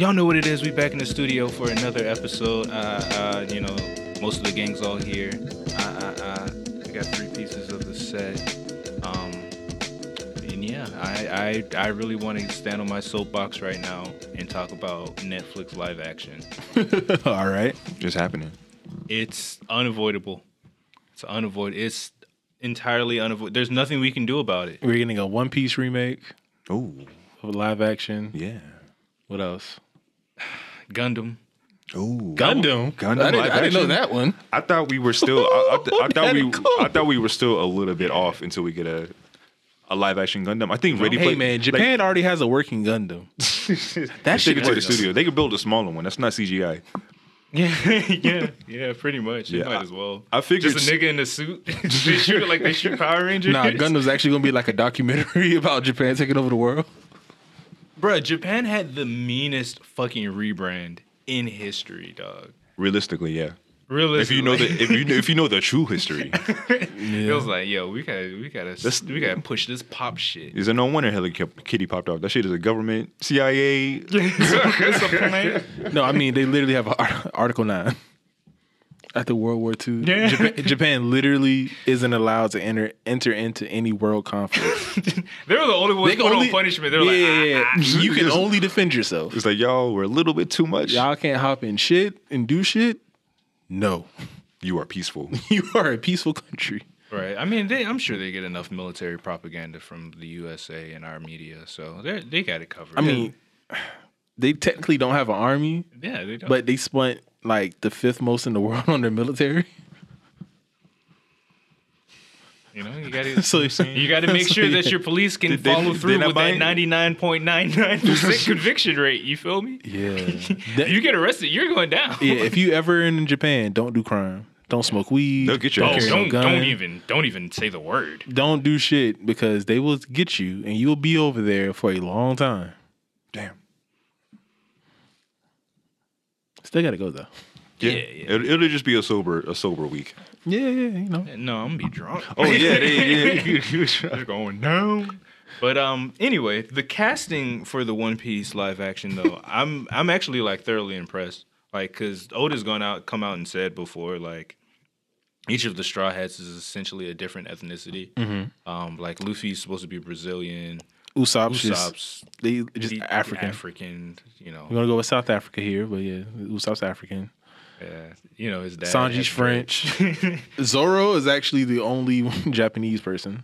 Y'all know what it is. We back in the studio for another episode. Uh, uh, you know, most of the gang's all here. I, I, I really want to stand on my soapbox right now and talk about Netflix live action. All right. just happening. It's unavoidable. It's unavoidable. It's entirely unavoidable. There's nothing we can do about it. We're getting a One Piece remake Oh, live action. yeah. What else? Gundam. Oh, Gundam. Gundam I, didn't, I didn't know that one. I thought we were still. I, I, th- I thought we. Cool. I thought we were still a little bit off until we get a a live action Gundam. I think Ready Hey Play- man, like, Japan already has a working Gundam. that shit shit to the works. studio. They could build a smaller one. That's not CGI. Yeah, yeah, yeah. Pretty much. Yeah, you might I- as well. I figured just a nigga in a suit. they shoot it like they shoot Power Rangers. Nah, Gundam's actually gonna be like a documentary about Japan taking over the world. Bruh, Japan had the meanest fucking rebrand in history, dog. Realistically, yeah. Realistically, If you know the if you know, if you know the true history, it was like, yo, we gotta, we gotta, That's- we gotta push this pop shit. is there no wonder Hello Kitty popped off? That shit is a government CIA. it's a plan. No, I mean they literally have ar- Article Nine. After World War II, Yeah. Japan, Japan literally isn't allowed to enter enter into any world conflict. They were the only ones They can put only- on punishment. They're yeah, like, yeah, yeah. ah, ah. you can only defend yourself. It's like y'all were a little bit too much. Y'all can't hop in shit and do shit. No, You are peaceful. you are a peaceful country. Right. I mean, they, I'm sure they get enough military propaganda from the USA and our media, so they they got it covered. I mean, they technically don't have an army, yeah, they don't. but they spent like the fifth most in the world on their military. You know, you gotta. So you're saying You got to make So, sure that your police can Did follow they through with that ninety nine point nine nine percent conviction rate. You feel me? Yeah, If you get arrested, you're going down. yeah. If you ever in Japan, don't do crime. Don't smoke weed. They'll get your Oh, ass. carry no don't gun. don't even don't even say the word. Don't do shit because they will get you, and you'll be over there for a long time. Damn. Still gotta go though. Yeah, Yeah, yeah. It'll, it'll just be a sober a sober week. Yeah, yeah, you know. No, I'm gonna be drunk. Oh yeah, they, yeah. They're going down. But um, anyway, the casting for the One Piece live action though, I'm I'm actually like thoroughly impressed. Like, cause Oda's gone out, come out and said before, like, each of the Straw Hats is essentially a different ethnicity. Um, like Luffy's supposed to be Brazilian, Usopp's just Usopp's they just he- African. African, you know, We're gonna go with South Africa here, but yeah, Usopp's African. Yeah, you know his dad. Sanji's French. Zoro is actually the only Japanese person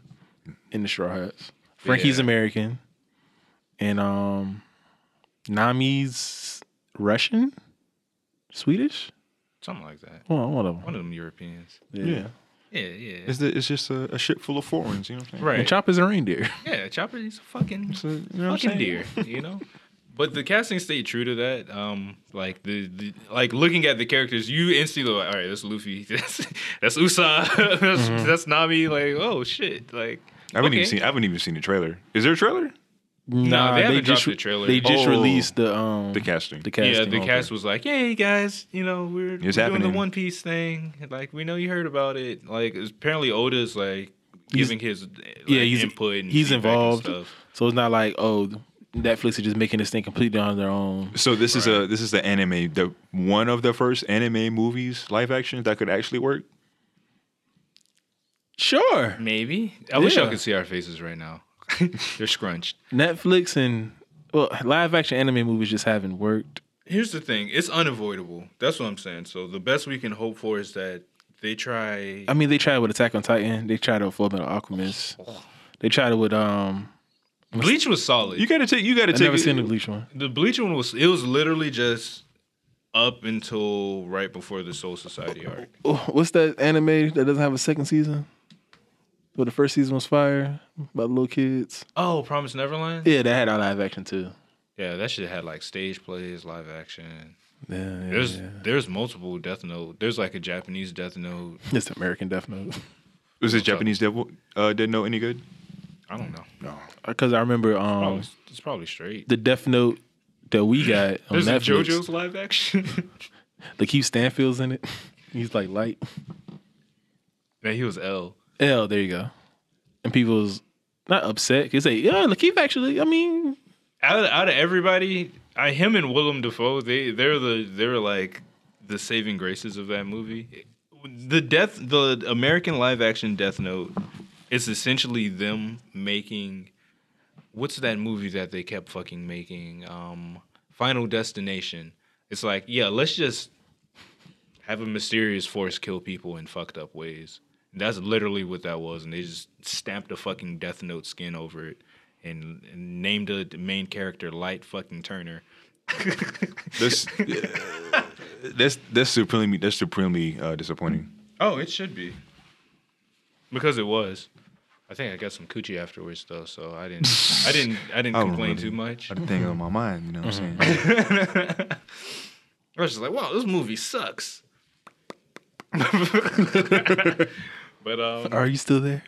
in the Straw Hats. Franky's Yeah. American, and um, Nami's Russian, Swedish. Something like that. Well, one of them. One of them Europeans. yeah. Yeah, yeah. It's, the, it's just a, a ship full of foreigners. You know what I'm saying? right. And Chopper's a reindeer. Yeah, Chopper is a fucking So, you know fucking deer, you know. But the casting stayed true to that. Um, like the, the like looking at the characters, you instantly like, all right, that's Luffy, that's that's Usopp, that's, that's Nami. Like, oh shit, like I haven't okay. even seen. I haven't even seen the trailer. Is there a trailer? Nah, they haven't just dropped the trailer. They just Oh. released the um The casting. the casting. yeah, the okay. cast was like, "Hey guys, you know we're, we're It's doing the. One Piece thing. Like we know you heard about it. Like apparently Oda's like giving his like, yeah, he's input. And he's feedback and involved. stuff. So it's not like oh Netflix is just making this thing completely on their own. So this is a this is the anime the one of the first anime movies live action that could actually work. Sure, Maybe I wish y'all could see our faces right now. They're scrunched. Netflix and well live action anime movies just haven't worked. Here's the thing: it's unavoidable. That's what I'm saying. So the best we can hope for is that they try. I mean, they tried with Attack on Titan. They tried it with Full Metal Alchemist. They tried it with um. Bleach was solid. You gotta take. You gotta I've take. never it- seen the Bleach one. the Bleach one was. It was literally just up until right before the Soul Society arc. Oh, what's that anime that doesn't have a second season? But the first season was fire about the little kids. Oh, Promise Neverland. Yeah, that had our live action too. Yeah, that shit had like stage plays, live action. Yeah, yeah, There's yeah. there's multiple Death Note. There's like a Japanese Death Note. It's American Death Note. Was it Japanese Death uh, Dead Note any good? I don't know. No. Because I remember um Probably, it's probably straight. the Death Note that we got on There's Netflix. JoJo's live action. Lakeith Stanfield's in it. He's like light. Man, he was L. L, there you go. And people was not upset because they yeah, Lakeith actually. I mean, Out of, out of everybody, I, him and Willem Dafoe, they they're the they're like the saving graces of that movie. The death, the American live action Death Note, is essentially them making. What's that movie that they kept fucking making? Um, Final Destination. It's like, yeah, let's just have a mysterious force kill people in fucked up ways. That's literally what that was, and they just stamped a fucking Death Note skin over it and, and named the main character Light fucking Turner. This that's that's supremely that's supremely uh, disappointing. Oh, it should be because it was. I think I got some coochie afterwards though, so I didn't. I didn't. I didn't I complain really- too much. I didn't think on my mind, you know what I'm saying? I was just like, wow, this movie sucks. but um, are you still there?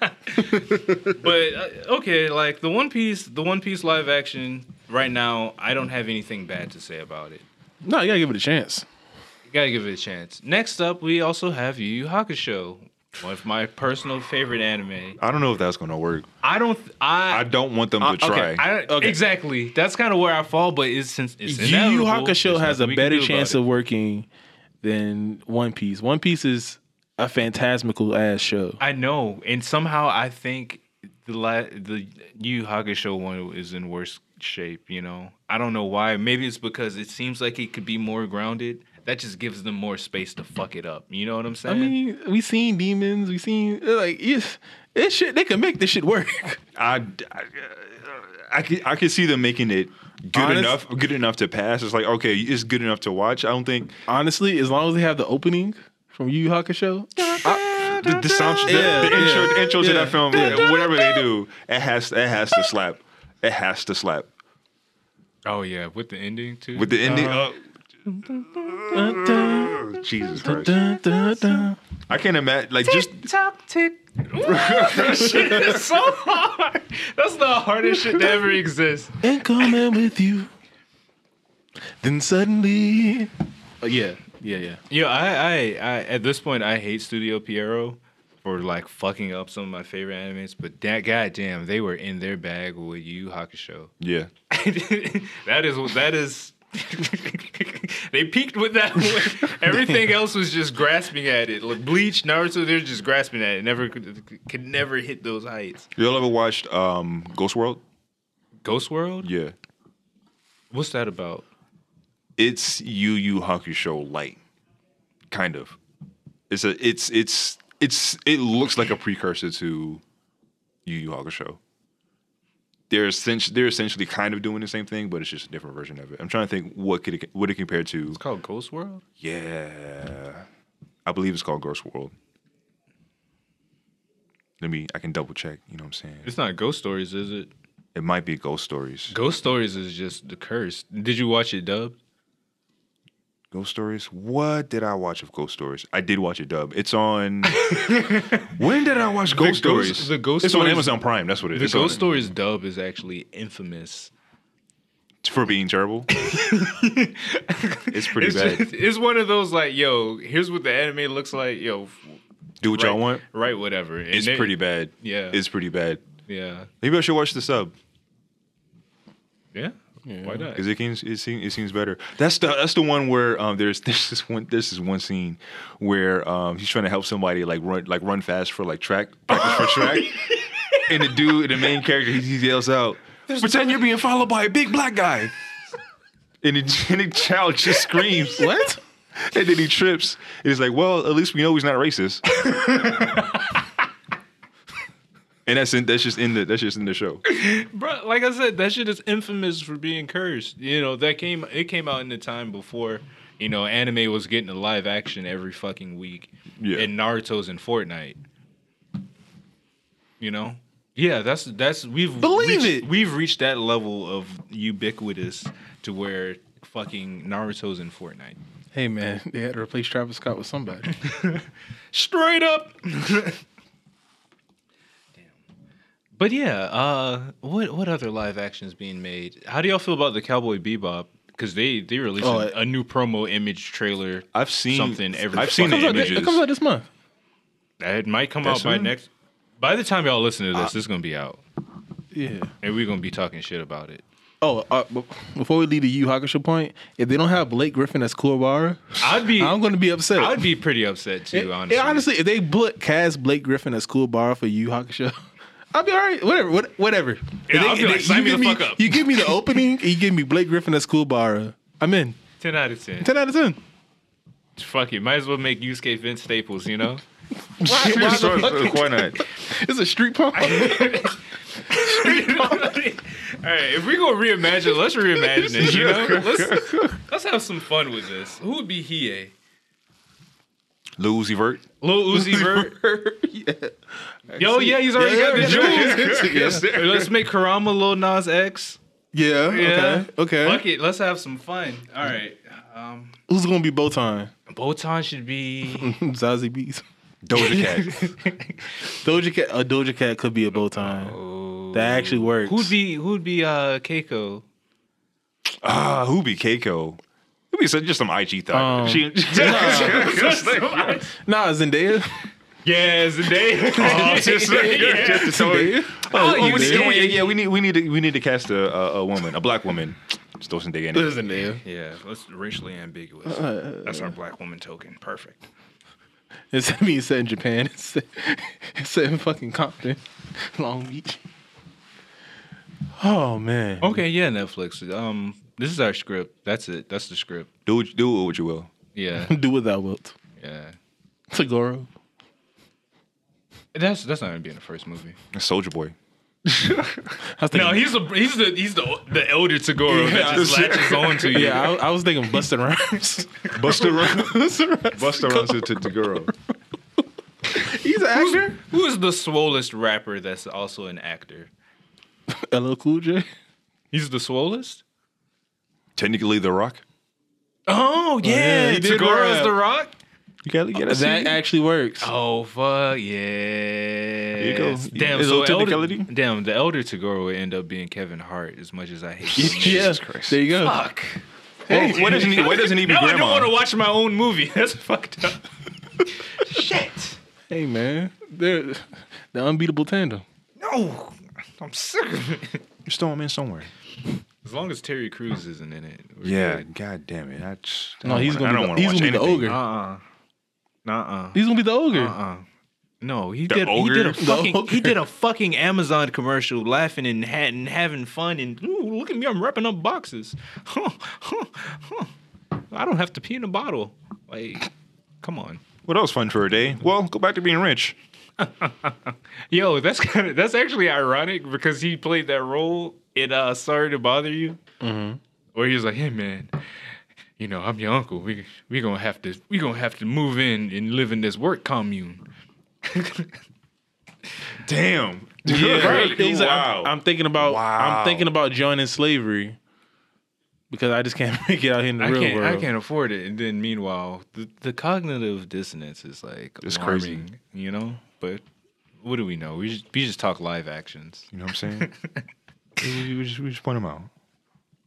but uh, okay, like the One Piece, the One Piece live action right now, I don't have anything bad to say about it. No, you gotta give it a chance. You gotta give it a chance. Next up, we also have Yu Yu Hakusho, one of my personal favorite anime. I don't know if that's gonna work. I don't. th- I. I don't want them to Uh, okay. try. I Okay. Exactly. That's kind of where I fall, but it's since it's Yu Yu Hakusho has a nothing we can better chance of working than One Piece. One Piece is a phantasmical ass show. I know, and somehow I think the la- the Yu Yu Hakusho one is in worse shape. You know, I don't know why. Maybe it's because it seems like it could be more grounded. That just gives them more space to fuck it up. You know what I'm saying? I mean, we seen demons. We seen like it's it shit. They can make this shit work. I, I, I, can, I can see them making it good Honest- enough, good enough to pass. It's like okay, it's good enough to watch. I don't think Honestly, as long as they have the opening from Yu Yu Hakusho, the, the sound, the, Yeah, the intro, yeah, the intro to that film, whatever they do, it has, it has to slap. It has to slap oh yeah, with the ending too. with the ending. Uh, dun, dun, Jesus Christ! I can't imagine. Like just Tock tick. that shit is so hard. That's the hardest shit to ever exist. and coming with you. Then suddenly, oh, yeah, yeah, yeah. Yeah, I, I, I, at this point, I hate Studio Pierrot for like fucking up some of my favorite animes. But that goddamn, they were in their bag with Yu Yu Hakusho. yeah. that is that is. they peaked with that one. Everything else was just grasping at it. Like Bleach, Naruto, they're just grasping at it. Never could, could never hit those heights. Y'all ever watched um, Ghost World? Ghost World, Yeah. what's that about? It's Yu Yu Hakusho light, kind of. It's a it's it's it's it looks like a precursor to Yu Yu Hakusho. They're essentially they're essentially kind of doing the same thing, but it's just a different version of it. I'm trying to think what could it what it compared to. It's called Ghost World. Yeah, I believe it's called Ghost World. Let me I can double check. You know what I'm saying? It's not Ghost Stories, is it? It might be Ghost Stories. Ghost Stories is just the curse. Did you watch it dubbed? Ghost Stories. What did I watch of Ghost Stories? I did watch a dub. It's on. when did I watch Ghost Ghost- Stories? the Ghost It's on Amazon Prime. That's what it The is. Ghost on- Stories dub is actually infamous. for being terrible. it's pretty it's bad. just- it's one of those like, yo, here's what the anime looks like. Yo, Do what right, y'all want. Right, whatever. And It's they- pretty bad. Yeah. It's pretty bad. yeah. Maybe I should watch the sub Yeah. Why not? because it seems it seems it seems better. That's the that's the one where um there's there's this one there's this one scene where um he's trying to help somebody like run like run fast for like track practice for track, and the dude the main character he, he yells out, "Pretend you're being followed by a big black guy," and the, and the child just screams, What? and then he trips. And he's like, "Well, at least we know he's not racist." And that's in, that's just in the that's just in the show. Bro, like I said, that shit is infamous for being cursed. You know, that came it came out in the time before, you know, anime was getting a live action every fucking week. Yeah. And Naruto's in Fortnite. You know? Yeah, that's that's we've Believe reached, it. We've reached that level of ubiquitous to where fucking Naruto's in Fortnite. Hey man, they had to replace Travis Scott with somebody. Straight up. Damn. But yeah, uh, what what other live actions being made? How do y'all feel about the Cowboy Bebop? Because they they released Oh, a, a new promo image trailer. I've seen something every. I've seen it, the comes out, images. it comes out this month. It might come That out by soon? next. By the time y'all listen to this, it's gonna be out, Yeah. and we're gonna be talking shit about it. Oh, uh, before we leave the Yu Hakusho point, if they don't have Blake Griffin as Kuwabara, I'd be I'm going to be upset. I'd be pretty upset too. It- honestly, yeah, honestly, if they book cast Blake Griffin as Kuwabara for Yu Hakusho, I'll be all right. Whatever, what, whatever. If Yeah, I'll be like, if sign you me give the fuck up. You give me the opening, and you give me Blake Griffin as Kuwabara. I'm in. ten out of ten. Ten out of ten. Fuck it, might as well make Yusuke Vince Staples. You know. Why, why So, the fuck- why not? It's a street punk. All right, if we gonna reimagine, let's reimagine it. You know, let's let's have some fun with this. Who would be Hiei? Eh? Lil Uzi Vert. Lil Uzi Vert. yeah. Yo, yeah, he's already got the yeah, jewels. yeah. Let's make Kurama Lil Nas X. Yeah. Yeah. Okay. Okay. Fuck it, let's have some fun. All right. Um, Who's gonna be Botan? Botan should be. Zazie Beetz. Doja Cat. Doja Cat. A Doja Cat could be a Botan. That actually works. Who'd be Who'd be uh Keiko? Ah, who be Keiko? Who be so- just some IG thought? Um, she, Nah, Zendaya. Yeah, Zendaya. Oh, just, Yeah. just to throw it. Oh, Oh, we need, yeah, yeah, we need, we need, to, we need to cast a, a, a woman, a black woman. Just throw some dig in it. Zendaya. Yeah, let's racially ambiguous. Uh, That's our black woman token. Perfect. It's me set in Japan. It's set, it's set in fucking Compton, Long Beach. Oh man. Okay, yeah, Netflix. Um, this is our script. That's it. That's the script. Do what, do it what you will. Yeah, Do what thou wilt. yeah. Toguro. That's that's not gonna be in the first movie. Soldier Boy. I thinking, No, he's the he's the he's the the elder Toguro that just latches on to you. yeah, I, I was thinking Busta Rhymes. Busta Rhymes. Busta Rhymes. Buster runs into. He's an actor. Who is the swollest rapper that's also an actor? LL Cool J. He's the swollest. Technically, The Rock. Oh, oh yeah, yeah, he did Toguro is rap. the Rock. You gotta get That actually works. Oh fuck yeah! you go. Damn, A so little elder, damn, the elder Toguro would end up being Kevin Hart. As much as I hate him. yeah, Christ. there you go. Fuck. Well, why doesn't he? Why doesn't he be Now I don't want to watch my own movie. That's fucked up. Shit. Hey man, they're the unbeatable tandem. No, I'm sick of it. Just throw him in somewhere. As long as Terry Crews isn't in it. we're Yeah. good. God damn it. I just, I No, don't he's wanna- gonna be the- he's gonna be the ogre. Uh-uh. Uh-uh. He's gonna be the ogre. Uh-uh. No, he The did. He did a fucking. He did a fucking Amazon commercial, laughing and, ha- and having fun, and ooh, look at me, I'm wrapping up boxes. Huh, huh, huh. I don't have to pee in a bottle. Like, come on, What else fun for a day? Well, go back to being rich. yo, that's kind of that's actually ironic because he played that role in uh, Sorry to Bother You, where he was like, "Hey man, you know I'm your uncle. We we gonna have to we gonna have to move in and live in this work commune." Damn. Yeah, Right. He's like, wow. I'm, I'm thinking about. Wow. I'm thinking about joining slavery because I just can't make it out here in the I real can't, world. I can't afford it. And then meanwhile, the, the cognitive dissonance is like It's crazy. you know. But what do we know? We just we just talk live actions. You know what I'm saying? We, we just, we just point them out.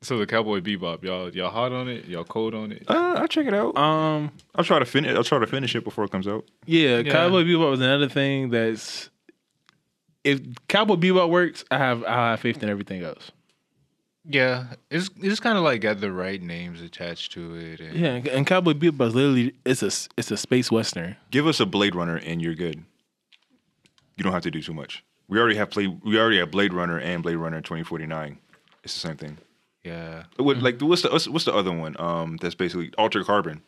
So the Cowboy Bebop, y'all y'all hot on it? Y'all cold on it? Uh, I'll check it out. Um. I'll try to finish. I'll try to finish it before it comes out. Yeah, Yeah. Cowboy Bebop was another thing that's. If Cowboy Bebop works, I have I have faith in everything else. Yeah, it's it's kind of like got the right names attached to it. And Yeah, and- and Cowboy Bebop is literally it's a it's a space western. Give us a Blade Runner and you're good. You don't have to do too much. We already have play. We already have Blade Runner and Blade Runner 2049. It's the same thing. yeah. What, like what's the what's, what's the other one? Um, that's basically Altered Carbon.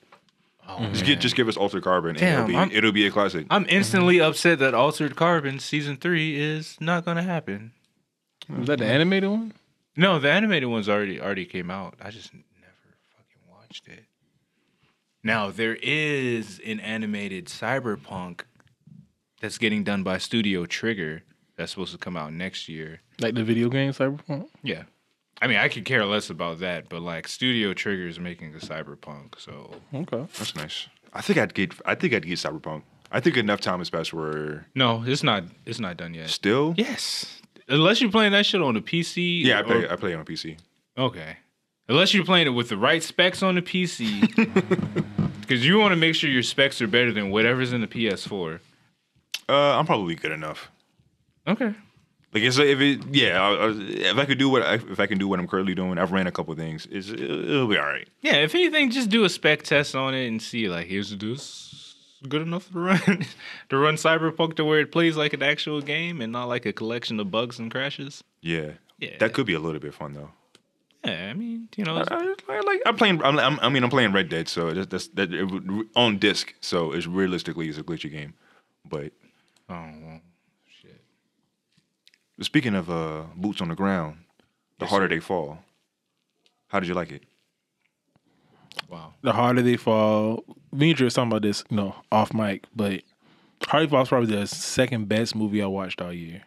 Oh, Just, get, just give us Altered Carbon, Damn, and I'm- it'll be, it'll be a classic. I'm instantly upset that Altered Carbon season three is not gonna happen. Was that the animated one? No, the animated one's already already came out. I just never fucking watched it. Now there is an animated cyberpunk that's getting done by Studio Trigger that's supposed to come out next year. Like the video game Cyberpunk? Yeah. I mean, I could care less about that, but like Studio Trigger is making a cyberpunk, so Okay. That's nice. I think I'd get. I think I'd get Cyberpunk. I think enough time has passed where no, it's not. It's not done yet. still. Yes, unless you're playing that shit on the PC. Yeah, I or- play. I play it on PC. Okay. Unless you're playing it with the right specs on the PC. Because you want to make sure your specs are better than whatever's in the PS4. Uh, I'm probably good enough. Okay. Like it's if it, yeah, I, I, if I could do what I, if I can do what I'm currently doing, I've ran a couple things. It's, it'll, it'll be all right. Yeah, if anything, just do a spec test on it and see, like, here's this good enough to run to run Cyberpunk to where it plays like an actual game and not like a collection of bugs and crashes. Yeah, Yeah. that could be a little bit fun though. Yeah, I mean, you know, I, I, I like I'm playing. I'm, I'm, I mean, I'm playing Red Dead, so that's, that's that it, would- on disc. So it's realistically it's a glitchy game. But oh, well. Speaking of uh, boots on the ground, the harder they fall. How did you like it? Wow. The harder they fall. Me and Drew was talking about this, you know, off mic, but Harder Fall's probably the second best movie I watched all year.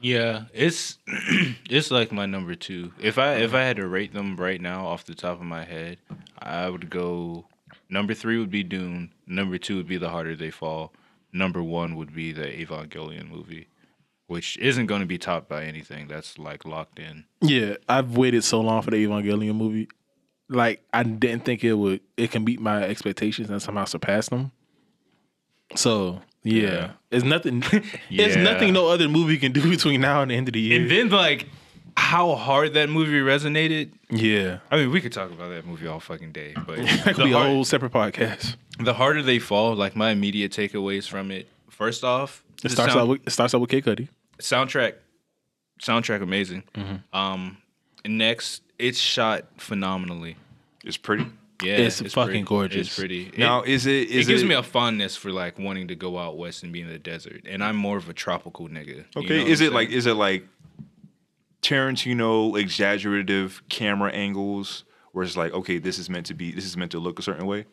Yeah, it's it's like my number two. If I if I had to rate them right now off the top of my head, I would go number three would be Dune. Number two would be The Harder They Fall. Number one would be the Evangelion movie, which isn't going to be topped by anything. That's like locked in. Yeah, I've waited so long for the Evangelion movie. Like I didn't think it would it can beat my expectations and somehow surpass them. So yeah, Yeah. it's nothing. It's nothing no other movie can do between now and the end of the year. And then like how hard that movie resonated. yeah, I mean, we could talk about that movie all fucking day, but that could be a whole separate podcast. the harder they fall, like my immediate takeaways from it. First off, It starts sound- out with it starts out with Kid Cudi. soundtrack soundtrack amazing Mm-hmm. um and next it's shot phenomenally It's pretty. yeah It's fucking pretty. gorgeous. it's pretty it, Now, is it? it Is gives me a fondness for like wanting to go out west and be in the desert and i'm more of a tropical nigga you Okay, know is it I'm like is it like Tarantino exaggerative camera angles where it's like okay, this is meant to be this is meant to look a certain way?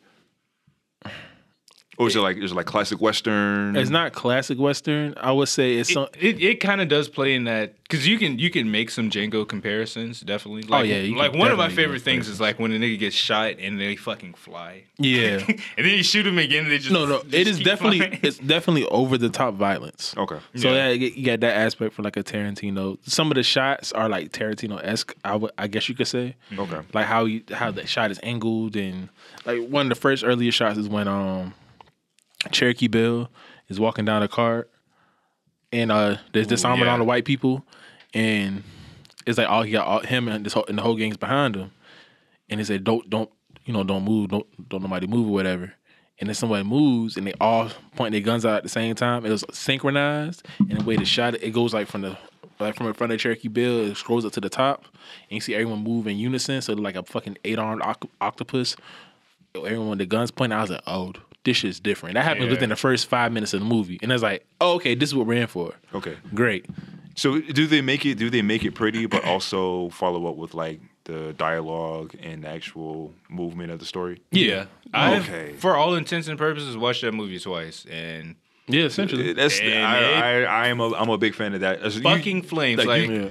Or is it like is it like classic western? It's not classic western. I would say it's some. it, it kind of does play in that because you can you can make some Django comparisons definitely. Like, yeah, like one of my favorite things is like when a nigga gets shot and they fucking fly, Yeah. and then you shoot him again and they just No, no, just it is definitely flying. it's definitely over the top violence. okay. So Yeah. yeah, you got that aspect for like a Tarantino. Some of the shots are like Tarantino esque. I would, I guess you could say, Okay. like how you how the shot is angled and like one of the first earlier shots is when um Cherokee Bill is walking down a cart and uh there's disarming yeah. all the white people and it's like all he got all, him and this whole and the whole gang's behind him. And he said don't don't you know don't move. Don't don't nobody move or whatever. And then somebody moves and they all point their guns out at the same time. It was synchronized and the way the shot it. Goes like from the like from in front of Cherokee Bill it scrolls up to the top and you see everyone move in unison. So like a fucking eight armed oc- octopus everyone with the guns pointing I was like oh this shit's different that happens Yeah. within the first five minutes of the movie and it's like oh okay this is what we're in for Okay. great So do they make it? Do they make it pretty, but also follow up with like the dialogue and the actual movement of the story? Yeah. I Okay. for all intents and purposes watched that movie twice and yeah essentially That's And I, it- I, I am a I'm a big fan of that. As you- fucking flames like, like, you- yeah.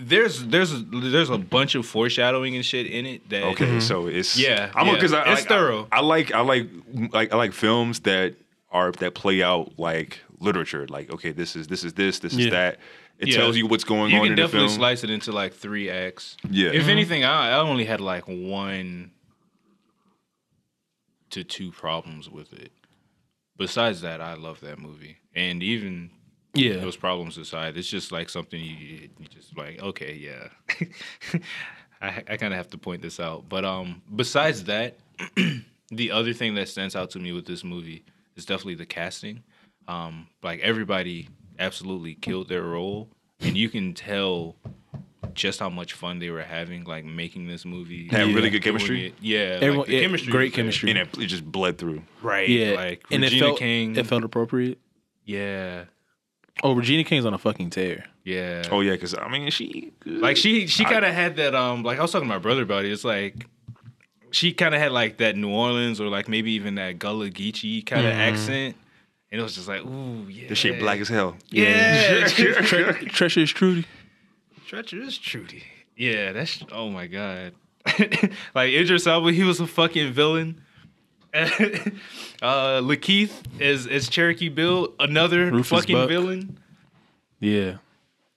There's there's there's a bunch of foreshadowing and shit in it that Okay, mm-hmm. so it's Yeah, I'm yeah. because I, It's like, thorough. I, I like I like like I like films that are that play out like literature. Like okay, this is this is this this is that. It Yeah. tells you what's going you on can in the definitely film. slice it into like three acts. Yeah. If mm-hmm. anything, I, I only had like one to two problems with it. Besides that, I love that movie, and even yeah those problems aside, it's just like something you, you just like. Okay, yeah, I, I kind of have to point this out. But um, besides that, the other thing that stands out to me with this movie is definitely the casting. Um, like everybody absolutely killed their role, and you can tell just how much fun they were having, like making this movie. Had really good chemistry? it. Yeah, Everyone- like the yeah, chemistry, great chemistry. and it, it just bled through. right? yeah like and Regina it felt King. it felt appropriate yeah, oh Regina King's on a fucking tear yeah. Oh yeah, because I mean she Like she she kind of had that um like I was talking to my brother about it. It's like she kind of had like that New Orleans or like maybe even that Gullah Geechee kind of accent, and it was just like ooh yeah. This shit black as hell. Yeah, Tre- treacherous Trudy treacherous Trudy. Yeah, that's oh my god. like Idris Elba, he was a fucking villain. uh Lakeith is as Cherokee Bill, another Rufus fucking Buck. villain. Yeah.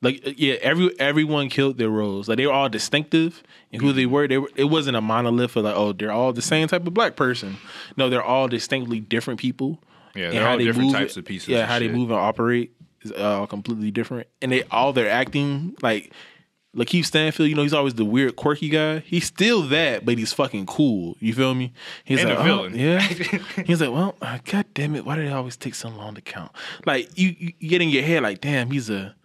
Like uh, yeah, every everyone killed their roles. Like they were all distinctive and who they were. They were. It wasn't a monolith of like, oh, they're all the same type of black person. No, they're all distinctly different people. Yeah, they're all they different move- types of pieces. Yeah, how they move and operate is uh, completely different. And they all their acting like Lakeith Stanfield, you know, he's always the weird, quirky guy. He's still that, but he's fucking cool. You feel me? He's And like, a oh, yeah. he's like, well, uh, god damn it, why did it always take so long to count? Like you, you get in your head, like, damn, he's a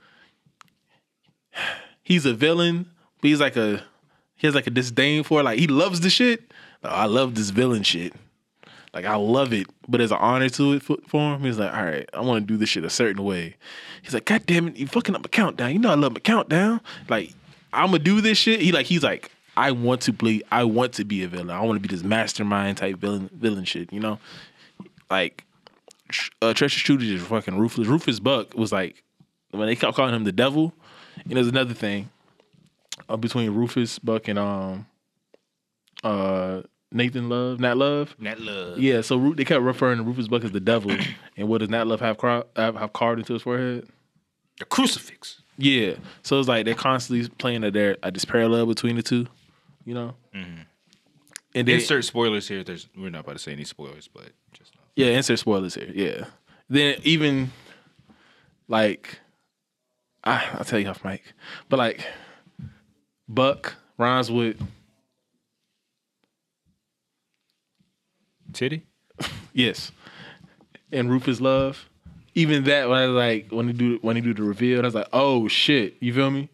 he's a villain, but he's like a he has like a disdain for it. like he loves the shit. Like, I love this villain shit. Like I love it, but there's an honor to it for, for him. He's like, all right, I want to do this shit a certain way. He's like, God damn it, you fucking up a countdown. You know I love my countdown. Like I'm gonna do this shit. He like he's like, I want to play. I want to be a villain. I want to be this mastermind type villain villain shit. You know, like uh, Treasure Shooter is fucking ruthless. Rufus Buck was like when they kept calling him the devil. And there's another thing uh, between Rufus Buck and um uh Nathan Love, Nat Love. Nat Love. Yeah, so Ru- they kept referring to Rufus Buck as the devil, and what does Nat Love have, have have carved into his forehead? The crucifix. Yeah, so it's like they're constantly playing at their at this parallel between the two, you know. Mm-hmm. And then Insert spoilers here. There's we're not about to say any spoilers, but just know. yeah, insert spoilers here. Yeah, then even like I, I'll tell you off mic, but like Buck rhymes with titty. Yes. And Rufus Love. Even that when I was like when he do when he do the reveal, I was like, oh shit. You feel me?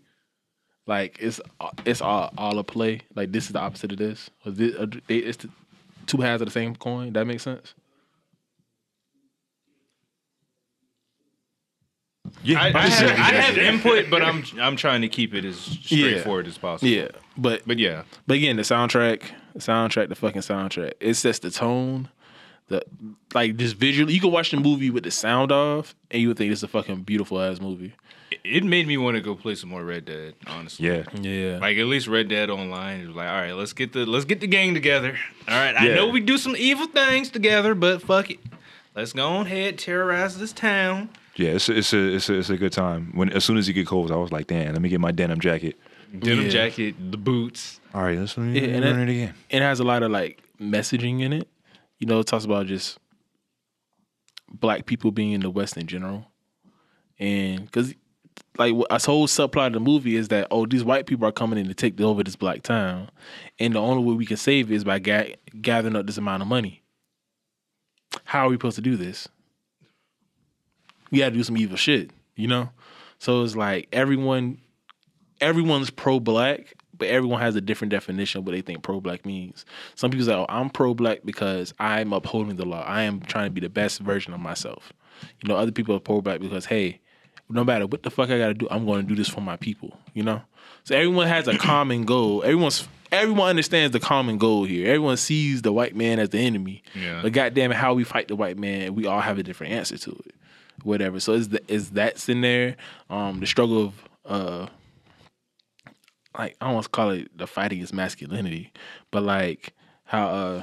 Like it's it's all all a play. Like this is the opposite of this. Or this or they, it's the two halves of the same coin. That makes sense. Yeah, I, I, have, I have input, but I'm I'm trying to keep it as straightforward as possible. Yeah, but But yeah, but again, the soundtrack, the soundtrack, the fucking soundtrack. It sets the tone. The like just visually, you can watch the movie with the sound off, and you would think it's a fucking beautiful ass movie. it, it made me want to go play some more Red Dead. Honestly, yeah. Yeah, Like at least Red Dead Online. It was like, all right, let's get the let's get the gang together. All right, I know we do some evil things together, but fuck it, let's go on ahead terrorize this town. Yeah, it's a, it's a it's a it's a good time. When as soon as you get cold, I was like, damn, let me get my denim jacket. Denim Yeah. jacket, the boots. All right, let's let Yeah, me and run it- it again. it has a lot of like messaging in it. You know, it talks about just black people being in the West in general, and because like a whole subplot of the movie is that oh these white people are coming in to take over this black town, and the only way we can save it is by ga- gathering up this amount of money. How are we supposed to do this? We got to do some evil shit, you know. So it's like everyone, everyone's pro black, but everyone has a different definition of what they think pro black means. Some people say, "Oh, I'm pro black because I'm upholding the law. I am trying to be the best version of myself." You know, other people are pro black because, hey, no matter what the fuck I got to do, I'm going to do this for my people. You know, so everyone has a common goal. Everyone's everyone understands the common goal here. Everyone sees the white man as the enemy. Yeah. But goddamn it, how we fight the white man, we all have a different answer to it. Whatever. So is the, is that's in there? Um, the struggle of uh like I to call it the fight against masculinity, but like how uh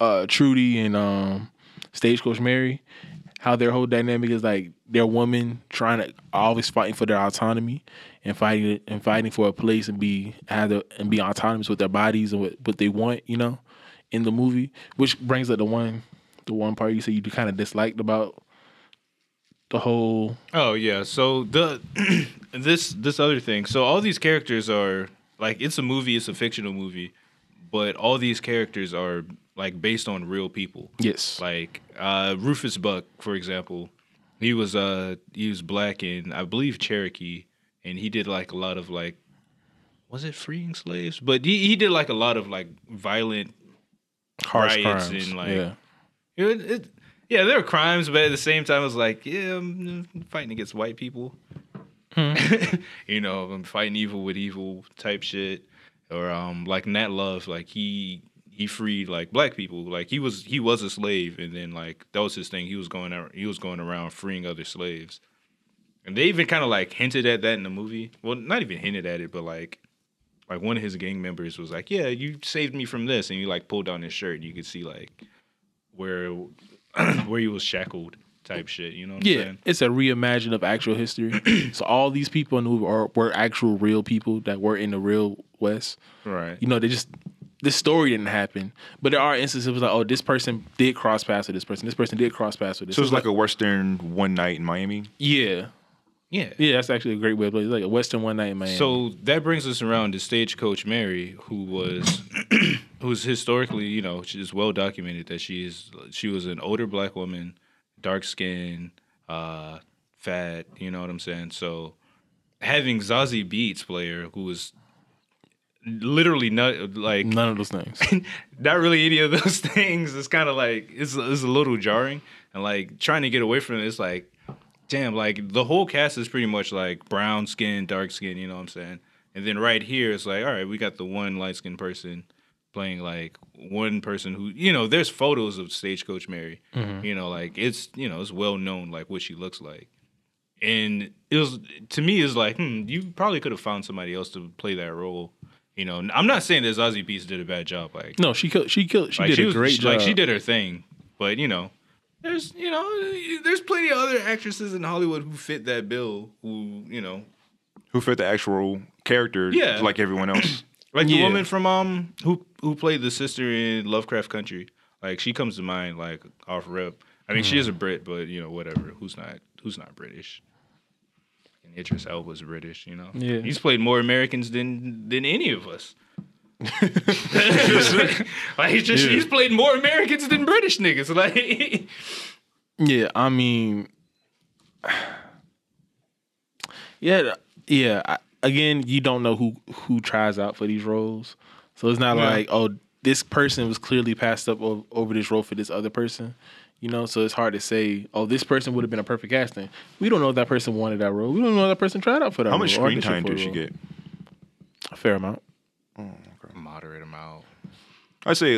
uh Trudy and um Stagecoach Mary, how their whole dynamic is like their woman trying to always fighting for their autonomy and fighting and fighting for a place and be have and be autonomous with their bodies and what, what they want, you know, in the movie. Which brings up the one the one part you said you kind of disliked about the whole Oh yeah. So the this this other thing. So all these characters are like it's a movie, it's a fictional movie, but all these characters are like based on real people. yes Like uh Rufus Buck, for example, he was uh he was black and I believe Cherokee and he did like a lot of like was it freeing slaves? But he, he did like a lot of like violent harsh riots crimes. and, like, yeah. it, it, yeah, there were crimes, but at the same time, it was like, yeah, I'm fighting against white people. you know, I'm fighting evil with evil type shit, or um, like Nat Love, like he he freed like black people, like he was he was a slave, and then like that was his thing. He was going out, he was going around freeing other slaves, And they even kind of like hinted at that in the movie. Well, not even hinted at it, but like, like one of his gang members was like, "Yeah, you saved me from this," and you like pulled down his shirt, and you could see like where where he was shackled, type shit. You know what I'm Yeah, saying? it's a reimagining of actual history. so all these people in the movie are were actual real people that were in the real West. Right. You know, they just this story didn't happen, but there are instances like, oh, this person did cross paths with this person. This person did cross paths with this. So it's like a Western one night in Miami. yeah, Yeah. yeah. That's actually a great way to play. It's like a Western one night in Miami. So that brings us around to Stagecoach Mary, who was who's historically, you know, she's well documented that she is she was an older black woman, dark skin, uh, fat, you know what I'm saying? So having Zazie Beetz player who was literally not like none of those things. not really any of those things. It's kind of like it's it's a little jarring, and like trying to get away from it. It's like, damn, like the whole cast is pretty much like brown skin, dark skin. You know what I'm saying? And then right here, it's like, all right, we got the one light skinned person playing like one person who you know. There's photos of Stagecoach Mary. You know, like it's you know it's well known like what she looks like. And it was to me, it's like, hmm, you probably could have found somebody else to play that role. You know, I'm not saying that Zazie Beetz did a bad job. Like, no, she killed. She killed. She like did she a was, great she- job. Like she did her thing, but you know, there's you know, there's plenty of other actresses in Hollywood who fit that bill. Who you know, Who fit the actual character Yeah. like everyone else. Like the Yeah. woman from um who who played the sister in Lovecraft Country. Like she comes to mind like off rip. I mean, she is a Brit, but you know, whatever. Who's not who's not British? And Idris Elba's British, you know. Yeah. he's played more Americans than than any of us. like he's just he's played more Americans than British niggas. Like Yeah, I mean, yeah, yeah. I, again, you don't know who who tries out for these roles, so it's not Yeah. like oh, this person was clearly passed up over, over this role for this other person. You know, so it's hard to say, oh, this person would have been a perfect casting. We don't know if that person wanted that role. We don't know if that person tried out for that How role. much or screen time for did she get? A fair amount. Oh, moderate amount. I say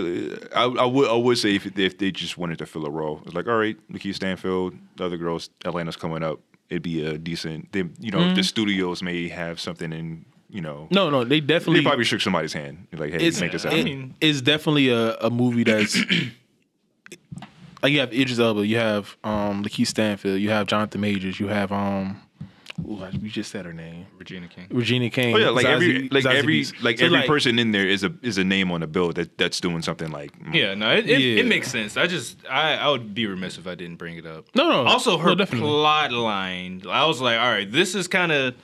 I, I would I would say if if they just wanted to fill a role, it's like all right, Lakeith Stanfield, the other girls, Atlanta's coming up. It'd be a decent. They, you know, the studios may have something in. You know, No, no, they definitely they probably shook somebody's hand. Like, hey, it's make this happen. it's definitely a, a movie that's like you have Idris Elba, you have um Lakeith Stanfield, you have Jonathan Majors, you have um ooh, I- we just said her name. Regina King. Regina King. Oh yeah, like every like Zazie every Beetz. like So, every person in there is a is a name on the bill that that's doing something like mm, Yeah, no, it, it, Yeah. it makes sense. I just I, I would be remiss if I didn't bring it up. No, no. Also, her no, plot line. I was like, all right, this is kind of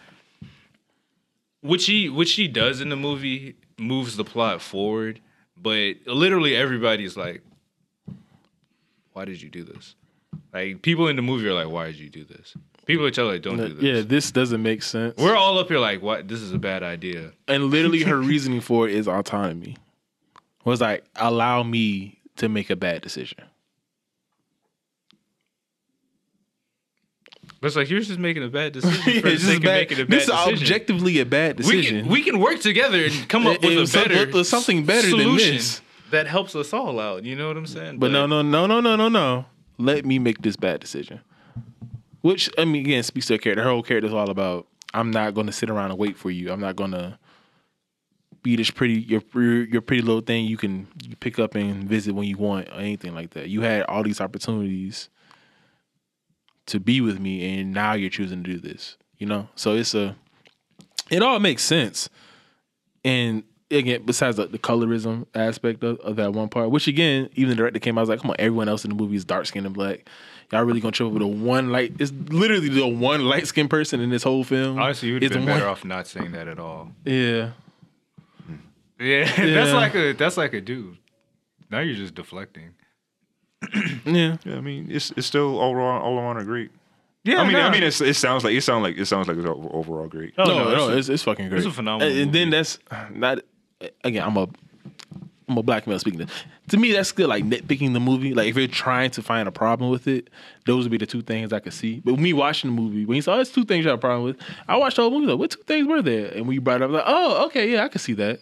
what she what she does in the movie moves the plot forward, but literally everybody's like, why did you do this? Like people in the movie are like, why did you do this? People are telling like, don't do this. Yeah, this doesn't make sense. We're all up here like, what? This is a bad idea. and literally her reasoning for it is autonomy. Was like, allow me to make a bad decision. But it's like you're just making a bad decision just bad- making a bad this is objectively a bad we decision. can we can work together and come up with a some- better something better than this. that helps us all out. You know what I'm saying? But no, no, no, no, no, no, no. Let me make this bad decision. Which I mean, again, speaks to her character. Her whole character is all about. I'm not going to sit around and wait for you. I'm not going to be this pretty your your pretty little thing you can pick up and visit when you want or anything like that. You had all these opportunities to be with me, and now you're choosing to do this. You know, so it's a. It all makes sense, and again, besides the, the colorism aspect of, of that one part, which again, even the director came, out, I was like, come on, everyone else in the movie is dark skinned and black. Y'all really gonna trip over the one light? It's literally the one light skinned person in this whole film. honestly, you would have been the one- better off not saying that at all. Yeah, Yeah, Yeah. that's like a that's like a dude. Now you're just deflecting. yeah. Yeah, I mean, it's it's still all around all around a great. Yeah, I mean, no. I mean, it's, it sounds like it sounds like it sounds like it's overall great. Oh, no, no, no, it's a- it's, it's fucking great. it's a phenomenal And, and then that's not again. I'm a I'm a black male speaking. To, to me, that's still like nitpicking the movie. Like if you're trying to find a problem with it, those would be the two things I could see. But me watching the movie, when you saw it's two things you have a problem with, I watched the whole movie. Like, what two things were there? And when you brought it up, like, oh, okay, yeah, I could see that.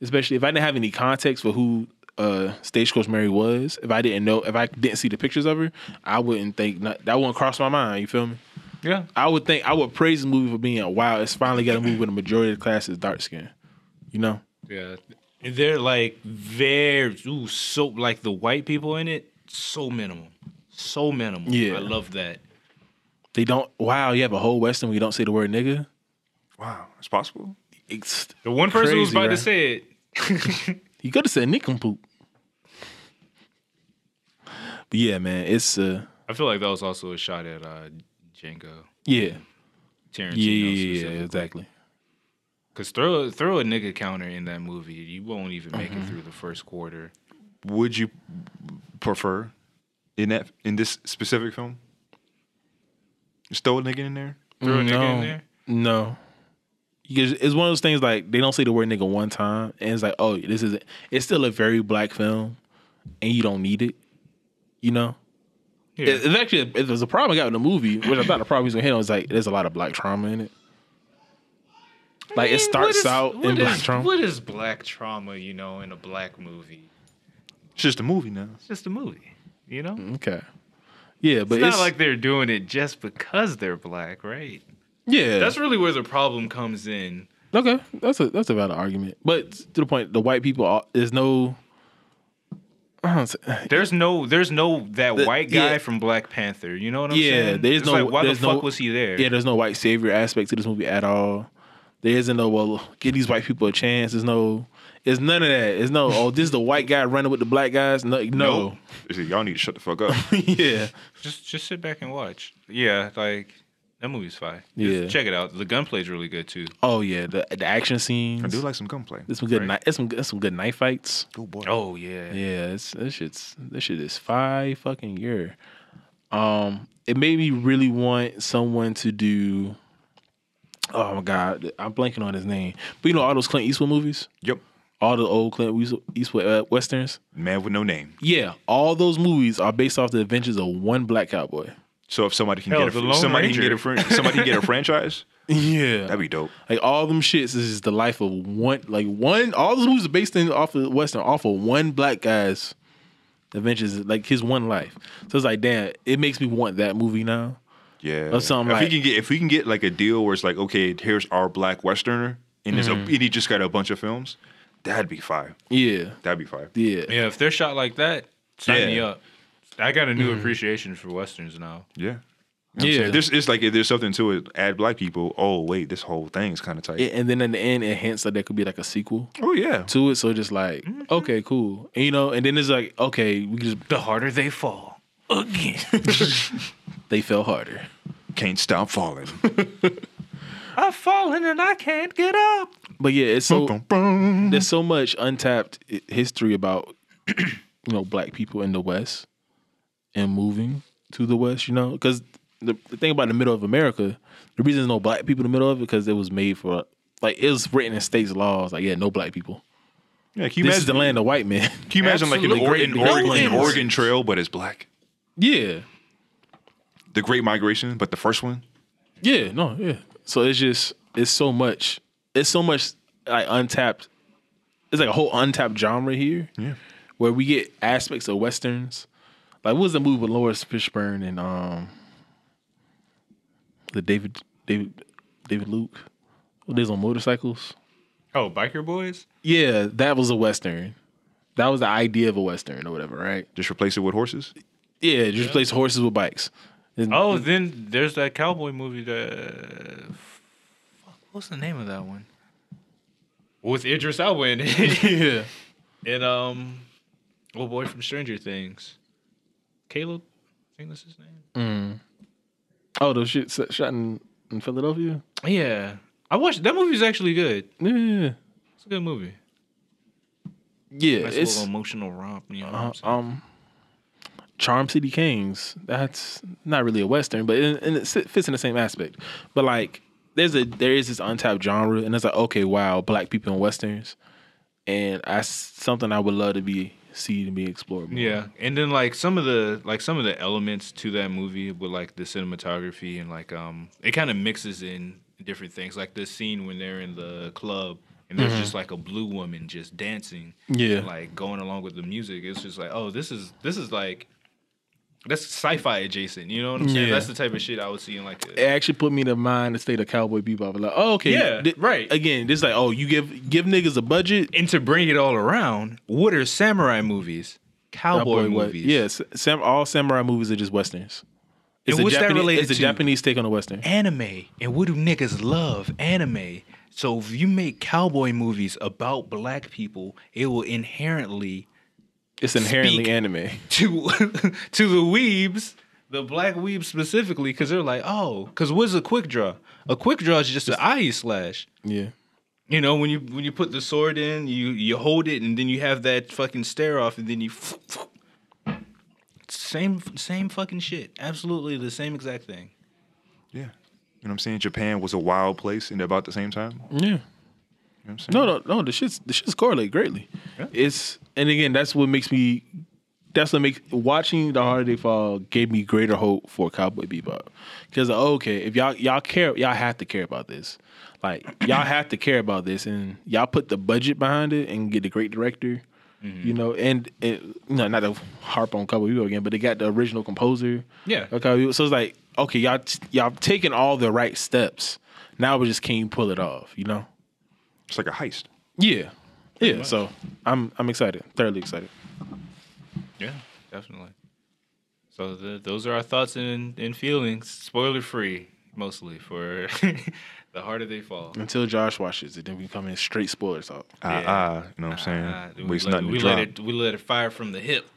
Especially if I didn't have any context for who uh, Stagecoach Mary was, if I didn't know, if I didn't see the pictures of her, I wouldn't think not, that wouldn't cross my mind. You feel me? Yeah. I would think I would praise the movie for being wow. It's finally got a movie with a majority of the class is dark skin. You know. Yeah. And they're like very ooh, so like the white people in it, so minimal. So minimal. Yeah. I love that. They don't. Wow, you have a whole western where you don't say the word nigga. Wow, it's possible. It's, The one person who was Crazy, about right? to say it. you could have said nincompoop. But yeah, man, it's uh, I feel like that was also a shot at uh Django. yeah, Tarantino. yeah, yeah, yeah, yeah, exactly. Cause throw throw a nigga counter in that movie, you won't even make Mm-hmm. it through the first quarter. Would you prefer in that in this specific film? Stole a nigga in there? Throw a nigga no, in there. No. Because it's one of those things like they don't say the word nigga one time, and it's like, oh, this is it's still a very black film, and you don't need it. You know, Yeah. It- it's actually if there's a problem I got in the movie, which I thought the problem was gonna hit on is like there's a lot of black trauma in it. Like I it starts what is- out in what black trauma. What is black trauma? You know, in a black movie, It's just a movie now. it's just a movie. You know, Okay. Yeah, but it's, it's, not like they're doing it just because they're black, right? yeah, That's really where the problem comes in. okay. That's a that's a valid argument, but to the point, the white people there's no. I don't say- There's no, there's no that The- white guy yeah. from Black Panther. You know what I'm Yeah, saying? Yeah, there's It's no- like, why the there's fuck no- was he there? Yeah, there's no white savior aspect to this movie at all. There isn't no well, give these white people a chance. There's no, it's none of that. It's no, oh, this is the white guy running with the black guys. No, no, It's like, Y'all need to shut the fuck up. yeah, just just sit back and watch. Yeah, like that movie's fine. Just Yeah. check it out. The gunplay's really good too. oh yeah, the the action scenes. I do like some gunplay. It's some good, Right. knife. There's some, there's some good knife fights. Oh boy. Oh yeah. Yeah, it's, this shit's this shit is five fucking year. Um, it made me really want someone to do. Oh my god, I'm blanking on his name. But you know all those Clint Eastwood movies, Yep. all the old Clint Eastwood, Eastwood uh, westerns. Man with no name. Yeah, all those movies are based off the adventures of one black cowboy. So if somebody can Hell, get the a Lone somebody can get a fran- somebody can get a franchise, Yeah, that'd be dope. like all them shits is the life of one. Like one, all those movies are based in off of western, off of one black guy's adventures, like his one life. So it's like, damn, it makes me want that movie now. Yeah. Or something if like- we can get if we can get like a deal where it's like, okay, here's our black westerner, and there's Mm-hmm. a and he just got a bunch of films, that'd be fire. Yeah, That'd be fire. yeah, Yeah, if they're shot like that, sign Yeah. me up. I got a new appreciation for westerns now. Yeah. You know I'm Yeah. saying? There's it's like if there's something to it, add black people. Oh wait, this whole thing is kind of tight. Yeah, and then in the end, it hints that there could be like a sequel oh yeah. to it. So just like, okay, cool, and, you know, and then it's like, okay, we just The harder they fall, again. they fell harder. Can't stop falling. I've fallen and I can't get up. But yeah, it's so Bum, bum. there's so much untapped history about you know black people in the West and moving to the West. You know, because the, the thing about the middle of America, the reason there's no black people in the middle of it because it was made for like it was written in states laws like yeah, no black people. yeah, can you This is imagine the land of white men. Can you imagine like an, or, an, Oregon. Oregon Trail, but it's black? yeah, The Great Migration, but the first one. yeah, no, yeah. So it's just it's so much. It's so much like untapped. It's like a whole untapped genre here. Yeah. where we get aspects of westerns. Like what was the movie with Laurence Fishburne and um the David David David Luke? What is on motorcycles? Oh, Biker Boyz? Yeah, that was a western. That was the idea of a western or whatever, right? Just replace it with horses. Yeah, just replace horses with bikes. Oh, then there's that cowboy movie that. Fuck, what's the name of that one? With Idris Elba in it. yeah. and um, old boy from Stranger Things, Caleb. I think that's his name. Oh, those shit shot in, in Philadelphia. Yeah, I watched that movie. movie's actually good. Yeah, It's a good movie. yeah. Nice it's little emotional romp. You know what uh, I'm saying? um, Charm City Kings. That's not really a western, but it, and it fits in the same aspect. But like, there's a there is this untapped genre, and it's like, okay, wow, black people in westerns, and that's something I would love to be see and be explored. More. Yeah, and then like some of the like some of the elements to that movie with like the cinematography and like um it kind of mixes in different things. Like the scene when they're in the club and there's just like a blue woman just dancing, Yeah. and, like going along with the music. It's just like oh this is this is like that's sci-fi adjacent. You know what I'm saying? Yeah. That's the type of shit I would see in like. It actually put me in the mind the state of Cowboy Bebop. Like, oh, okay, Yeah, thi- right. Again, this like, oh, you give give niggas a budget. and to bring it all around, what are samurai movies? Cowboy, movies. Yes, sam, all samurai movies are just westerns. It's And a what's that related It's a to? Japanese take on a western. anime. And what do niggas love? Anime. So if you make cowboy movies about black people, it will inherently It's inherently Speak. anime. to to the weebs, the black weebs specifically, because they're like, oh, because what's a quick draw? A quick draw is just an eye slash. Yeah. You know, when you when you put the sword in, you you hold it, and then you have that fucking stare off, and then you. Same same fucking shit. Absolutely the same exact thing. Yeah. You know what I'm saying? Japan was a wild place and about the same time. You know? No, no, no. The shit's the shit's correlate greatly. Yeah. It's and again, that's what makes me. That's what makes watching the Harder They Fall gave me greater hope for Cowboy Bebop. Because oh, okay, if y'all y'all care, y'all have to care about this. Like y'all have to care about this, and y'all put the budget behind it and get a great director. You know, and it, you know, not to harp on Cowboy Bebop again, but they got the original composer. Yeah. Okay, so it's like okay, y'all y'all taking all the right steps. Now we just can't pull it off? You know. It's like a heist. Yeah, yeah. So I'm I'm excited, thoroughly excited. Yeah, definitely. So the, those are our thoughts and, and feelings, spoiler free, mostly for the harder they fall. Until Josh watches it, then we come in straight spoiler talk. Ah, Yeah. ah, you know what I'm saying? Uh, we let, we let it we let it fire from the hip.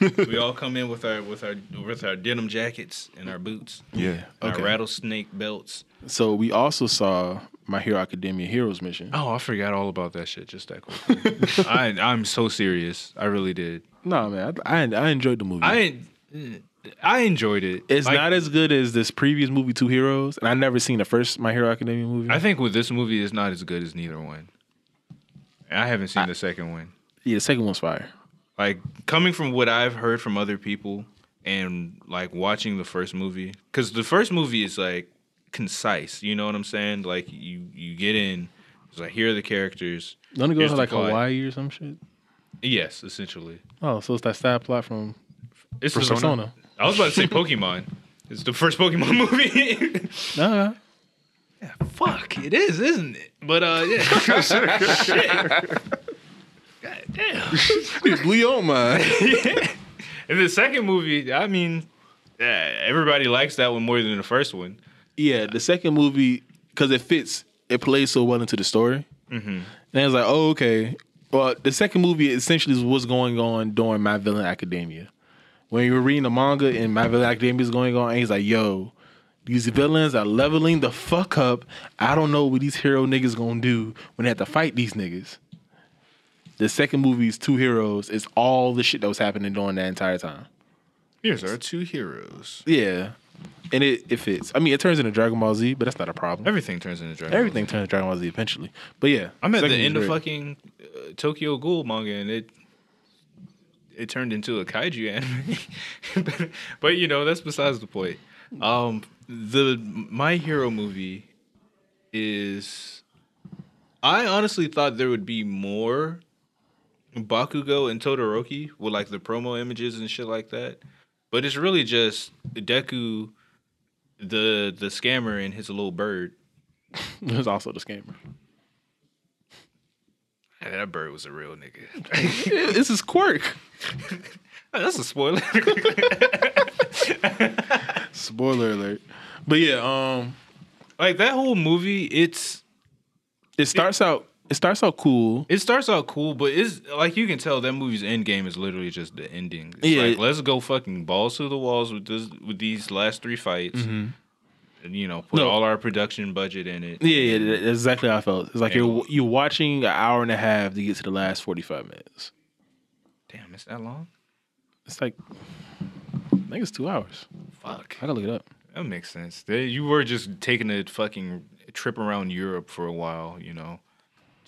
we all come in with our with our with our denim jackets and our boots. Yeah. Okay. Our rattlesnake belts. So we also saw My Hero Academia Heroes mission. Oh, I forgot all about that shit. Just that quick. I I'm so serious. I really did. No man, I, I I enjoyed the movie. I I enjoyed it. it's Like, not as good as this previous movie, Two Heroes, and I never seen the first My Hero Academia movie. I think with this movie is not as good as neither one. I haven't seen the second one. yeah, the second one's fire. Like coming from what I've heard from other people and like watching the first movie cuz the first movie is like concise, you know what I'm saying? Like you you get in it's like here are the characters. Don't it go to like plot. Hawaii or some shit? Yes, essentially. Oh, so it's that side plot from It's Persona? The, Persona. I was about to say Pokemon. It's the first Pokemon movie. Nah, yeah, fuck, it is, isn't it? But uh yeah. Shit. God damn. blew your mind. And the second movie, I mean, uh, everybody likes that one more than the first one. Yeah, the second movie because it fits, it plays so well into the story. Mm-hmm. And it's like, oh, okay. Well, the second movie essentially is what's going on during My Villain Academia. When you were reading the manga and My Villain Academia is going on, and he's like, yo, these villains are leveling the fuck up. I don't know what these hero niggas gonna do when they have to fight these niggas. The second movie's Two Heroes is all the shit that was happening during that entire time. Here's our two heroes. Yeah. And it, it fits. I mean, it turns into Dragon Ball Z, but that's not a problem. Everything turns into Dragon. Ball Everything turns Dragon Ball Z eventually. But yeah, I'm at the end of fucking uh, Tokyo Ghoul manga, and it it turned into a kaiju anime. but, but you know that's besides the point. Um, the My Hero movie is. I honestly thought there would be more Bakugo and Todoroki with like the promo images and shit like that, but it's really just Deku, the the scammer, and his little bird. It was also the scammer. Hey, that bird was a real nigga. this is quirk. That's a spoiler. Spoiler alert. But yeah, um, like that whole movie, it's it starts out. It starts out cool. it starts out cool, but it's like you can tell that movie's end game is literally just the ending. It's Yeah. like let's go fucking balls to the walls with this with these last three fights. Mm-hmm. And, you know, put No. all our production budget in it. Yeah, yeah, that's exactly how I felt. It's like Yeah. you're you're watching an hour and a half to get to the last forty five minutes. Damn, it's that long? It's like I think it's two hours. Fuck. I gotta look it up. That makes sense. You were just taking a fucking trip around Europe for a while, you know.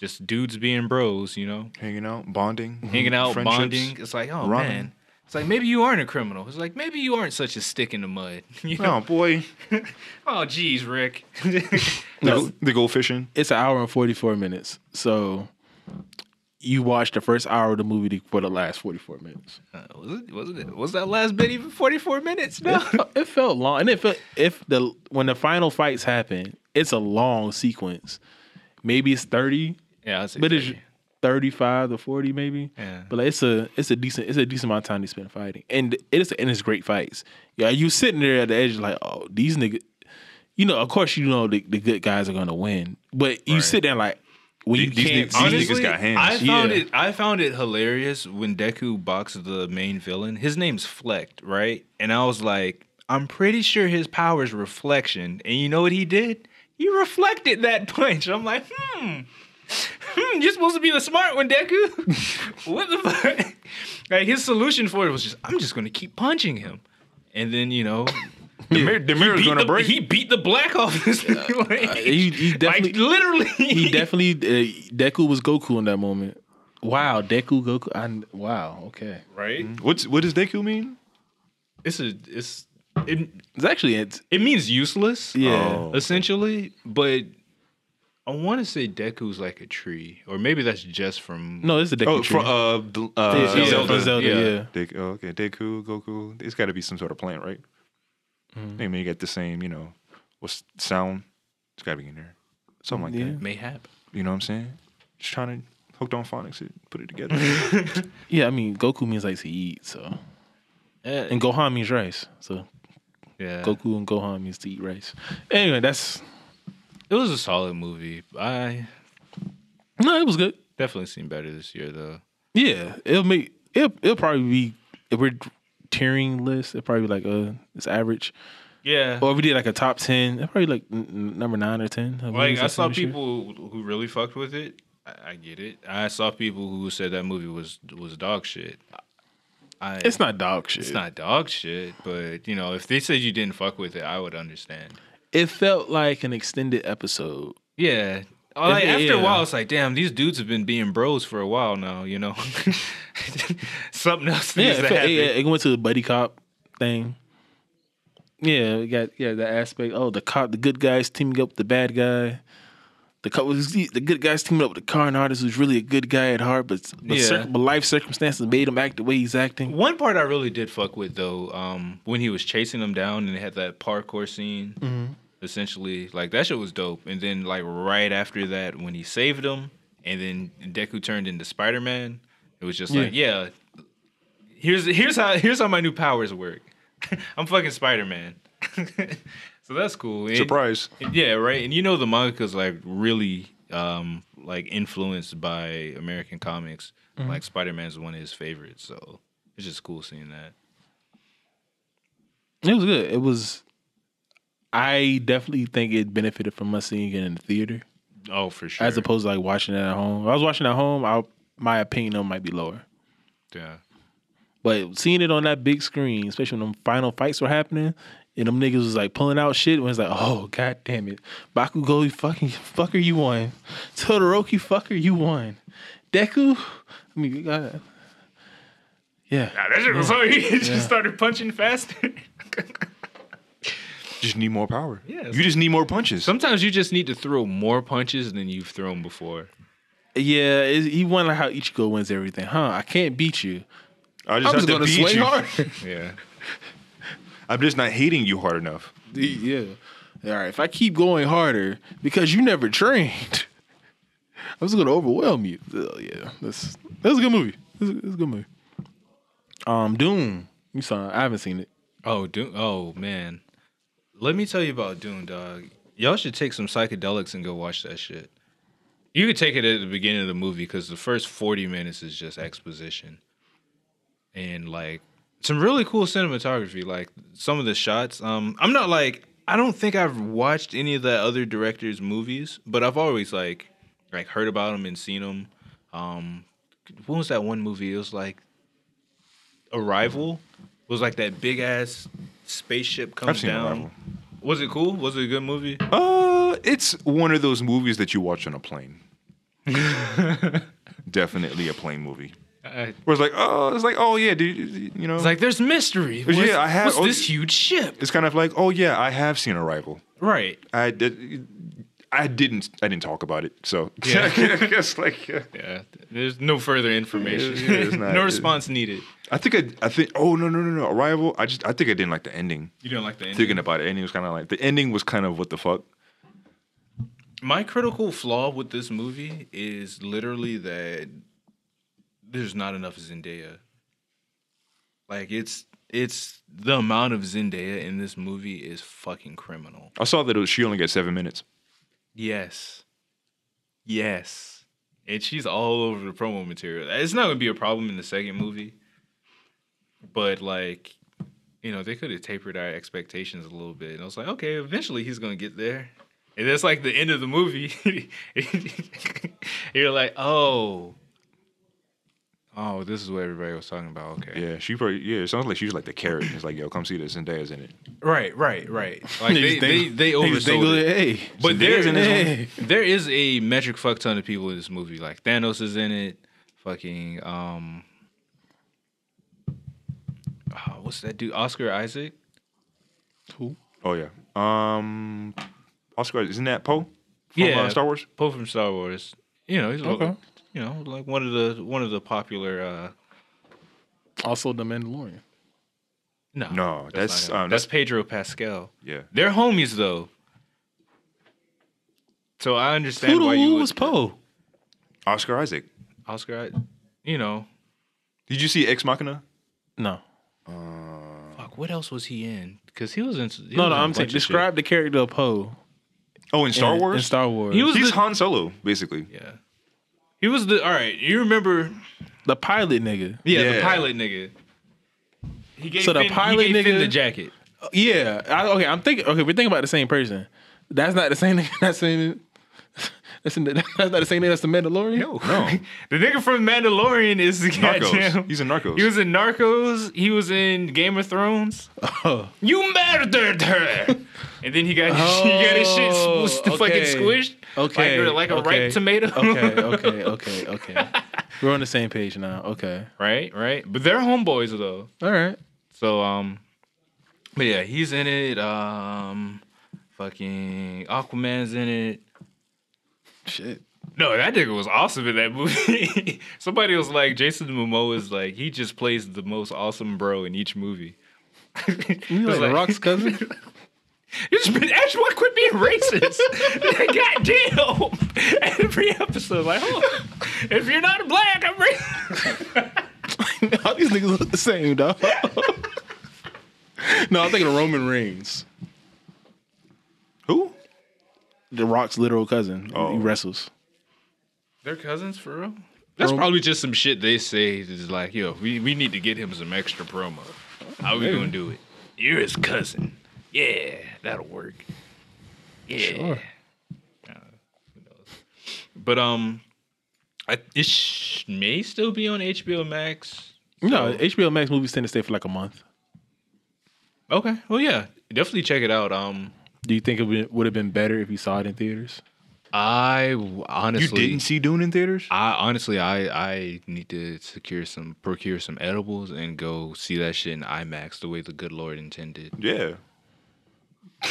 Just dudes being bros, you know. Hanging out, bonding, hanging out, bonding. It's like, oh Ramen. man. It's like maybe you aren't a criminal. It's like maybe you aren't such a stick in the mud. You know? Oh boy, Oh geez, Rick. they, go, they go fishing. It's an hour and forty four minutes. So you watch the first hour of the movie for the last forty four minutes. Uh, was it? Was it? Was that last bit even forty four minutes? No. It, felt, it felt long, and it felt if the when the final fights happen, it's a long sequence. Maybe it's thirty, yeah, I'd say but it's thirty five to forty, maybe. Yeah. But like, it's a it's a decent it's a decent amount of time they spend fighting, and it is and it's great fights. Yeah, you sitting there at the edge like, oh, these niggas. You know, of course, you know the, the good guys are gonna win, but you Right. sit there like when you These can't. niggas- see- these niggas got hands. I found Yeah. it. I found it hilarious when Deku boxed the main villain. His name's Flect, right? And I was like, I'm pretty sure his power is reflection. And you know what he did? He reflected that punch. I'm like, hmm. Hmm, you're supposed to be the smart one, Deku. what the fuck? Like his solution for it was just, I'm just gonna keep punching him. And then, you know, The, mirror, the mirror's gonna the- break. he beat the black off this like, he, he definitely like literally he definitely uh, Deku was Goku in that moment. Wow, Deku Goku. I, wow, okay. right? What's what does Deku mean? It's a it's it, It's actually it's it means useless. yeah. Oh. essentially. But I want to say Deku's like a tree, or maybe that's just from. No, it's the Deku Oh, tree. from uh, the- uh, Yeah, Zelda. Zelda, Zelda, Yeah. yeah. Dek- oh, okay, Deku, Goku. It's got to be some sort of plant, right? Mm-hmm. I mean, you get the same, you know, what's sound? It's got to be in there, something like Yeah. that. Mayhap. You know what I'm saying? Just trying to hooked on phonics, it, put it together. Yeah, I mean Goku means like to eat, so And, and Gohan means rice. So yeah, Goku and Gohan means to eat rice. Anyway, that's it was a solid movie. I no, it was good. definitely seen better this year though. Yeah, it'll make it'll, it'll probably be if we're tiering list. It'll probably be like uh it's average. Yeah. Or if we did like a top ten, it'll probably like n- number nine or ten. of Like I saw this year. people who really fucked with it. I, I get it. I saw people who said that movie was was dog shit. I, It's not dog shit. It's not dog shit, but you know, if they said you didn't fuck with it, I would understand. It felt like an extended episode. Yeah. Oh, like, Yeah, after a while, it's like, damn, these dudes have been being bros for a while now. You know, something else Yeah, needs it, to happen. yeah, it went to the buddy cop thing. Yeah, we got yeah the aspect. Oh, the cop, the good guys teaming up with the bad guy. The the good guys teaming up with the con artist who's really a good guy at heart, but but, Yeah. circ- but life circumstances made him act the way he's acting. One part I really did fuck with though, um, when he was chasing them down and they had that parkour scene. Mm-hmm. Essentially, like that shit was dope. And then like right after that, when he saved them, and then Deku turned into Spider Man, it was just like, yeah, here's here's how here's how my new powers work. I'm fucking Spider Man. so that's cool. And- Surprise. Yeah, right. And you know the manga's like really um like influenced by American comics. Mm-hmm. Like Spider Man's one of his favorites, so it's just cool seeing that. It was good. It was. I definitely think it benefited from us seeing it in the theater Oh, for sure. as opposed to like watching it at home. If I was watching at home, I my opinion on it might be lower. yeah. But seeing it on that big screen, especially when them final fights were happening, and them niggas was like pulling out shit, when it's like, oh god damn it, Bakugo, you fucking fucker, you won. Todoroki, fucker, you won. Deku, I mean, you got, yeah, Nah, that shit was hard. He just started punching faster. Just need more power. Yeah, You just need more punches. Sometimes you just need to throw more punches than you've thrown before. yeah. It, he won like how Ichigo wins everything, huh? I can't beat you. I I'm just just gonna beat swing you. hard. Yeah. I'm just not hating you hard enough. yeah. All right. If I keep going harder because you never trained, I'm just gonna overwhelm you. Oh, yeah, that's that's a good movie. That's a, that's a good movie. Um, Doom. You saw? it. I haven't seen it. Oh, Dune. Oh man, let me tell you about Doom, dog. Y'all should take some psychedelics and go watch that shit. You could take it at the beginning of the movie because the first forty minutes is just exposition, and like some really cool cinematography. Like some of the shots. Um, I'm not like I don't think I've watched any of the other directors' movies, but I've always like like heard about them and seen them. Um, what was that one movie? It was like Arrival. It was like that big ass spaceship comes I've seen down. Arrival. Was it cool? Was it a good movie? Uh, it's one of those movies that you watch on a plane. Definitely a plane movie. I- Where it's like, oh, it's like, oh yeah, dude, you know, It's like there's mystery. Yeah, I have- What's oh, this huge ship? it's kind of like, oh yeah, I have seen Arrival. Right. I did. I didn't I didn't talk about it. So Yeah. I guess like yeah. Yeah, there's no further information. Yeah, not- no it- response needed. I think I I think oh no no no no Arrival. I just I think I didn't like the ending. You don't like the ending. Thinking about it, ending was kind of like the ending was kind of what the fuck. My critical flaw with this movie is literally that there's not enough Zendaya. Like it's it's the amount of Zendaya in this movie is fucking criminal. I saw that it was, she only got seven minutes. Yes. Yes. And she's all over the promo material. It's not gonna be a problem in the second movie. But like, you know, they could have tapered our expectations a little bit. And I was like, okay, eventually he's gonna get there. And that's like the end of the movie. You're like, oh. Oh, this is what everybody was talking about. Okay. Yeah, she probably yeah. It sounds like she was like the carrot. It's like yo, come see this. Zendaya's in it. Right, right, right. Like they, they, dangle- they oversold it. Hey, But there, Zendaya's in hey, there is a metric fuck ton of people in this movie. Like Thanos is in it. Fucking um, ah, what's that dude? Oscar Isaac. Who? Oh yeah. Um, Oscar isn't that Poe? From, Yeah. uh, Star Wars. Poe from Star Wars. You know, he's Okay. okay. You know like one of the one of the popular. uh Also, the Mandalorian. No, No, that's, not him. um, that's that's- Pedro Pascal. Yeah. They're homies though. So I understand Who, why who you was Poe? Oscar Isaac. Oscar. I- You know, Did you see Ex Machina? No, fuck. What else was he in? Because he was in. he no, was no. in a I'm saying bunch of shit. describe the character of Poe. Oh, in Star in, Wars. In Star Wars, He was He's the- Han Solo, basically. Yeah. He was the all right. You remember? the pilot nigga. Yeah, the Yeah. pilot nigga. He gave So the Finn, pilot he gave Finn nigga- the jacket. Yeah. I, okay, I'm thinking. Okay, we're thinking about the same person. That's not the same nigga. That's saying. That's, in the, that's not the same name That's the Mandalorian. No. no. the nigga from Mandalorian is the Narcos. goddamn. He's in Narcos. He was in Narcos. He was in Game of Thrones. Oh. You murdered her. and then he got his, he got his shit Oh, s- fucking squished. Okay. Like, a- like a okay, ripe tomato. okay. Okay. Okay. Okay. We're on the same page now. Okay. right, right. But they're homeboys though. All right. So um, but yeah, he's in it. Um, fucking Aquaman's in it. Shit. No, that nigga was awesome in that movie. Somebody was like, Jason Momoa is like, he just plays the most awesome bro in each movie. You like, like- Rock's cousin? You just been actually quit being racist. Goddamn. Every episode, like, oh, if you're not a black, I'm racist. All these niggas look the same, dog. no, I'm thinking of Roman Reigns, Who? The Rock's literal cousin. Oh. He wrestles. They're cousins for real? That's Bro. probably just some shit they say is like, yo, we, we need to get him some extra promo. How are we Maybe. gonna do it? You're his cousin. Yeah, that'll work. Yeah. Sure. Uh, who knows? But um, I, it sh- may still be on HBO Max. No, HBO Max movies tend to stay for like a month. Okay. Well, yeah, definitely check it out. Um, Do you think it would have been better if you saw it in theaters? I honestly you didn't see Dune in theaters? I honestly, I I need to secure some, procure some edibles, and go see that shit in IMAX the way the good Lord intended. Yeah.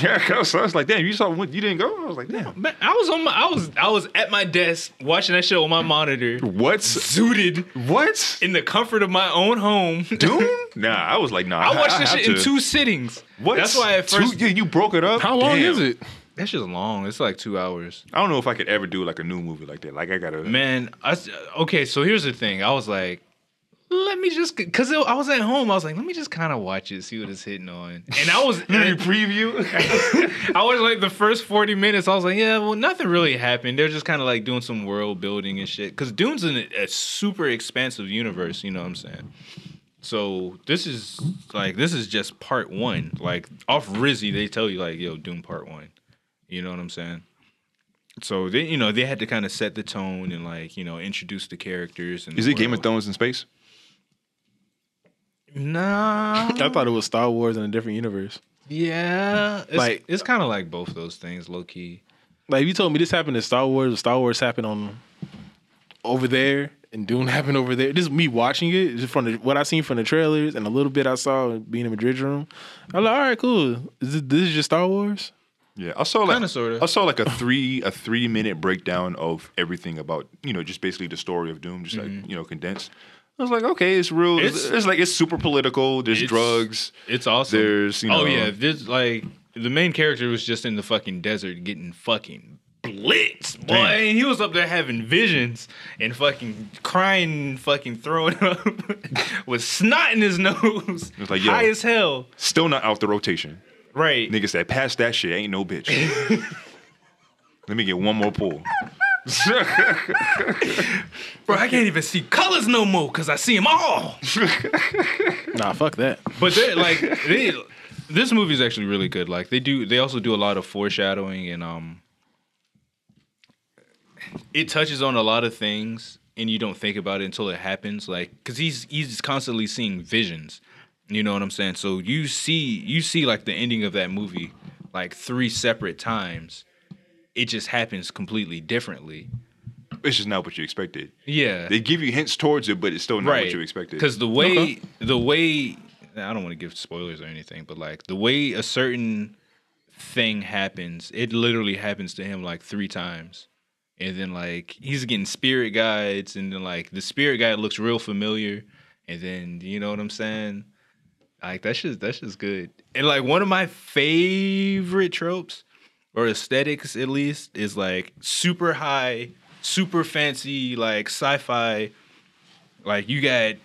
Yeah, I was, I was like, damn, you saw one, you didn't go? I was like, damn. Man, I was on my, I was, I was at my desk watching that shit on my monitor, What? zooted what? in the comfort of my own home. Dune? nah, I was like, nah. I watched this have shit in two sittings. What? That's why at Two- first yeah, you broke it up. How long Damn. is it? that shit's long. It's like two hours. I don't know if I could ever do like a new movie like that. Like I gotta. Man, I, okay, so here's the thing. I was like, let me just, because I was at home. I was like, let me just kind of watch it, see what it's hitting on. And I was, Let me preview. I was like the first 40 minutes, I was like, yeah, well, nothing really happened. They're just kind of like doing some world building and shit. Because Dune's in a, a super expansive universe, you know what I'm saying? So this is like, this is just part one. Like off Rizzy, they tell you, like, yo, Dune part one. You know what I'm saying? So they, you know, they had to kind of set the tone and like, you know, introduce the characters. And Is it Game of. Thrones in space? Nah. I thought it was Star Wars in a different universe. Yeah. It's, Like- it's kind of like both those things, low key. Like if you told me this happened in Star Wars, Star Wars happened on over there, and Dune happened over there. Just me watching it, just from the, what I seen from the trailers and a little bit I saw being in Madrid room. I'm like, all right, cool. Is this, this is just Star Wars? Yeah, I saw like Kinda, sorta. I saw like a three a three minute breakdown of everything about you know just basically the story of Doom, just like mm-hmm. you know condensed. I was like, okay, it's real. It's. It's- like it's super political. There's It's- drugs. It's awesome. There's, you oh, know- oh yeah, this like the main character was just in the fucking desert getting fucking blitzed, boy. Damn. And he was up there having visions and fucking crying, fucking throwing up with snot in his nose, It's like, high as hell. Still not out the rotation. Right. Nigga said, pass that shit. Ain't no bitch. Let me get one more pull. Bro, I can't even see colors no more because I see them all. Nah, fuck that. But they like they, this movie is actually really good. Like they do, they also do a lot of foreshadowing and um, it touches on a lot of things, and you don't think about it until it happens. Like because he's he's constantly seeing visions. You know what I'm saying? So you see you see like the ending of that movie like three separate times. It just happens completely differently. It's just not what you expected. Yeah. They give you hints towards it, but it's still not right what you expected. because the way the way I don't want to give spoilers or anything, but like the way a certain thing happens, it literally happens to him like three times, and then like he's getting spirit guides, and then like the spirit guide looks real familiar, and then you know what I'm saying. Like that's just that's just good. And like one of my favorite tropes or aesthetics at least is like super high, super fancy, like sci-fi. Like you got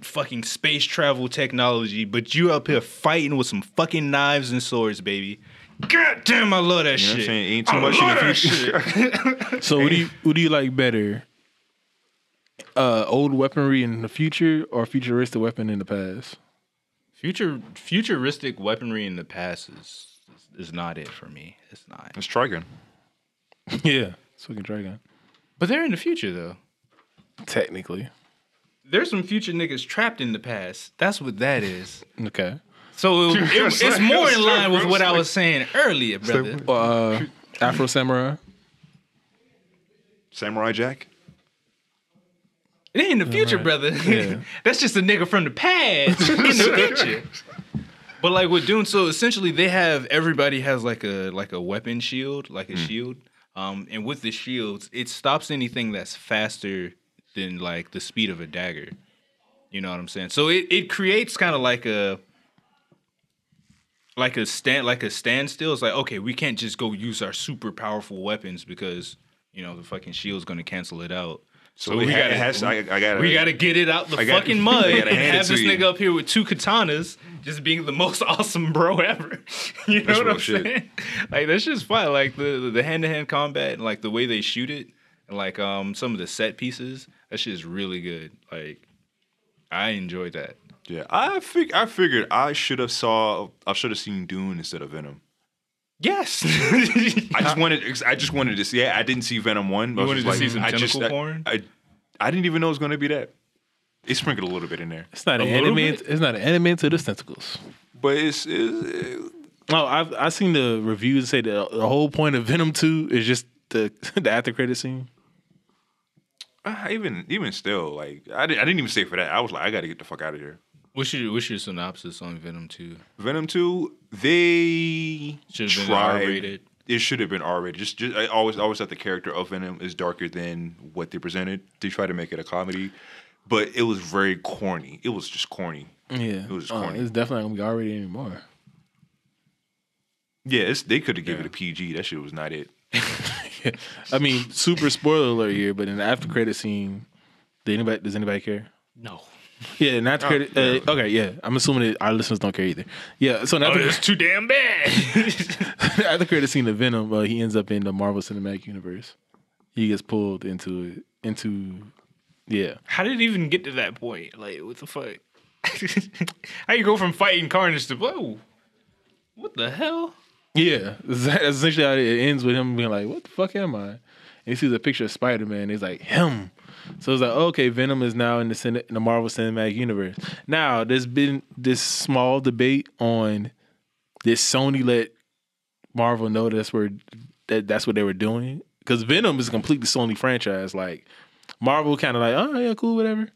fucking space travel technology, but you up here fighting with some fucking knives and swords, baby. God damn, I love that you know what I'm shit. saying? Ain't too I much in love the that future. So what do you what do you like better? Uh, old weaponry in the future or futuristic weapon in the past? Future futuristic weaponry in the past is is not it for me. It's not. It's Trigun. yeah, it's fucking Dragon. But they're in the future though. Technically, There's some future niggas trapped in the past. That's what that is. okay. So it, it- Yes, it's more in line with yes. what I was saying earlier, brother. Uh, Afro Samurai. Samurai Jack. It ain't in the future, brother. Yeah. That's just a nigga from the past in the future. But like with Dune, so essentially they have everybody has like a like a weapon shield, like a shield. Um, and with the shields, it stops anything that's faster than like the speed of a dagger. You know what I'm saying? So it, it creates kind of like a like a stand like a standstill. It's like okay, we can't just go use our super powerful weapons because you know the fucking shield's gonna cancel it out. So, we ha- it has. I, I gotta. We got to get it out the I got- fucking mud I and gotta hand it have to this you. nigga up here with two katanas, just being the most awesome bro ever. you know That's what real I'm shit. saying? Like that's just fun. Like the the hand to hand combat and like the way they shoot it, and like um some of the set pieces. That shit is really good. Like I enjoyed that. Yeah, I fig- I figured I should have saw. I should have seen Dune instead of Venom. Yes. I just wanted. I just wanted to see. Yeah, I didn't see Venom one. but I You wanted just to see some I just- tentacle I- porn? I, I didn't even know it was going to be that. It sprinkled a little bit in there, It's not A an little enemy. bit? It's not an enemy to the tentacles. but it's, it's Oh, I've I seen the reviews say that the whole point of Venom Two is just the the after credit scene. uh, even even still like I didn't. I didn't even say for that. I was like, I got to get the fuck out of here. What's your what's your synopsis on Venom Two? Venom two, they Should have been R-rated. It should have been R rated. Just, just I always always thought the character of Venom is darker than what they presented. They tried to make it a comedy, but it was very corny. It was just corny. Yeah, It was Uh, corny. it's definitely not gonna be R rated anymore. Yeah, it's, they could have given Yeah. it a PG. That shit was not it. I mean, super spoiler alert here, but in the after credit scene, did anybody does anybody care? No. Yeah, in the after credit. Uh, okay, yeah, I'm assuming that our listeners don't care either. Yeah, so the Oh, it's too damn bad. after credit scene of Venom, uh, he ends up in the Marvel Cinematic Universe. He gets pulled into it into yeah. How did it even get to that point? Like, what the fuck? How you go from fighting Carnage to whoa? What the hell? Yeah, that's essentially how it ends with him being like, "What the fuck am I?" And he sees a picture of Spider Man. He's like, "Him." So it's like, okay, Venom is now in the cine- in the Marvel Cinematic Universe. Now, there's been this small debate on this Sony let Marvel know that's where that that's what they were doing because Venom is a completely Sony franchise. Like Marvel, kind of like, oh yeah, cool, whatever.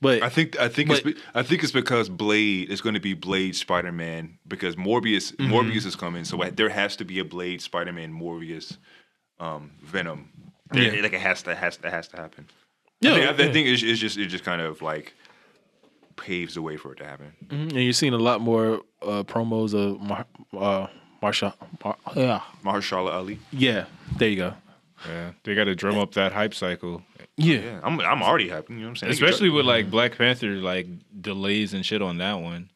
But I think I think But- it's I think it's because Blade is going to be Blade Spider Man because Morbius Mm-hmm. Morbius is coming, so there has to be a Blade Spider Man Morbius um, Venom. There- Yeah. Like it has to has that has to happen. Yeah, I think, I think it's, it's just it just kind of like paves the way for it to happen. Mhm, and you're seeing a lot more uh, promos of Mar- uh, Marsha. Mar- yeah, Mahershala Ali. yeah. There you go. Yeah, they got to drum up that hype cycle, Yeah, Yeah, I'm I'm already happy. You know what I'm saying? Especially with like Black Panther like delays and shit on that one.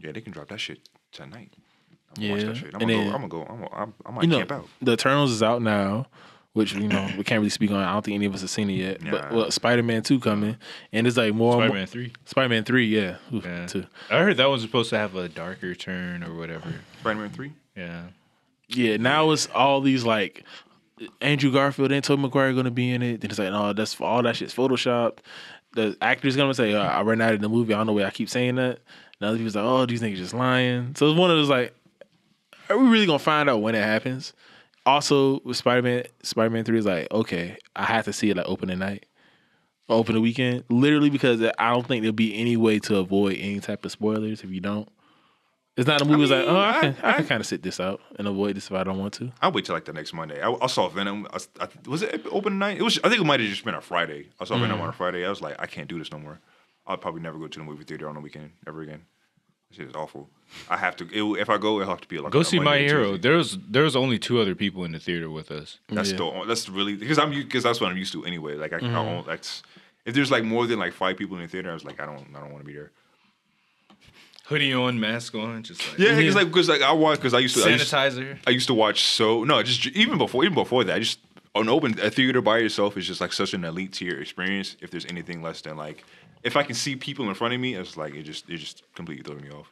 yeah, they can drop that shit tonight. I'm gonna watch Yeah, that shit. I'm and gonna then- go. I'm gonna go. I'm gonna, I'm, I might you know, camp out. the Eternals is out now, which you know we can't really speak on. I don't think any of us have seen it yet. But well, Spider Man two coming, and it's like more. Spider Man Three. Spider Man three, yeah, Oof, Yeah, two. I heard that was supposed to have a darker turn or whatever. Spider Man three. Yeah, Yeah, now it's all these like Andrew Garfield and Tobey Maguire going to be in it. Then it's like, no, that's all that shit's photoshopped. The actor's gonna say, uh, I ran out of the movie. I don't know why I keep saying that. And other people's like, oh, these niggas just lying. So it's one of those like, are we really gonna find out when it happens? Also, with Spider Man, Spider Man Three is like, okay, I have to see it like opening night, open the weekend, literally because I don't think there'll be any way to avoid any type of spoilers if you don't. It's not a movie. that's like, oh, I I- can, I, can kind of sit this out and avoid this if I don't want to. I'll wait till like the next Monday. I, I saw Venom. I, I, was it open night? It was. I think it might have just been a Friday. I saw Venom mm. on a Friday. I was like, I can't do this no more. I'll probably never go to the movie theater on the weekend ever again. This shit is awful. I have to. It, if I go, it'll have to be like go see My Monday or Hero. Tuesday. There was there was only two other people in the theater with us. That's Yeah. still. That's really because I'm because that's what I'm used to anyway. Like I, I mm-hmm. don't. That's if there's like more than like five people in the theater, I was like, I don't. I don't want to be there. Hoodie on, mask on, just like Yeah, it's like because like I watch because I used to. I used, sanitizer. I used to watch so no, just even before even before that, just an open a theater by yourself is just like such an elite tier experience. If there's anything less than like, if I can see people in front of me, it's like it just it just completely throws me off.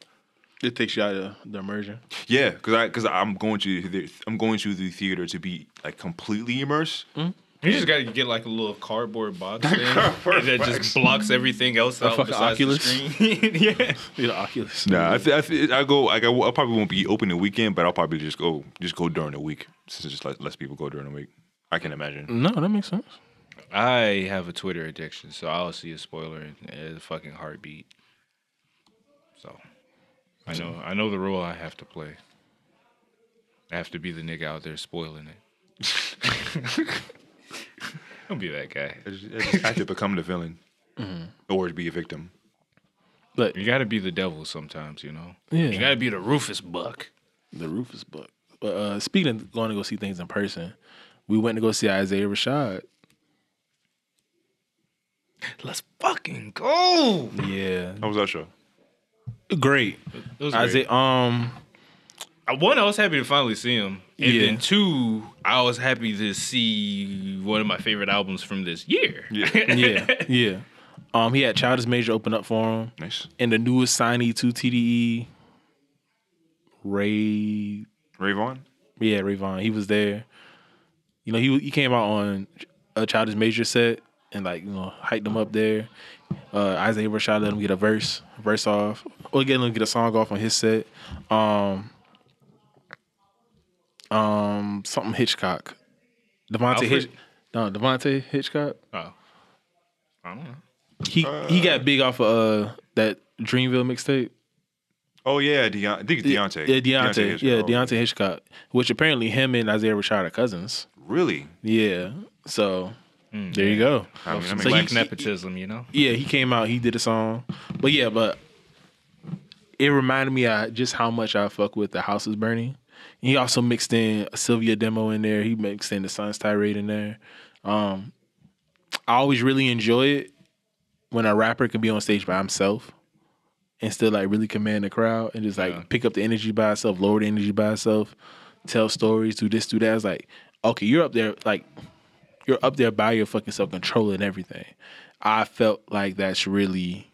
It takes you out of the immersion. Yeah, because I because I'm going to the, I'm going to the theater to be like completely immersed. Hmm? You just gotta get like a little cardboard box thing that just blocks everything else out fucking besides Oculus? the screen. yeah. You know, Oculus. Nah, I, th- I, th- I go like I, w- I probably won't be open the weekend, but I'll probably just go just go during the week since it just let less people go during the week. I can imagine. No, that makes sense. I have a Twitter addiction, so I'll see a spoiler in a fucking heartbeat. So I know I know the role I have to play. I have to be the nigga out there spoiling it. Don't be that guy. I just, I just have to become the villain or be a victim. But You gotta be the devil sometimes, you know. Yeah. You gotta be the Rufus Buck. the Rufus book. But uh, speaking of going to go see things in person, we went to go see Isaiah Rashad. Let's fucking go. Yeah, How was that show? great. It was great. Isaiah, um, One, I was happy to finally see him, and Yeah. then two, I was happy to see one of my favorite albums from this year. Yeah. yeah, yeah. Um, he had Childish Major open up for him, Nice. and the newest signee to TDE, Ray Ray Vaughn? Yeah, Ray Vaughn. He was there. You know, he he came out on a Childish Major set and like you know hyped them up there. Uh, Isaiah Rashad let him get a verse verse off, or get him get a song off on his set. Um, um, something Hitchcock, Devontae Alfred? Hitch, no Devontae Hitchcock. Oh, I don't know. He he got big off of uh, that Dreamville mixtape. Oh yeah, Deon- I think it's Deante'. Yeah, Deante'. Hitchcock. yeah, Deante' Hitchcock. Which apparently him and Isaiah Rashad are cousins. Really? Yeah. So there you go. I mean, that So makes he- Black sense. nepotism, you know. Yeah, he came out, he did a song. But yeah, but it reminded me of just how much I fuck with The House is Burning. He also mixed in a Sylvia demo in there. He mixed in the Sun's Tirade in there. Um, I always really enjoy it when a rapper can be on stage by himself and still like really command the crowd and just like Yeah. pick up the energy by itself, lower the energy by itself, tell stories, do this, do that. It's like, okay, you're up there like you're up there by your fucking self controlling everything. I felt like that's really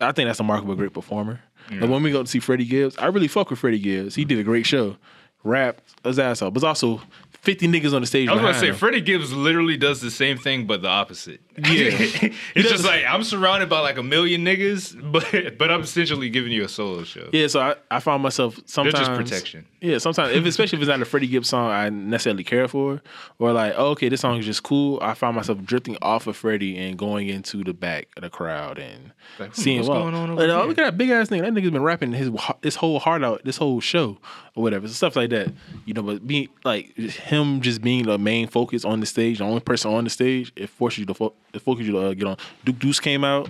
I think that's a mark of a great performer. Like when we go to see Freddie Gibbs, I really fuck with Freddie Gibbs. He did a great show. rap his ass off. But also 50 niggas on the stage. I was to say him. Freddie Gibbs literally does the same thing, but the opposite. Yeah. it's just like I'm surrounded by like a million niggas, but but I'm essentially giving you a solo show. Yeah, so I, I found myself sometimes just protection. Yeah, sometimes if especially if it's not a Freddie Gibbs song I necessarily care for, or like, oh, okay, this song is just cool. I find myself drifting off of Freddie and going into the back of the crowd and Like, hmm, seeing what's well, going on over oh, look at that big ass nigga. That nigga's been rapping his his whole heart out, this whole show or whatever, so stuff like that. You know, but being like him just being the main focus on the stage, the only person on the stage, it forces you to fo- it focuses you to uh, get on. Duke Deuce came out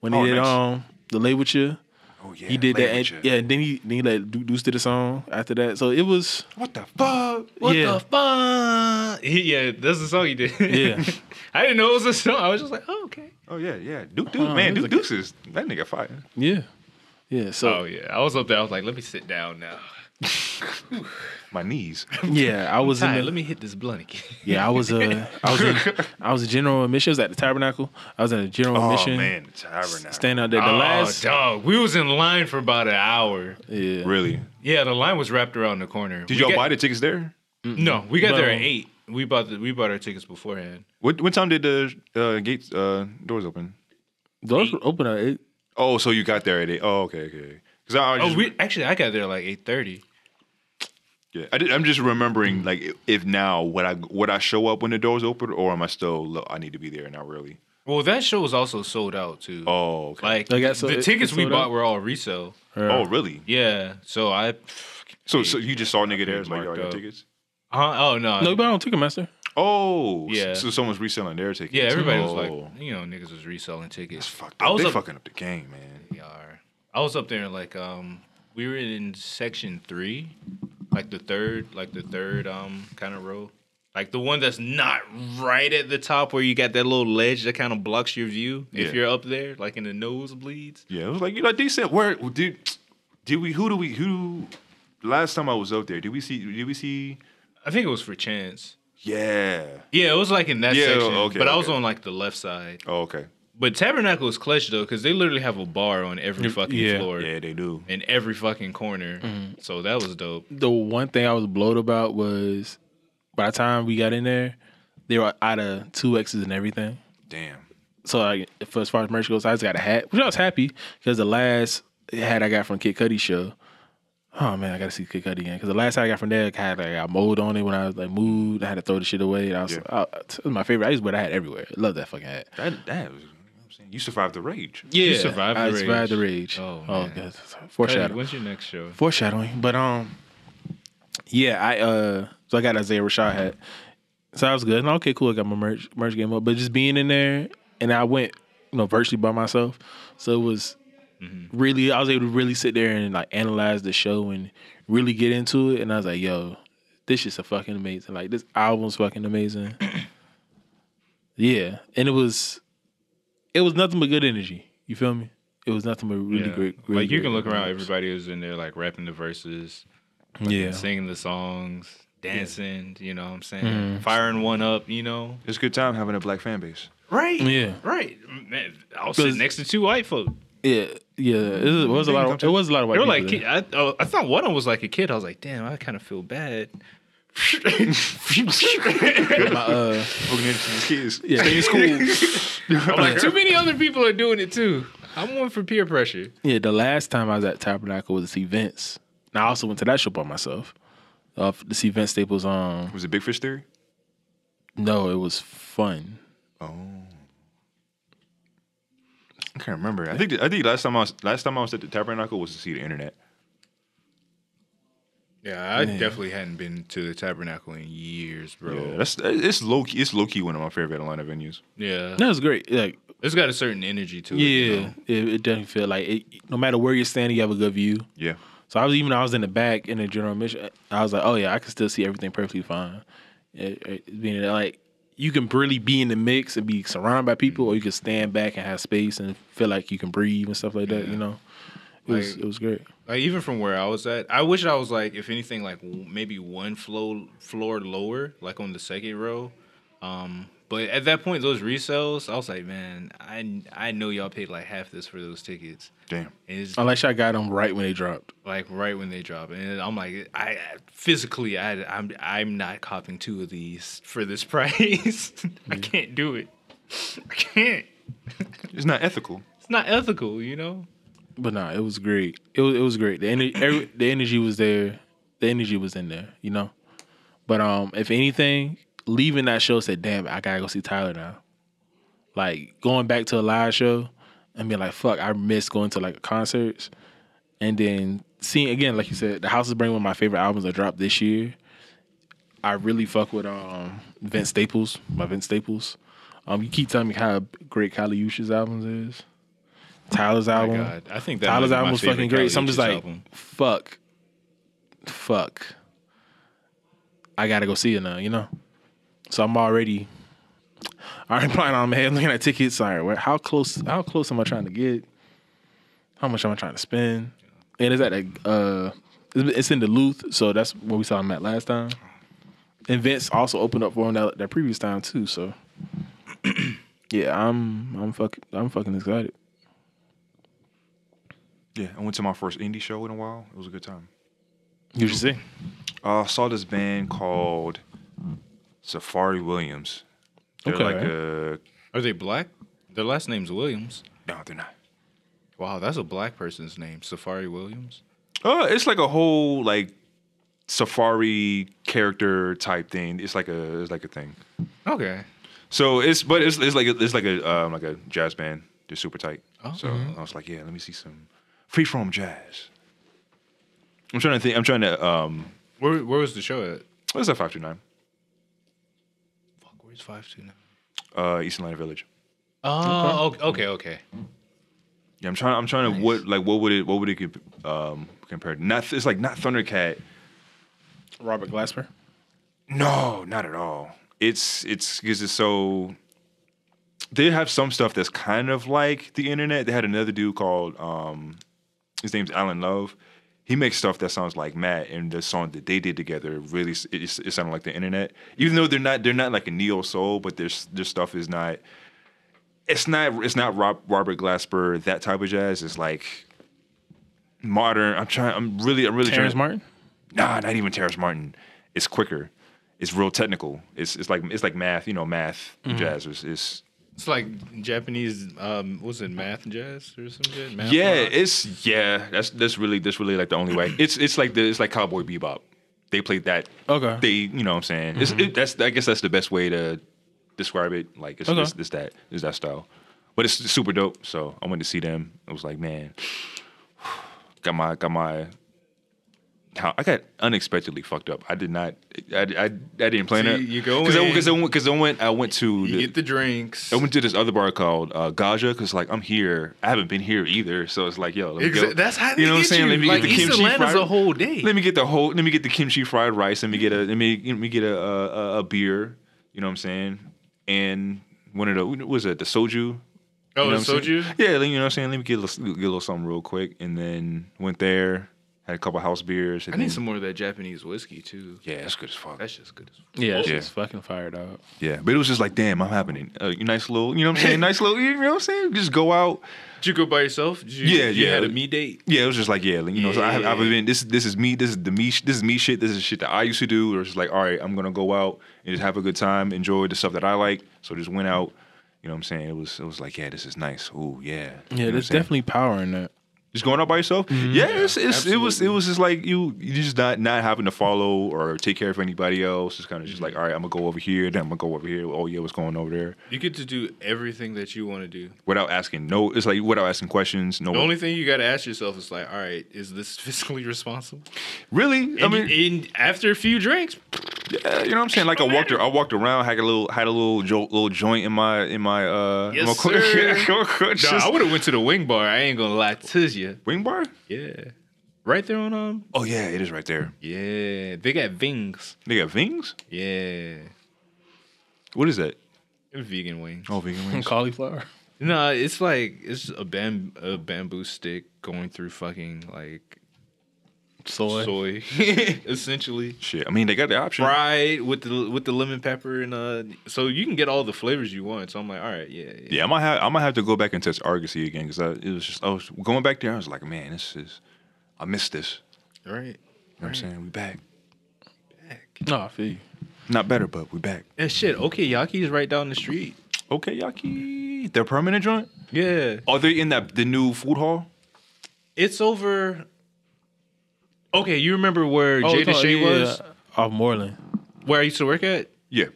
when he Oh, did nice. um the lay with you. Oh yeah, He did Lay that, and, yeah. And then he then he let Duke Deuce did a song after that. So it was What the fuck? What yeah. the fuck? He, yeah, that's the song he did. Yeah. I didn't know it was a song. I was just like, oh, okay. Oh yeah, yeah. Duke, Duke, Uh, man, Duke like- Deuce is that nigga fire. Yeah. Yeah. So Oh yeah, I was up there. I was like, let me sit down now. My knees. yeah, I was in Tired. the, Let me hit this blunt again. Yeah, I was uh I was in I was a general admission. I was at the tabernacle. I was in a general Oh admission. Oh man, the tabernacle. Standing out there. The oh, last dog, we was in line for about an hour. Yeah. Really? Yeah, the line was wrapped around the corner. Did We y'all got- buy the tickets there? No, we got there at eight. We bought the, we bought our tickets beforehand. What what time did the uh, gates uh, doors open? Doors were open at eight. Oh, so you got there at eight. Oh, okay, okay. Because I, I Oh, just, we actually I got there like eight thirty. yeah, I am just remembering like if- if now would I would I show up when the doors open or am I still look, I need to be there now really? Well, that show was also sold out too. Oh, okay. like I got so- the it- tickets it we bought out? were all resale. oh, really? Yeah, so I. So so you just saw a nigga there like y'all Marked got up. tickets? Huh? Oh no. No, but on Ticketmaster. Oh, Yeah. So someone's reselling their tickets. yeah, everybody was Oh. like, you know, niggas was reselling tickets. That's fucked I was They up, fucking up the game, man. I was up there like um we were in section three, like the third, like the third um kind of row, like the one that's not right at the top where you got that little ledge that kind of blocks your view Yeah. if you're up there, like in the nosebleeds. Yeah, it was like you know decent. Where did did we? Who do we? Who? Last time I was up there, did we see? Did we see? I think it was for chance. Yeah. Yeah, it was like in that Yeah, section, okay, but I was okay. on like the left side. Oh, okay. But Tabernacle is clutch though, because they literally have a bar on every fucking yeah. floor Yeah, they do. in every fucking corner. Mm-hmm. So that was dope. The one thing I was blowed about was by the time we got in there, they were out of two X's and everything. Damn. So like, for as far as merch goes, I just got a hat, which I was happy because the last hat I got from Kid Cudi show. Oh man, I gotta see Kid Cudi again because the last hat I got from there had like got mold on it when I was like moved. I had to throw the shit away. And I was, Yeah. oh, it was my favorite. I used to wear that hat everywhere. Love that fucking hat. That that was. You, know what I'm saying? you survived the rage. Yeah, survived the I rage. survived the rage. Oh, oh man. God. Hey, Foreshadowing. when's your next show? Foreshadowing. But um, yeah, I uh, so I got Isaiah Rashad hat. So that was good. And okay, cool. I got my merch merch game up. But just being in there, and I went, you know, virtually by myself. So it was really, I was able to really sit there and like analyze the show and really get into it. And I was like, yo, this is a fucking amazing. Like this album's fucking amazing. yeah, and it was, it was nothing but good energy. You feel me? It was nothing but really Yeah. great. Really like you can look around, everybody was in there like rapping the verses, Yeah. singing the songs, dancing. You know what I'm saying? Mm-hmm. Firing one up. You know? It's a good time having a black fan base. Right. Yeah. Right. Man, I was sitting 'Cause- next to two white folk. Yeah, yeah. It was, it was a lot. Of, it was a lot of white They were people like, there. I, oh, I thought one of them was like a kid. I was like, damn, I kind of feel bad. My, uh, Looking into these kids. yeah, stay in school. I'm like, too many other people are doing it too. I'm one for peer pressure. yeah, the last time I was at Tabernacle was to see Vince. And I also went to that show by myself. Uh, to see Vince Staples. Um, Was it Big Fish Theory? no, it was fun. Oh. I can't remember. I think I think last time I was last time I was at the Tabernacle was to see the internet. Yeah, I definitely hadn't been to the Tabernacle in years, bro. Yeah, that's it's low key. It's low key one of my favorite Atlanta venues. Yeah, That was great. Like, it's got a certain energy to it. yeah, you know? it, it definitely feel like it, no matter where you're standing, you have a good view. Yeah. So I was even I was in the back in the general mission. I was like, oh yeah, I can still see everything perfectly fine. It, it, being like you can really be in the mix and be surrounded by people, mm-hmm. or you can stand back and have space and feel like you can breathe and stuff like that. You know, it was it was great. Like even from where I was at, I wish I was like, if anything, like w- maybe one floor floor lower, like on the second row. Um, But at that point, those resales, I was like, man, I I know y'all paid like half this for those tickets. Damn. It's Unless I got them right when they dropped. like right when they dropped, and I'm like, I physically, I I'm I'm not copping two of these for this price. I can't do it. I can't. It's not ethical. It's not ethical, you know. But nah, it was great. It was it was great. The energy, every, the energy was there. The energy was in there, you know. But um, if anything, leaving that show said, "Damn, I gotta go see Tyler now." Like going back to a live show and being like, "Fuck, I miss going to like concerts," and then seeing again, like you said, the House is bringing one of my favorite albums that dropped this year. I really fuck with um Vince Staples my Vince Staples. Um, you keep telling me how great Kali Uchis albums is. Tyler's album. God, I think that Tyler's might be my album was fucking great. So I'm just like, album. fuck, fuck. I gotta go see it now, you know. So I'm already, I already planning on my head looking at tickets. All right, where, how close? How close am I trying to get? How much am I trying to spend? And it's at a, uh, it's it's in Duluth, so that's where we saw him at last time. And Vince also opened up for him that, that previous time too. So, yeah, I'm I'm fucking I'm fucking excited. Yeah, I went to my first indie show in a while. It was a good time. You should see. Uh, I saw this band called Safari Williams. They're Okay. like a Are they black? Their last name's Williams. no, they're not. Wow, that's a black person's name, Safari Williams. Uh, it's like a whole like safari character type thing. It's like a it's like a thing. Okay. So it's but it's it's like a, it's like a um, like a jazz band. They're super tight. Oh. So I was like, yeah, let me see some freeform jazz. I'm trying to think. I'm trying to um. Where where was the show at? What's that? Five two nine. Fuck, where's five two nine? Uh, East Atlanta Village. Oh, okay, okay, okay. Yeah, I'm trying. I'm trying to what like what would it what would it um compare? to? Not it's like not Thundercat. Robert Glasper. No, not at all. It's it's because it's so. They have some stuff that's kind of like the internet. They had another dude called um, his name's Alan Love. He makes stuff that sounds like Matt, and the song that they did together really it, it sounded like the internet. Even though they're not they're not like a neo soul, but their their stuff is not. It's not it's not Rob, Robert Glasper that type of jazz. It's like modern. I'm trying. I'm really I'm really Terrence trying. Martin. Nah, not even Terrace Martin. It's quicker. It's real technical. It's it's like it's like math. You know, math mm-hmm. jazz is is. It's like Japanese. Um, was it math jazz or some shit? Math Yeah, rock? it's yeah. That's that's really that's really like the only way. It's it's like the it's like Cowboy Bebop. They played that. Okay. They you know what I'm saying. It's, it, that's I guess that's the best way to describe it. Like it's Okay. it's, it's that that style. But it's super dope. So I went to see them. I was like, man, got my got my. How I got unexpectedly fucked up. I did not. I, I, I didn't plan See, it. you go because I in. because I went I went I went to you the, get the drinks. I went to this other bar called uh, Gaja because like I'm here. I haven't been here either, so it's like yo, let me Exa- go. that's how you know what I'm get saying. you. Let me Like, get the East kimchi Atlanta's fried. a whole day. Let me get the whole. Let me get the kimchi fried rice. Let me get a. Let me let me get a a, a, beer. You know what I'm saying? And one of the what was it the soju? oh, You know the what saying? soju. Yeah, you know what I'm saying. Let me get a little, get a little something real quick, and then went there, had a couple house beers. And I need then- some more of that Japanese whiskey too. Yeah, that's good as fuck. That's just good. As fuck. Yeah, it's Yeah. just fucking fired up. Yeah, but it was just like, damn, I'm happening. Uh, nice little, you know what I'm saying? nice little, you know what I'm saying? Just go out. Did you go by yourself? Did you, Yeah, you yeah. had a me date. Yeah, it was just like, yeah, like, you know, so I have, I've been this this is me, this is the me, this is me shit, this is shit that I used to do. Or it's just like, all right, I'm gonna go out and just have a good time, enjoy the stuff that I like. So just went out. You know what I'm saying? It was it was like, yeah, this is nice. Ooh, yeah. You know Yeah, there's definitely power in that. Just going out by yourself. Yeah, it's, it's, it was it was just like you you just not not having to follow or take care of anybody else. It's kind of just like, all right, I'm gonna go over here, then I'm gonna go over here. Oh yeah, what's going over there? You get to do everything that you want to do. Without asking no, it's like without asking questions. No, The only thing you got to ask yourself is like, all right, is this fiscally responsible? really. And, I mean, you- and after a few drinks, Yeah, you know what I'm saying? Like I walked, I walked around, had a little, had a little, jo- little joint in my, in my, uh, Yes, my sir. Nah, I would have went to the wing bar. I ain't gonna lie to you. Wing bar. Yeah, right there on um. Oh yeah, it is right there. Yeah, they got wings. They got wings. Yeah, What is that? vegan wings. Oh, vegan wings. Cauliflower. No, it's like it's a bam a bamboo stick going through fucking like Soy. soy, essentially. Shit. I mean, they got the option. Fried with the with the lemon pepper and uh, so you can get all the flavors you want. So I'm like, all right, yeah, yeah. Yeah, I might have I might have to go back and test Argosy again because it was just I was going back there. I was like, man, this is I missed this. All right. You know what I'm saying? We back. back. No, I feel you. Not better, but we back. And shit, okay, Yaki is right down the street. Okay, Yaki. Their permanent joint? Yeah, Are they in that the new food hall? it's over. Okay, you remember where Oh, Jada no, Shea yeah, was? off Moreland. Where I used to work at? Yeah.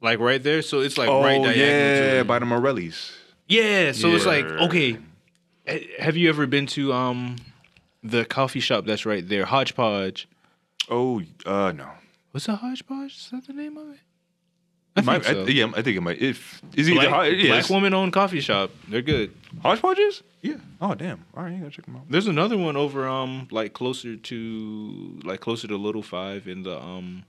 Like right there. So it's like Oh right diagonal. yeah, to by the Morellis. Yeah, so it's like Yeah. okay. eh, Have you ever been to um the coffee shop that's right there, Hodgepodge? Oh, uh, no. What's a Hodgepodge? Is that the name of it? I Might- think so. I, yeah, I think it might. If is either black, Ho- yeah, black woman owned coffee shop. They're good. hodgepodges? Yeah. Oh damn! All right, you gotta check them out. There's another one over um like closer to like closer to Little Five in the um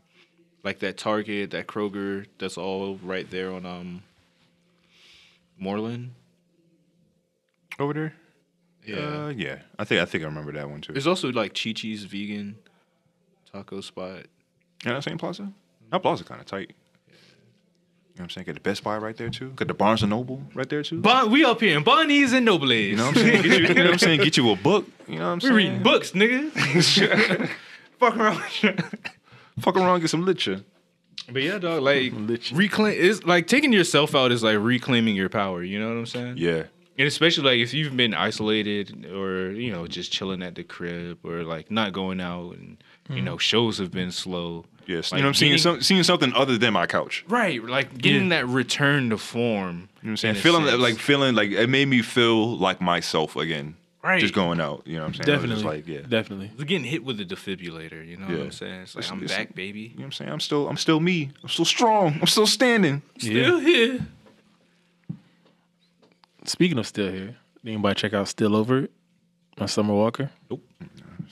like that Target, that Kroger, that's all right there on um Moreland. Over there? Yeah. Uh, yeah. I think I think I remember that one too. There's also like Chi Chi's vegan taco spot. Yeah, that same plaza. That plaza kind of tight. You know what I'm saying? Got the Best Buy right there too. Got the Barnes and Noble right there too. Bon, we up here in Bonnie's and Nobles. You know what I'm saying? Get you, you know what I'm saying? Get you a book. You know what I'm we saying? We reading books, nigga. Fuck around. Fuck around, get some literature. but yeah, dog. Like reclaim is like taking yourself out is like reclaiming your power. You know what I'm saying? Yeah. And especially like if you've been isolated or you know just chilling at the crib or like not going out and you mm-hmm. know shows have been slow. Yes. Like you know what I'm saying? getting- Some, seeing something other than my couch. Right, like getting that return to form. You know what I'm saying? in Feeling sense. like feeling like it made me feel like myself again. Right. Just going out. You know what I'm saying? Definitely. like, yeah. Definitely. It's getting hit with the defibrillator. You know what I'm saying? It's like It's- I'm it's- back, baby. You know what I'm saying? I'm still I'm still me. I'm still strong. I'm still standing. Still here. Speaking of still here, anybody check out Still Over It by Summer Walker?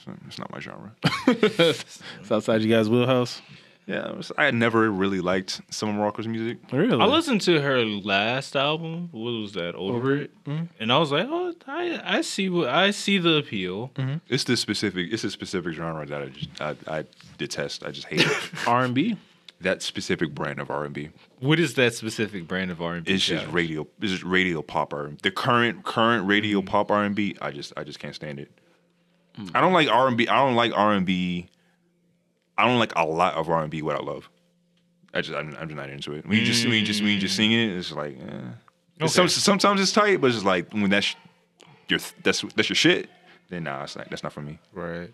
It's not, it's not my genre. It's outside you guys' wheelhouse. yeah, was- I had never really liked Summer Walker's music. Really? I listened to her last album. What was that? Over, it, mm-hmm. and I was like, oh, I I see what I see the appeal. Mm-hmm. It's the specific. It's a specific genre that I just I, I detest. I just hate it. R and B. that specific brand of R and B. What is that specific brand of R and B? It's just radio. It's just radio pop R. The current current radio mm-hmm. pop R and B. I just I just can't stand it. I don't like R and B. I don't like R and B. I don't like a lot of R and B without love. I just I'm, I'm just not into it. When you just when you just when you just sing it, it's like eh. It's some, sometimes it's tight, but it's just like when that's your that's that's your shit. Then nah, it's like that's not for me. right.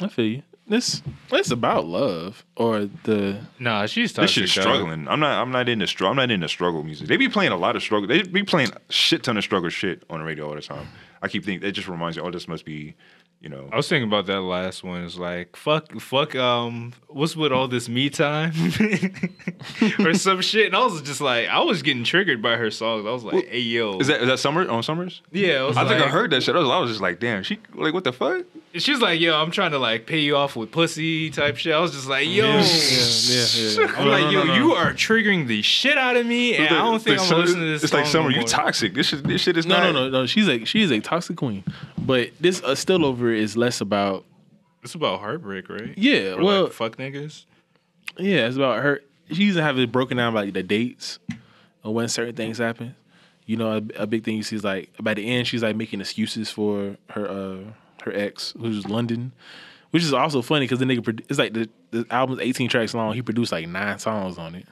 I feel you. This it's about love or the Nah, she's This toxic. shit's dog. struggling. I'm not. I'm not into struggle. I'm not into struggle music. They be playing a lot of struggle. They be playing shit ton of struggle shit on the radio all the time. I keep thinking it just reminds me. Oh, this must be, you know. I was thinking about that last one. It's like fuck, fuck. Um, what's with all this me time or some shit? And I was just like, I was getting triggered by her songs. I was like, hey yo, Is that is that summer on summers? yeah? I, was I think I heard that shit. I was, I was just like, damn. She like what the fuck? She's like, yo, I'm trying to like pay you off with pussy type shit. I was just like, yo. yeah, yeah, yeah. I'm No, like, no, yo, no, no. you are triggering the shit out of me, and I don't think I'm It's gonna listen to this. It's like summer. no You toxic. This shit. This shit is No, not. no, no, no. She's a she's a toxic queen, but this uh, still over is less about It's about heartbreak, right? yeah. Or well, like, fuck niggas. yeah, it's about her. She used to have it broken down by like the dates or when certain things happen. You know, a, a big thing you see is like by the end, she's like making excuses for her uh her ex, who's London, which is also funny because the nigga produ- it's like the the album's eighteen tracks long. He produced like nine songs on it.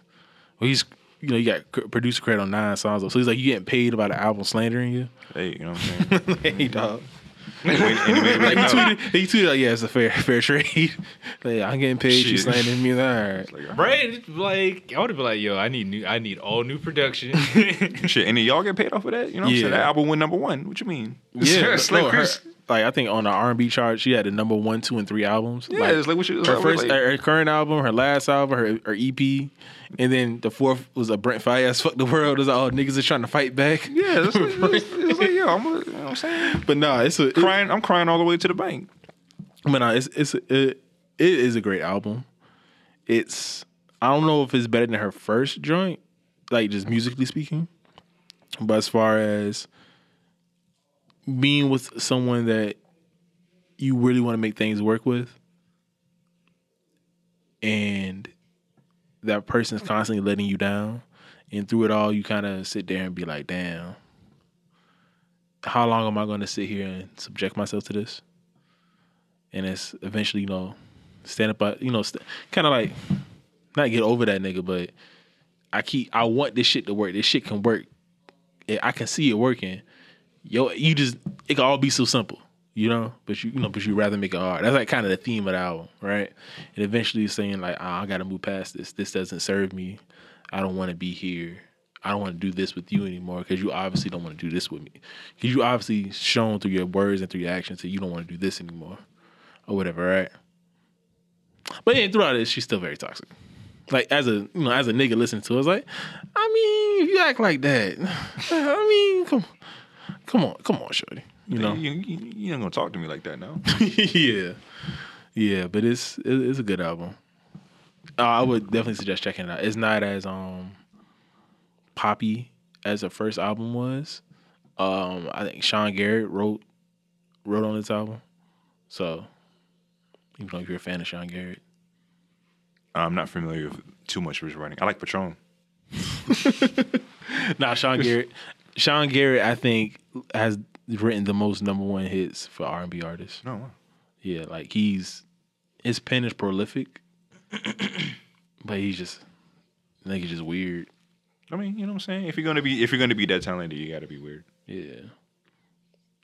Well, he's you know you got producer credit on nine songs, so he's like you getting paid about the album slandering you. Hey, you know what I'm saying? hey dog. And he made Like he tweeted, he tweeted like, yeah, it's a fair fair trade. like, I'm getting paid. She's Shit. slandering me. All right. Like, uh-huh. Right? Like, I would have been like, yo, I need new, I need all new production. Shit, and then y'all get paid off of that? You know what I'm Yeah. saying? That album went number one. What you mean? Yeah, it's no, like, her- Chris- like I think on the R and B chart, she had the number one, two, and three albums. yeah, like, it's like what it's her like, first, like, her current album, her last album, her, her EP, and then the fourth was a Brent Faiyaz "Fuck the World." It was like, oh, niggas are trying to fight back. yeah, it's like, it's, it's like yo, I'm, you know what I'm saying? But nah, it's a it, Crying, I'm crying all the way to the bank. but nah, it's it's it, it is a great album. It's I don't know if it's better than her first joint, like just musically speaking, but as far as being with someone that you really want to make things work with, and that person's constantly letting you down, and through it all, you kind of sit there and be like, "Damn, how long am I going to sit here and subject myself to this?" And it's eventually, you know, stand up, uh, you know, st- kind of like not get over that nigga, but I keep I want this shit to work. This shit can work. I can see it working. Yo, you just it can all be so simple, you know. But you, you know, but you rather make it hard. That's like kind of the theme of the album, right? And eventually saying like, "Ah, I got to move past this. This doesn't serve me. I don't want to be here. I don't want to do this with you anymore because you obviously don't want to do this with me. Because you obviously shown through your words and through your actions that you don't want to do this anymore, or whatever, right? But yeah, throughout it, she's still very toxic. Like as a you know, as a nigga listening to it, I was like, I mean, if you act like that, I mean, come, come on, come on, shorty. You know, You, you, you ain't gonna talk to me like that now. yeah, yeah. But it's it, it's a good album. Uh, I would definitely suggest checking it out. It's not as um poppy as the first album was. Um, I think Sean Garrett wrote wrote on this album, so even though if you're a fan of Sean Garrett, I'm not familiar with too much of his writing. I like Patron. Nah, Sean Garrett. Sean Garrett, I think, has written the most number one hits for R and B artists. No, wow. Yeah, like he's his pen is prolific, but he's just I think he's just weird. I mean, you know what I'm saying? If you're gonna be if you're gonna be that talented, you gotta be weird. Yeah.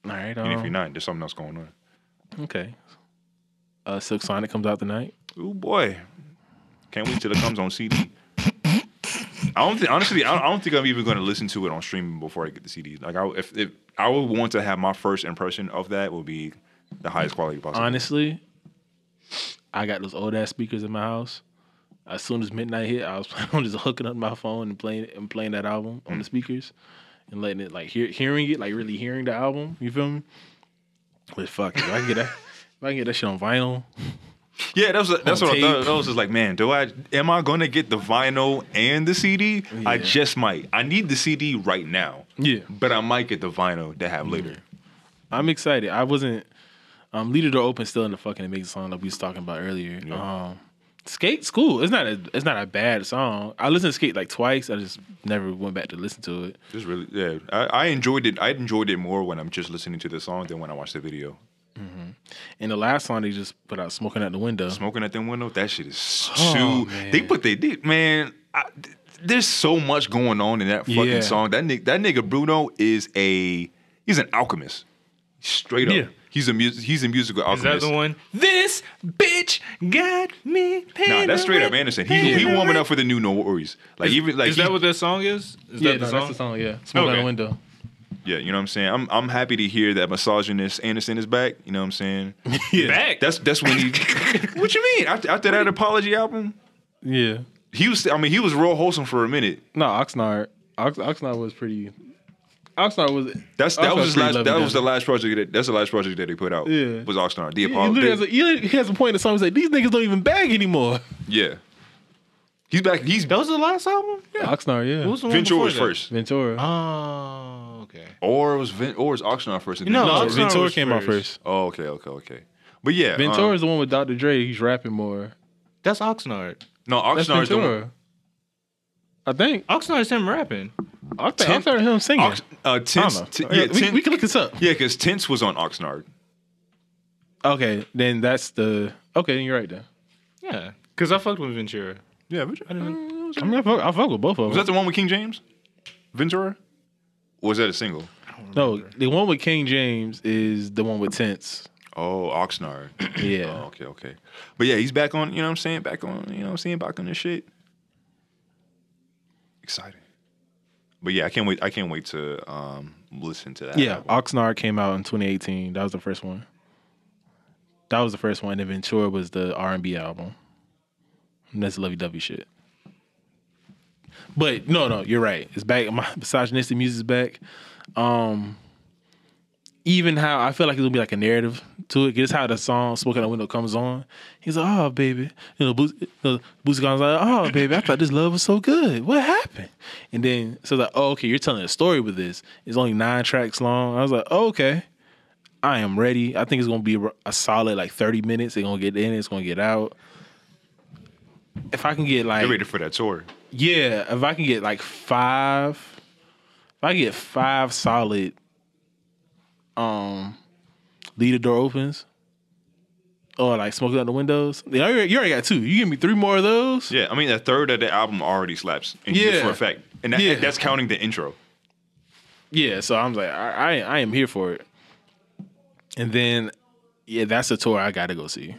All right. And if Um, you're not, there's something else going on. okay. Uh, Silk Sonic comes out tonight. Oh boy, can't wait till it comes on CD. I don't think honestly, I don't, I don't think I'm even going to listen to it on streaming before I get the CD. Like, I, if, if I would want to have my first impression of that, would be the highest quality possible. Honestly, I got those old ass speakers in my house. As soon as midnight hit, I was planning on just hooking up my phone and playing and playing that album on the mm. speakers and letting it like hear, hearing it, like really hearing the album. You feel me? But fuck, if I can get that, if I can get that shit on vinyl, Yeah, that's what, that's what I thought. tape. I was just like, man, do I am I going to get the vinyl and the CD? I just might. I need the CD right now. Yeah. but I might get the vinyl to have later. I'm excited. I wasn't. Um, Leave the Door Open still in the fucking amazing song that we was talking about earlier. Um, Skate's cool. It's not a. It's not a bad song. I listened to Skate like twice. I just never went back to listen to it. Just really, yeah. I, I enjoyed it. I enjoyed it more when I'm just listening to the song than when I watch the video. Mm-hmm. And the last song they just put out, "Smoking at the Window." Smoking at the window, that shit is Oh, too. man. They put they did, man. I, there's so much going on in that fucking Yeah. song. That nigga, that nigga Bruno is a he's an alchemist. Straight up, Yeah. he's a music he's a musical Is that alchemist. the one? This bitch got me. Nah, that's straight up Anderson. He he warming up for the new No Worries. Like even like is that what that song is? Is Yeah, that the no, song? that's the song. Yeah, "Smoking Out the Window." Yeah, you know what I'm saying. I'm I'm happy to hear that misogynist Anderson is back. You know what I'm saying. Yeah, Back. That's that's when he. what you mean? After, after that apology album, yeah. he was. I mean, he was real wholesome for a minute. No, Oxnard. Ox, Oxnard was pretty. Oxnard was. That's that Oxnard's was his last. That lovey-dovey. was the last project. That, that's the last project that they put out. Yeah. was Oxnard. The He, he apology. has a, he, he has a point in the song. He's like, "These niggas don't even bag anymore." yeah, he's back. He's That was the last album. Yeah. Oxnard, yeah. Who was the one Ventura before was that? first, Ventura. Oh, okay. or it was Vin, or it was Oxnard first. and No, then no, Ventura. Oxnard Ventura was came out first. first. Oh, okay, okay, okay. But yeah, Ventura um, is the one with Dr. Dre. He's rapping more. That's Oxnard. no, That's Oxnard is the one. Ventura. I think. Oxnard is him rapping. I think I heard him singing. Ox, uh, I Tense, don't know. t- Yeah, yeah, we, Ten- we can look this up. yeah, because Tints was on Oxnard. Okay, then that's the. Okay, then you're right then. Yeah, because I fucked with Ventura. Yeah, was I didn't. I mean, I fuck, I fuck with both of them. Was that the one with King James? Ventura? Or was that a single? no, the one with King James is the one with Tints. Oh, Oxnard. Yeah. Oh, okay, okay. But yeah, he's back on, you know what I'm saying? Back on, you know what I'm saying? Back on this shit. Exciting. But yeah, I can't wait. I can't wait to um listen to that. Yeah, album. Oxnard came out in 2018. That was the first one. That was the first one. And Ventura was the R&B album. And that's lovey dovey shit. But no, no, you're right. It's back. My misogynistic music's back. Um, even how I feel like it's gonna be like a narrative to it. Guess how the song "Smoking the Window" comes on. He's like, "Oh, baby," you know, Boosie, you know, like, "Oh, baby, I thought this love was so good. What happened?" And then so like, "Oh, okay, you're telling a story with this. It's only nine tracks long." I was like, oh, "Okay, I am ready. I think it's gonna be a solid like 30 minutes. They're gonna get in, it's gonna get out." If I can get like They're ready for that tour. yeah, if I can get like five, if I get five solid, um, lead the door opens, or like smoking out the windows. You already, you already got two. You give me three more of those. Yeah, I mean a third of the album already slaps. And yeah, Yeah. for a fact, and that, Yeah. that's counting the intro. Yeah, so I'm like, I, I I am here for it. And then, yeah, that's a tour I got to go see.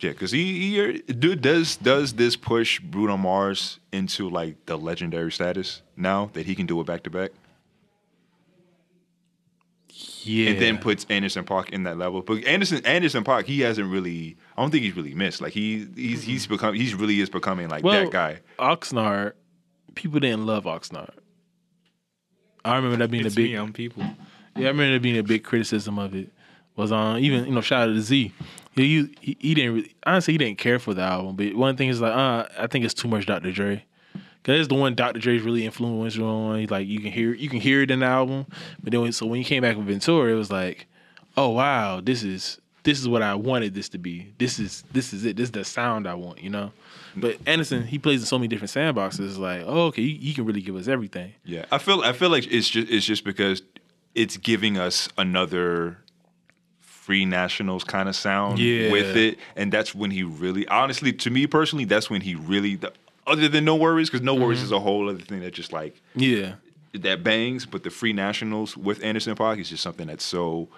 Yeah, because he, he dude does does this push Bruno Mars into like the legendary status now that he can do it back to back, Yeah, and then puts Anderson Paak in that level. But Anderson Anderson Paak, he hasn't really. I don't think he's really missed. Like he he's he's become he's really is becoming like well, that guy. Oxnard, people didn't love Oxnard. I remember that being It's a big me, I'm people. Yeah, I remember there being a big criticism of it. Was on even you know shout out to Z. He, he he didn't really honestly he didn't care for the album, but one thing is like uh I think it's too much Dr. Dre. Cause it's the one Dr. Dre's really influential on. He's Like you can hear you can hear it in the album, but then so when he came back with Ventura, it was like, oh wow, this is this is what I wanted this to be. This is this is it. This is the sound I want. You know. But Anderson, he plays in so many different sandboxes. Like, oh, okay, you, you can really give us everything. Yeah, I feel I feel like it's just it's just because it's giving us another free nationals kind of sound Yeah. with it, and that's when he really, honestly, to me personally, that's when he really, the, other than no worries, because no worries mm-hmm. is a whole other thing that just like Yeah. that bangs, but the free nationals with Anderson Paak is just something that's so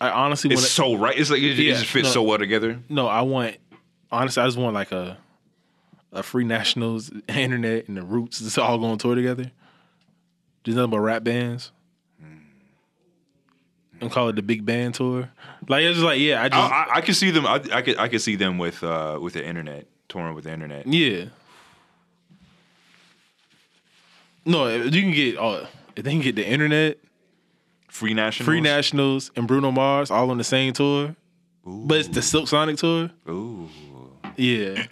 I honestly it's so right. It's like it, it just fits no. so well together. No, I want honestly, I just want like a a free nationals internet and the roots. It's all going on tour together. Just nothing but rap bands. And call it the big band tour. Like it's just like yeah, I I, just I, I could see them. I, I could I could see them with uh with the internet touring with the internet. yeah. No, if you can get oh, if they can get the internet, Free nationals. free nationals, and Bruno Mars all on the same tour, but it's the Silk Sonic tour. Ooh. Yeah,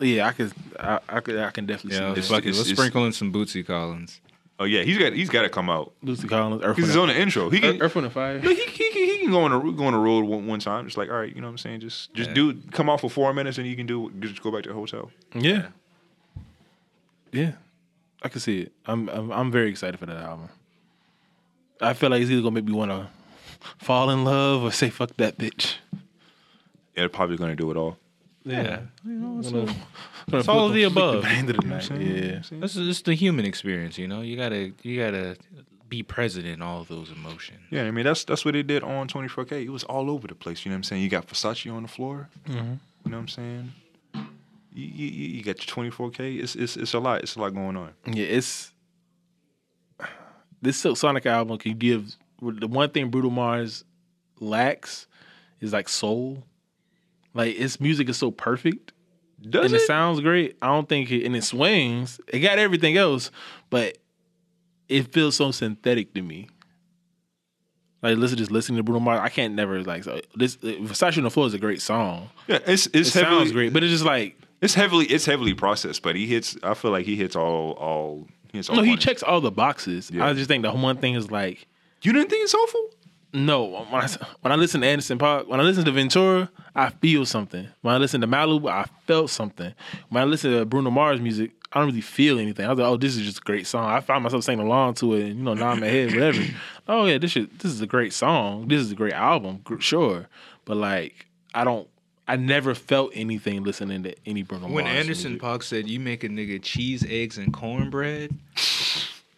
yeah, I could, I, I could, I can definitely Yeah, see let's, that. fuck it. it's- let's it's- sprinkle in some Bootsy Collins. Oh yeah, he's got he's got to come out Bootsy Collins, Earth, because he's on the intro. He can. Earth, Wind and Fire. Look, he, he, he can go on a go on a road one, one time. Just like all right, you know what I'm saying. Just just Yeah. do come out for four minutes and you can do just go back to the hotel. Yeah, yeah, I can see it. I'm, I'm, I'm very excited for that album. I feel like it's either gonna make me want to fall in love or say fuck that bitch. Yeah, they're probably gonna do it all. Yeah, You know, it's, Gonna- a- gonna it's all of the the- above. the the night. Yeah, This is it's the human experience, you know. You gotta you gotta be present in all those emotions. Yeah, I mean that's that's what they did on 24K. It was all over the place. You know what I'm saying? You got Versace on the floor. Mm-hmm. You know what I'm saying? You, you, you you got your 24K. It's it's it's a lot. It's a lot going on. yeah. It's this Silk Sonic album can give the one thing Bruno Mars lacks is like soul. Like its music is so perfect. Does and it? it sounds great. I don't think it and it swings. It got everything else, but it feels so synthetic to me. Like listen, just listening to Bruno Mars, I can't never like so this. Versace on the floor is a great song. yeah, it's It heavily sounds great, but it's just like it's heavily it's heavily processed. But he hits. I feel like he hits all all. He hits all. no, he checks all the boxes. Yeah. I just think the one thing is like You didn't think it's awful? No. When I when I listen to Anderson Paak, when I listen to Ventura, I feel something. When I listen to Malibu, I felt something. When I listen to Bruno Mars music, I don't really feel anything. I was like, oh, this is just a great song. I found myself singing along to it, and you know, nod my head, whatever. oh yeah, this shit, this is a great song. This is a great album, sure. But like, I don't. I never felt anything listening to any Bruno When Mars. Anderson music. Park said you make a nigga cheese, eggs, and cornbread,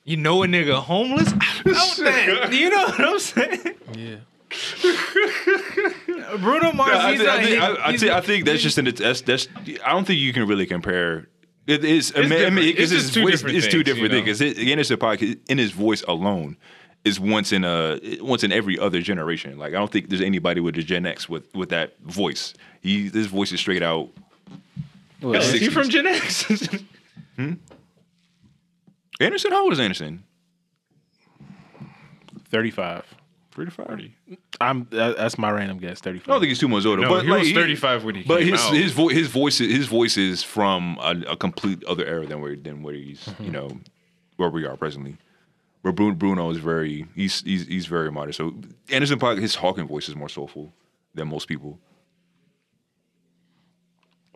you know a nigga homeless. I felt that. You know what I'm saying? yeah. Bruno Mars. I, he's think, I, like- think, I, I, think, I think that's just an that's that's. I don't think you can really compare. It is. I mean, I mean, It's because just two voice different is two things, different you things. Because Anderson Paak in his voice alone is once in a once in every other generation. Like I don't think there's anybody with a Gen X with with that voice. He his voice is straight out. Well, Is he from Gen X? Hmm? Anderson, how old is Anderson? Thirty-five. Thirty five. I'm. That, that's my random guess. Thirty-five. I don't think he's too much older. No, but he like, was 35 when he But came his out. his vo- his voice his voice is from a, a complete other era than where than where he's Mm-hmm. you know where we are presently. Where Bruno, Bruno is very he's he's he's very modest. So Anderson Paak his Hawking voice is more soulful than most people.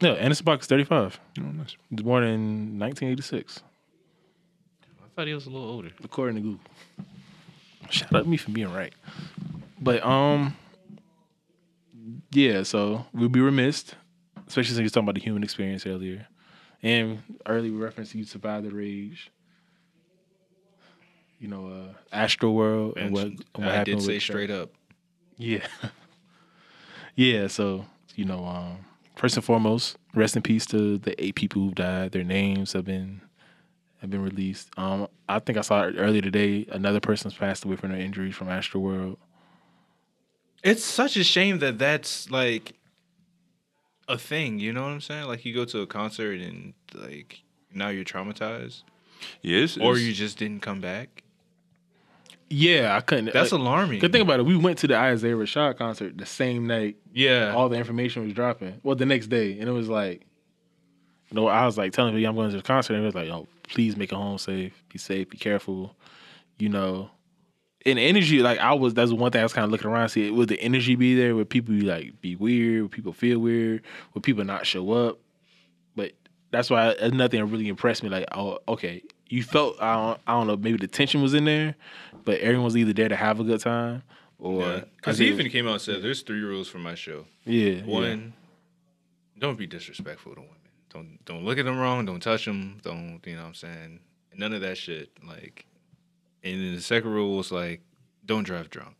No, Anderson Paak is 35. Oh, nice. He was born in 1986, I thought he was a little older. according to Google. Shout out to me for being right. But um, yeah. So we'd be remiss, especially since you're talking about the human experience earlier, and early reference you survived the rage. You know, uh, Astro World and what, and what I happened did say with- straight up. Yeah. yeah, so, you know, um, first and foremost, rest in peace to the eight people who died. Their names have been have been released. Um, I think I saw earlier today. Another person's passed away from their injuries from Astro World. It's such a shame that that's like a thing. You know what I'm saying? Like you go to a concert and like now you're traumatized, Yes. or you just didn't come back. Yeah, I couldn't. That's like, alarming. Good thing about it, we went to the Isaiah Rashad concert the same night Yeah. all the information was dropping. Well, the next day, and it was like, you know, I was like telling people, I'm going to the concert, and it was like, oh, please make it home safe, be safe, be careful, you know. And energy, like I was, that's one thing I was kind of looking around, see, would the energy be there? Would people be like be weird? Would people feel weird? Would people not show up? But that's why nothing that really impressed me. Like, oh, okay, you felt, I don't, I don't know, maybe the tension was in there, but everyone was either there to have a good time or Because I he even came out and said, "There's three rules for my show. yeah, yeah. One, don't be disrespectful to women. Don't don't look at them wrong. Don't touch them. Don't you know what I'm saying? None of that shit. Like, and then the second rule was like, don't drive drunk.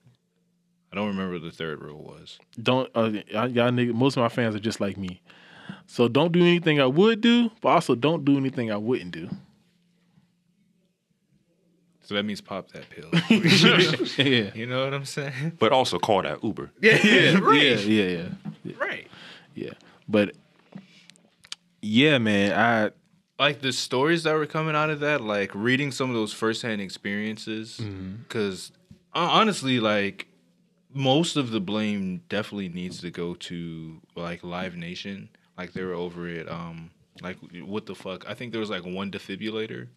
I don't remember what the third rule was. don't uh, y'all, y'all nigga, most of my fans are just like me. So don't do anything I would do, but also don't do anything I wouldn't do. So that means pop that pill. yeah. you know what I'm saying? But also call that Uber. Yeah, Yeah, right, yeah, yeah, right. yeah. But yeah, man, I like the stories that were coming out of that, like reading some of those firsthand experiences, because honestly, like most of the blame definitely needs to go to like Live Nation. Like they were over it. Um, like what the fuck? I think there was like one defibrillator.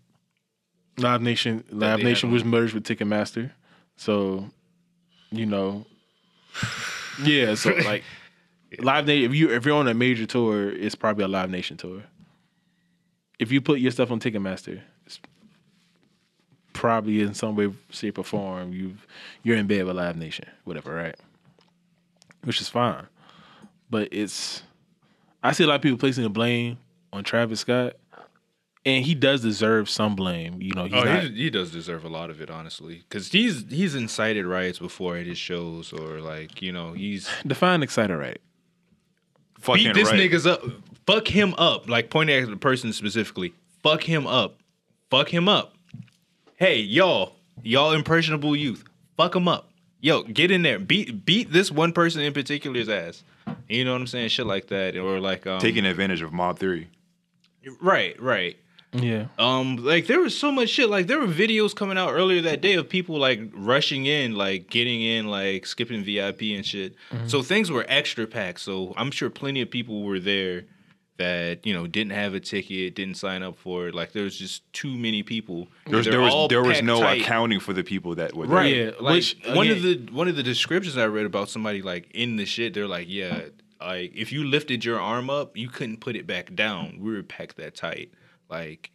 Live Nation Live Nation was merged with Ticketmaster. So, you know, yeah, so like Live Nation if you if you're on a major tour, it's probably a Live Nation tour. If you put your stuff on Ticketmaster, it's probably in some way, shape, or form you've you're in bed with Live Nation, whatever, right? Which is fine. But it's I see a lot of people placing the blame on Travis Scott. And he does deserve some blame. You know, he's oh, not, he, does deserve a lot of it, honestly, because he's he's incited riots before at his shows, or like you know he's define excited right. Fucking beat this right. nigga's up. Fuck him up. Like pointing at the person specifically. Fuck him up. Fuck him up. Hey, y'all, y'all impressionable youth. Fuck him up. Yo, get in there. Beat beat this one person in particular's ass. You know what I'm saying? Shit like that, or like um, Taking advantage of mob theory. right, right. Yeah. Um, like there was so much shit. Like there were videos coming out earlier that day of people like rushing in, like getting in, like skipping VIP and shit. So things were extra packed. So I'm sure plenty of people were there that you know didn't have a ticket, didn't sign up for it. Like there was just too many people. There was, They're there was, there was no tight. accounting for the people that were there. Right. Yeah, like which, one of the one of the descriptions I read about somebody like in the shit, they're like, yeah, like if you lifted your arm up, you couldn't put it back down. We were packed that tight. Like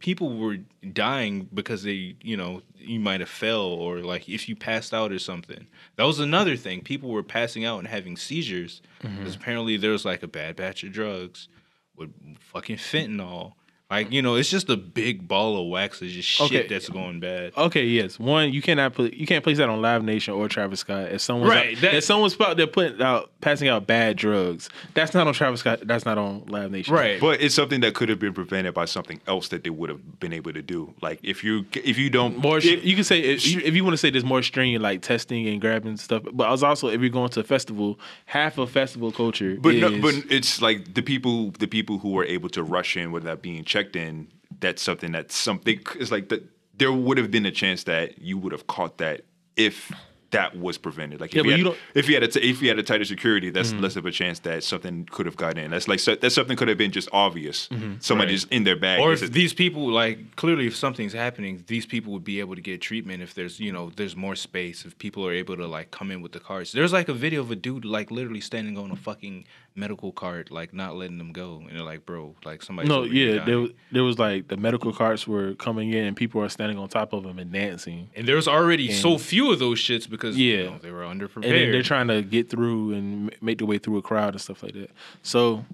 people were dying because they, you know, you might have fell or like if you passed out or something. That was another thing. People were passing out and having seizures Mm-hmm. because apparently there was like a bad batch of drugs with fucking fentanyl. Like you know, it's just a big ball of wax of just shit Okay. that's going bad. Okay, yes. One, you cannot put you can't place that on Live Nation or Travis Scott. If someone's Right, out, that- if someone's out there putting out passing out bad drugs, that's not on Travis Scott. That's not on Live Nation. Right. But it's something that could have been prevented by something else that they would have been able to do. Like if you if you don't More, it- you can say if you, if you want to say there's more stringent like testing and grabbing stuff, but I was also if you're going to a festival, half of festival culture But is no, but it's like the people the people who are able to rush in without being checked in. That's something that something it's like that. There would have been a chance that you would have caught that if that was prevented. Like if Yeah, he had, you don't- if he had a t- if he had a tighter security, that's mm. less of a chance that something could have gotten in. That's like so, that something could have been just obvious. Mm-hmm. Somebody's Right. in their bag. Or if it- these people like clearly if something's happening, these people would be able to get treatment if there's you know there's more space if people are able to like come in with the carts. There's like a video of a dude like literally standing on a fucking medical cart like not letting them go and they're like bro like somebody No, yeah, there was, there was like the medical carts were coming in and people are standing on top of them and dancing. and there's already so few of those shits because Yeah. you know, they were underprepared. And they're trying to get through and make their way through a crowd and stuff like that. So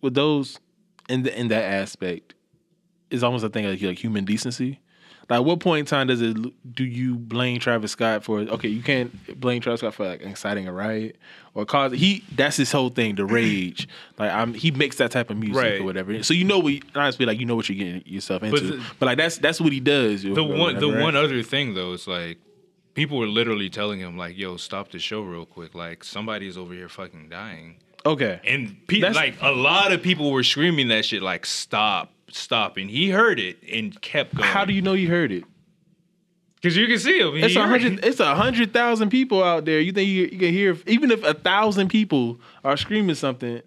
with those in the, in that aspect, it's almost a thing like, like human decency. Like, what point in time does it do you blame Travis Scott for? Okay, you can't blame Travis Scott for like inciting a riot or cause he. That's his whole thing, the rage. Like, I'm he makes that type of music Right. or whatever. So you know what? Honestly, like you know what you're getting yourself into. But, the- like that's that's what he does. the one the one other thing though is like people were literally telling him like yo stop the show real quick like somebody's over here fucking dying Okay. and pe- That's- like a lot of people were screaming that shit like stop stop and he heard it and kept going How do you know you heard it? because you can see him It's a hundred. it. It's a hundred thousand people out there. You think you, you can hear? Even if a thousand people are screaming something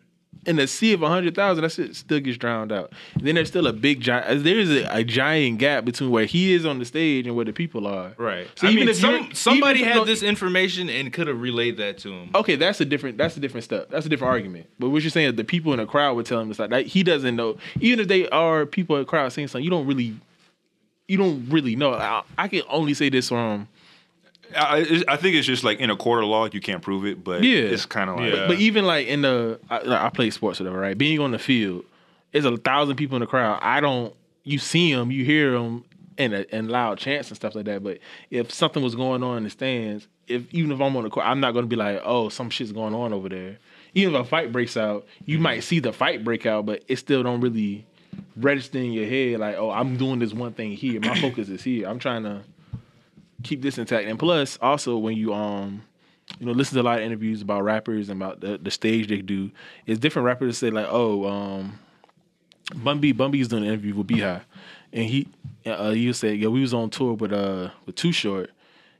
in a sea of a hundred thousand, that shit still gets drowned out. And then there's still a big giant. There's a, a giant gap between where he is on the stage and where the people are. right So I even mean, if some, somebody even if had this information and could have relayed that to him Okay, that's a different. That's a different stuff. That's a different argument. But what you're saying is the people in the crowd would tell him this like that. He doesn't know. Even if they are people in the crowd saying something, you don't really. You don't really know. I, I can only say this from I, I think it's just like in a court of law, you can't prove it, but Yeah. it's kind of like Yeah. But even like in the, I, like, I play sports or whatever, right? Being on the field, there's a thousand people in the crowd. I don't, you see them, you hear them, and and loud chants and stuff like that. But if something was going on in the stands, if even if I'm on the court, I'm not going to be like, oh, some shit's going on over there. Even if a fight breaks out, you might see the fight break out, but it still don't really register in your head like, oh, I'm doing this one thing here. My focus is here. I'm trying to keep this intact. And plus, also when you um you know, listen to a lot of interviews about rappers and about the, the stage they do. It's different rappers say like, oh, um, Bun B, Bun B doing an interview with Beehive, and he, uh, he said, yeah, we was on tour with uh with Too Short,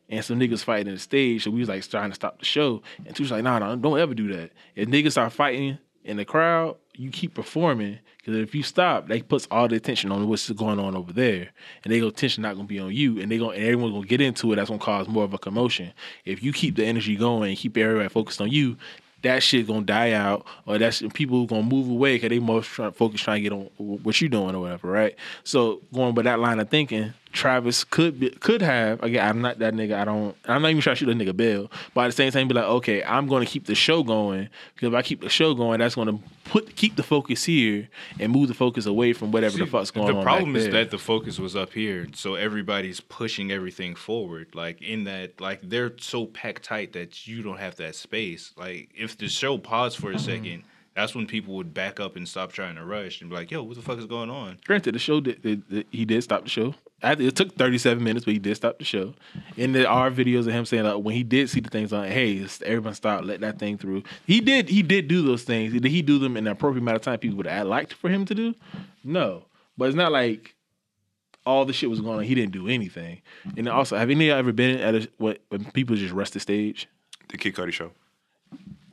and some niggas fighting in the stage, so we was like trying to stop the show, and Short like, nah, nah, don't ever do that. If niggas start fighting in the crowd, you keep performing, because if you stop, they puts all the attention on what's going on over there, and they go attention not gonna be on you, and they go and everyone's gonna get into it. That's gonna cause more of a commotion. If you keep the energy going and keep everybody focused on you, that shit gonna die out, or that's people gonna move away because they most try, focus trying to get on what you're doing or whatever, right? So going by that line of thinking, Travis could be, could have again. I'm not that nigga. I don't. I'm not even trying to shoot a nigga bill, but at the same time, be like, okay, I'm gonna keep the show going because if I keep the show going, that's gonna put keep the focus here and move the focus away from whatever the fuck's going the on. The problem back is there. that the focus was up here, so everybody's pushing everything forward. Like in that, like they're so packed tight that you don't have that space. Like if the show paused for a mm-hmm. second, that's when people would back up and stop trying to rush and be like, "Yo, what the fuck is going on?" Granted, the show did, did- did- he did stop the show. It took 37 minutes, but he did stop the show. And there are videos of him saying like when he did see the things on, hey, everyone stop, let that thing through. He did he did do those things. Did he do them in an appropriate amount of time people would have liked for him to do? No. But it's not like all the shit was going on. He didn't do anything. And also, have any of y'all ever been at a, what when people just rest the stage? the Kid Cudi show.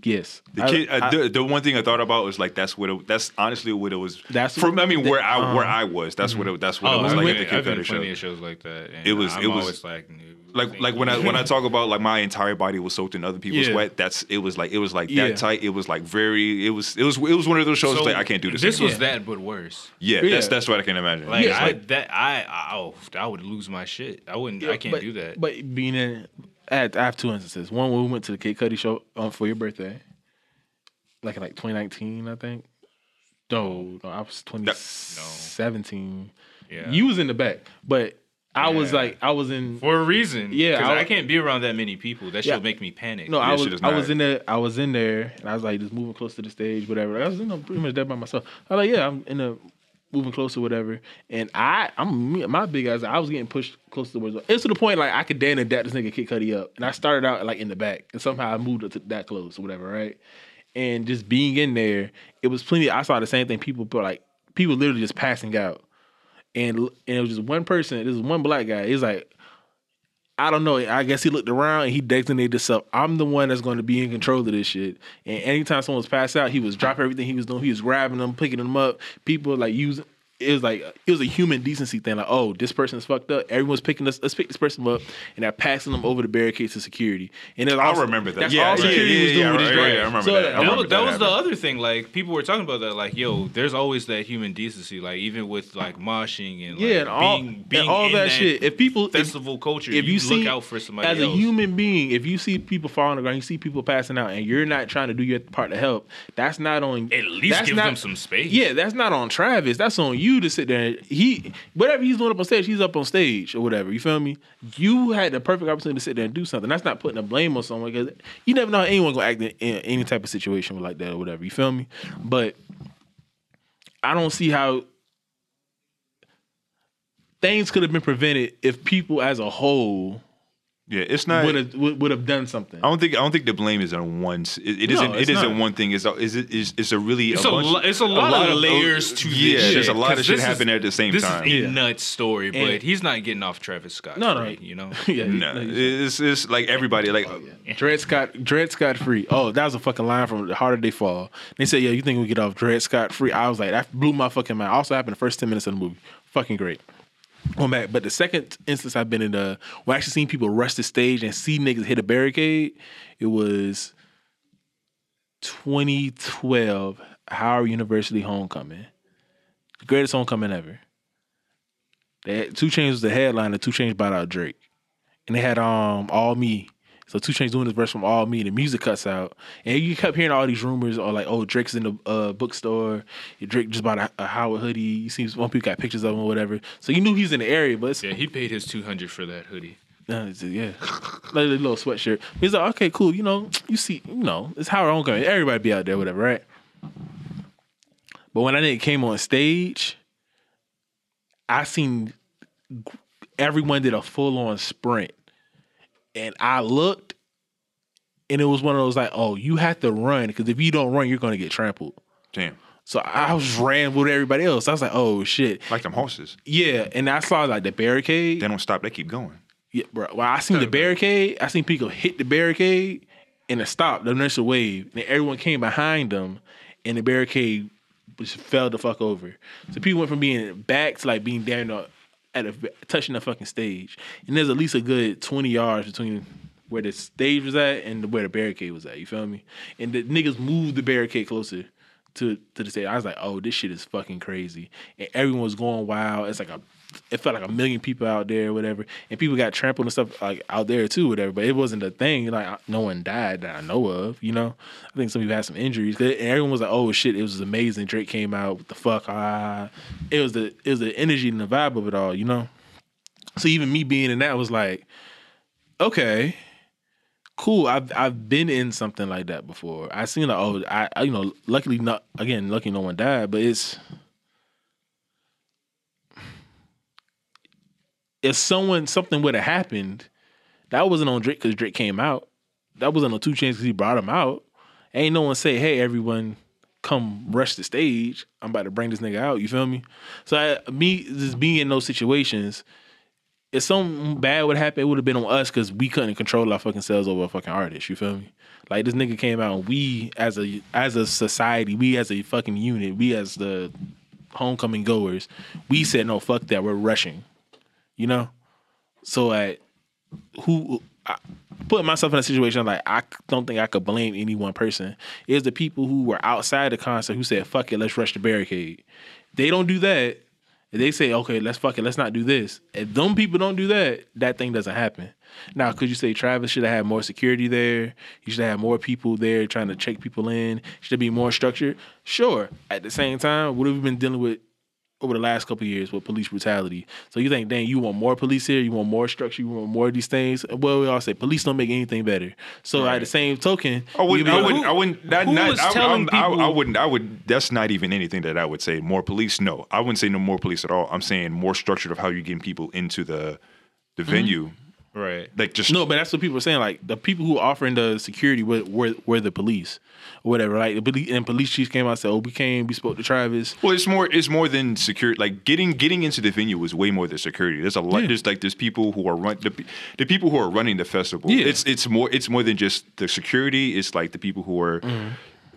Yes. The I- kid, uh, I- the, the one thing I thought about was like that's what it, that's honestly what it was. That's from I mean the- where I uh-huh. where I was. That's what it, that's what Oh, it was I've like been, at the I've Kid been plenty show. of shows like that. and It was- I'm it was- like, Like like when I when I talk about like my entire body was soaked in other people's Yeah. sweat. That's it was like it was like Yeah. that tight. It was like very. It was it was it was one of those shows So, like I can't do this. This anymore. was that, but worse. yeah, Yeah. That's that's what I can imagine. Like Yeah, I like- that I, I oh I would lose my shit. I wouldn't. I can't but, do that. But being in, I, have two instances. One when we went to the Kid Cudi show um, for your birthday, like in like 2019, I think. No, no, I was 2017. yeah. You was in the back, but I was like, I was in. for a reason. Yeah, I- I, can't be around that many people. That Yeah. should make me panic. No, I was I was in there. I was in there, and I was like just moving close to the stage, whatever. I was you know, pretty much there by myself. I was like, yeah, I'm in the moving closer, whatever. And I, I'm my big ass. I was getting pushed close to the words. It's to the point like I could and adapt this nigga Kid Cudi up, and I started out like in the back, and somehow I moved it to that close or whatever, right? And just being in there, it was plenty. I saw the same thing. People put like people literally just passing out, and and it was just one person. This was one black guy. He's like I don't know. I guess he looked around and he designated himself. I'm the one that's going to be in control of this shit. And anytime someone was passed out, he was dropping everything he was doing. He was grabbing them, picking them up. People like using. It was like it was a human decency thing. Like, oh, this person's fucked up. Everyone's picking us. Let's pick this person up, and they're passing them over the barricades to security. And then I remember that. That's Yeah, all yeah, security yeah, was doing yeah, with his right, yeah, I remember so that. I remember was, that was the other thing. Like people were talking about that. Like, yo, there's always that human decency. Like even with like moshing and like, yeah, and all, being, being and all in that, shit. If people, if- festival culture, if you, you, see look out for somebody as else. a human being, if you see people falling on the ground, you see people passing out, and you're not trying to do your part to help, that's not on. At least that's give not, them some space. Yeah, that's not on Travis. That's on you to sit there. He whatever he's doing up on stage, he's up on stage or whatever. You feel me? You had the perfect opportunity to sit there and do something. That's not putting a blame on someone because you never know how anyone gonna act in, in any type of situation like that or whatever. You feel me? But I don't see how things could have been prevented if people as a whole Yeah, it's not. would have would, would have done something. I don't think I don't think the blame is on one. s- It, it No, isn't. it's It isn't not. one thing. It's a, is it is it's a really It's a, a, bunch, lo- it's a lot, of layers to this yeah. shit, There's a lot of shit this is- happening at the same This time. is a Yeah. nuts story, but And- he's not getting off Travis Scott. No, no. free, you know. yeah, No, no, it's it's like everybody like oh, Dred Scott, Dred Scott free. Oh, that was a fucking line from The Harder They Fall. They said, "Yeah, you think we get off Dred Scott free?" I was like, that blew my fucking mind. Also happened the first ten minutes of the movie. Fucking great. Going back, but the second instance I've been in the, where I actually seen people rush the stage and see niggas hit a barricade. It was 2012 Howard University homecoming, the greatest homecoming ever. They had, 2 Chainz was the headliner. 2 Chainz bought out Drake, and they had um All Me. So 2 Chainz doing this verse from All Me, and the music cuts out, and you kept hearing all these rumors, or like, oh, Drake's in the uh, bookstore. Drake just bought a, a Howard hoodie. You see, one people got pictures of him or whatever. So you knew he's in the area, but Yeah, he paid his two hundred for that hoodie. uh, yeah, like a little sweatshirt. He's like, okay, cool. You know, you see, you know, it's Howard homecoming. Everybody be out there, whatever, right? But when I nigga came on stage, I seen everyone did a full on sprint, and I looked, and it was one of those like, oh, you have to run because if you don't run, you're gonna get trampled. damn, So I was ran with everybody else. I was like, oh shit, like them horses. yeah. And I saw like the barricade. They don't stop. They keep going. Yeah, bro. Well, I seen the barricade. I seen people hit the barricade and it stopped. The initial wave. And everyone came behind them, and the barricade just fell the fuck over. So people went from being back to like being down the- at a, touching the fucking stage. And there's at least a good twenty yards between where the stage was at and where the barricade was at. You feel me? And the niggas moved the barricade closer to to the stage. I was like, oh, this shit is fucking crazy. And everyone was going wild. It's like a it felt like a million people out there, or whatever, and people got trampled and stuff like out there too, whatever. But it wasn't a thing. Like no one died that I know of. You know, I think some people had some injuries. and everyone was like, "Oh shit, it was amazing." Drake came out. What the fuck? Ah, it was the it was the energy and the vibe of it all. You know. So even me being in that was like, okay, cool. I've I've been in something like that before. I seen like, oh, I, I you know, luckily not again, lucky no one died, but it's if someone something would have happened, that wasn't on Drake because Drake came out. That wasn't on 2 Chainz because he brought him out. Ain't no one say, "Hey, everyone, come rush the stage. I'm about to bring this nigga out." You feel me? So I, me just being in those situations, if something bad would happen, it would have been on us because we couldn't control our fucking selves over a fucking artist. You feel me? Like this nigga came out, and we as a as a society, we as a fucking unit, we as the homecoming goers, we said no, fuck that, we're rushing. You know, so like, who I, putting myself in a situation like I don't think I could blame any one person. Is the people who were outside the concert who said, "Fuck it, let's rush the barricade." They don't do that. If they say, "Okay, let's fuck it, let's not do this." If them people don't do that, that thing doesn't happen. Now, could you say Travis should have had more security there? You should have more people there trying to check people in. Should it be more structured? Sure. At the same time, what have we been dealing with over the last couple of years with police brutality. So you think, dang, you want more police here, you want more structure, you want more of these things. Well, we all say police don't make anything better. So at the same token, I wouldn't. you I wouldn't. like, I wouldn't. That, who not, was I, telling I, I, people- I wouldn't. I would. That's not even anything that I would say. More police? No, I wouldn't say no more police at all. I'm saying more structured of how you're getting people into the the mm-hmm. venue. Right. Like just No, but that's what people are saying. Like the people who are offering the security were were, were the police or whatever. Like The police and police chiefs came out and said, "Oh, we came. We spoke to Travis." Well, it's more it's more than security. Like getting getting into the venue was way more than security. There's a lot. Yeah. There's like there's people who are run the, the people who are running the festival. Yeah. It's it's more it's more than just the security. It's like the people who are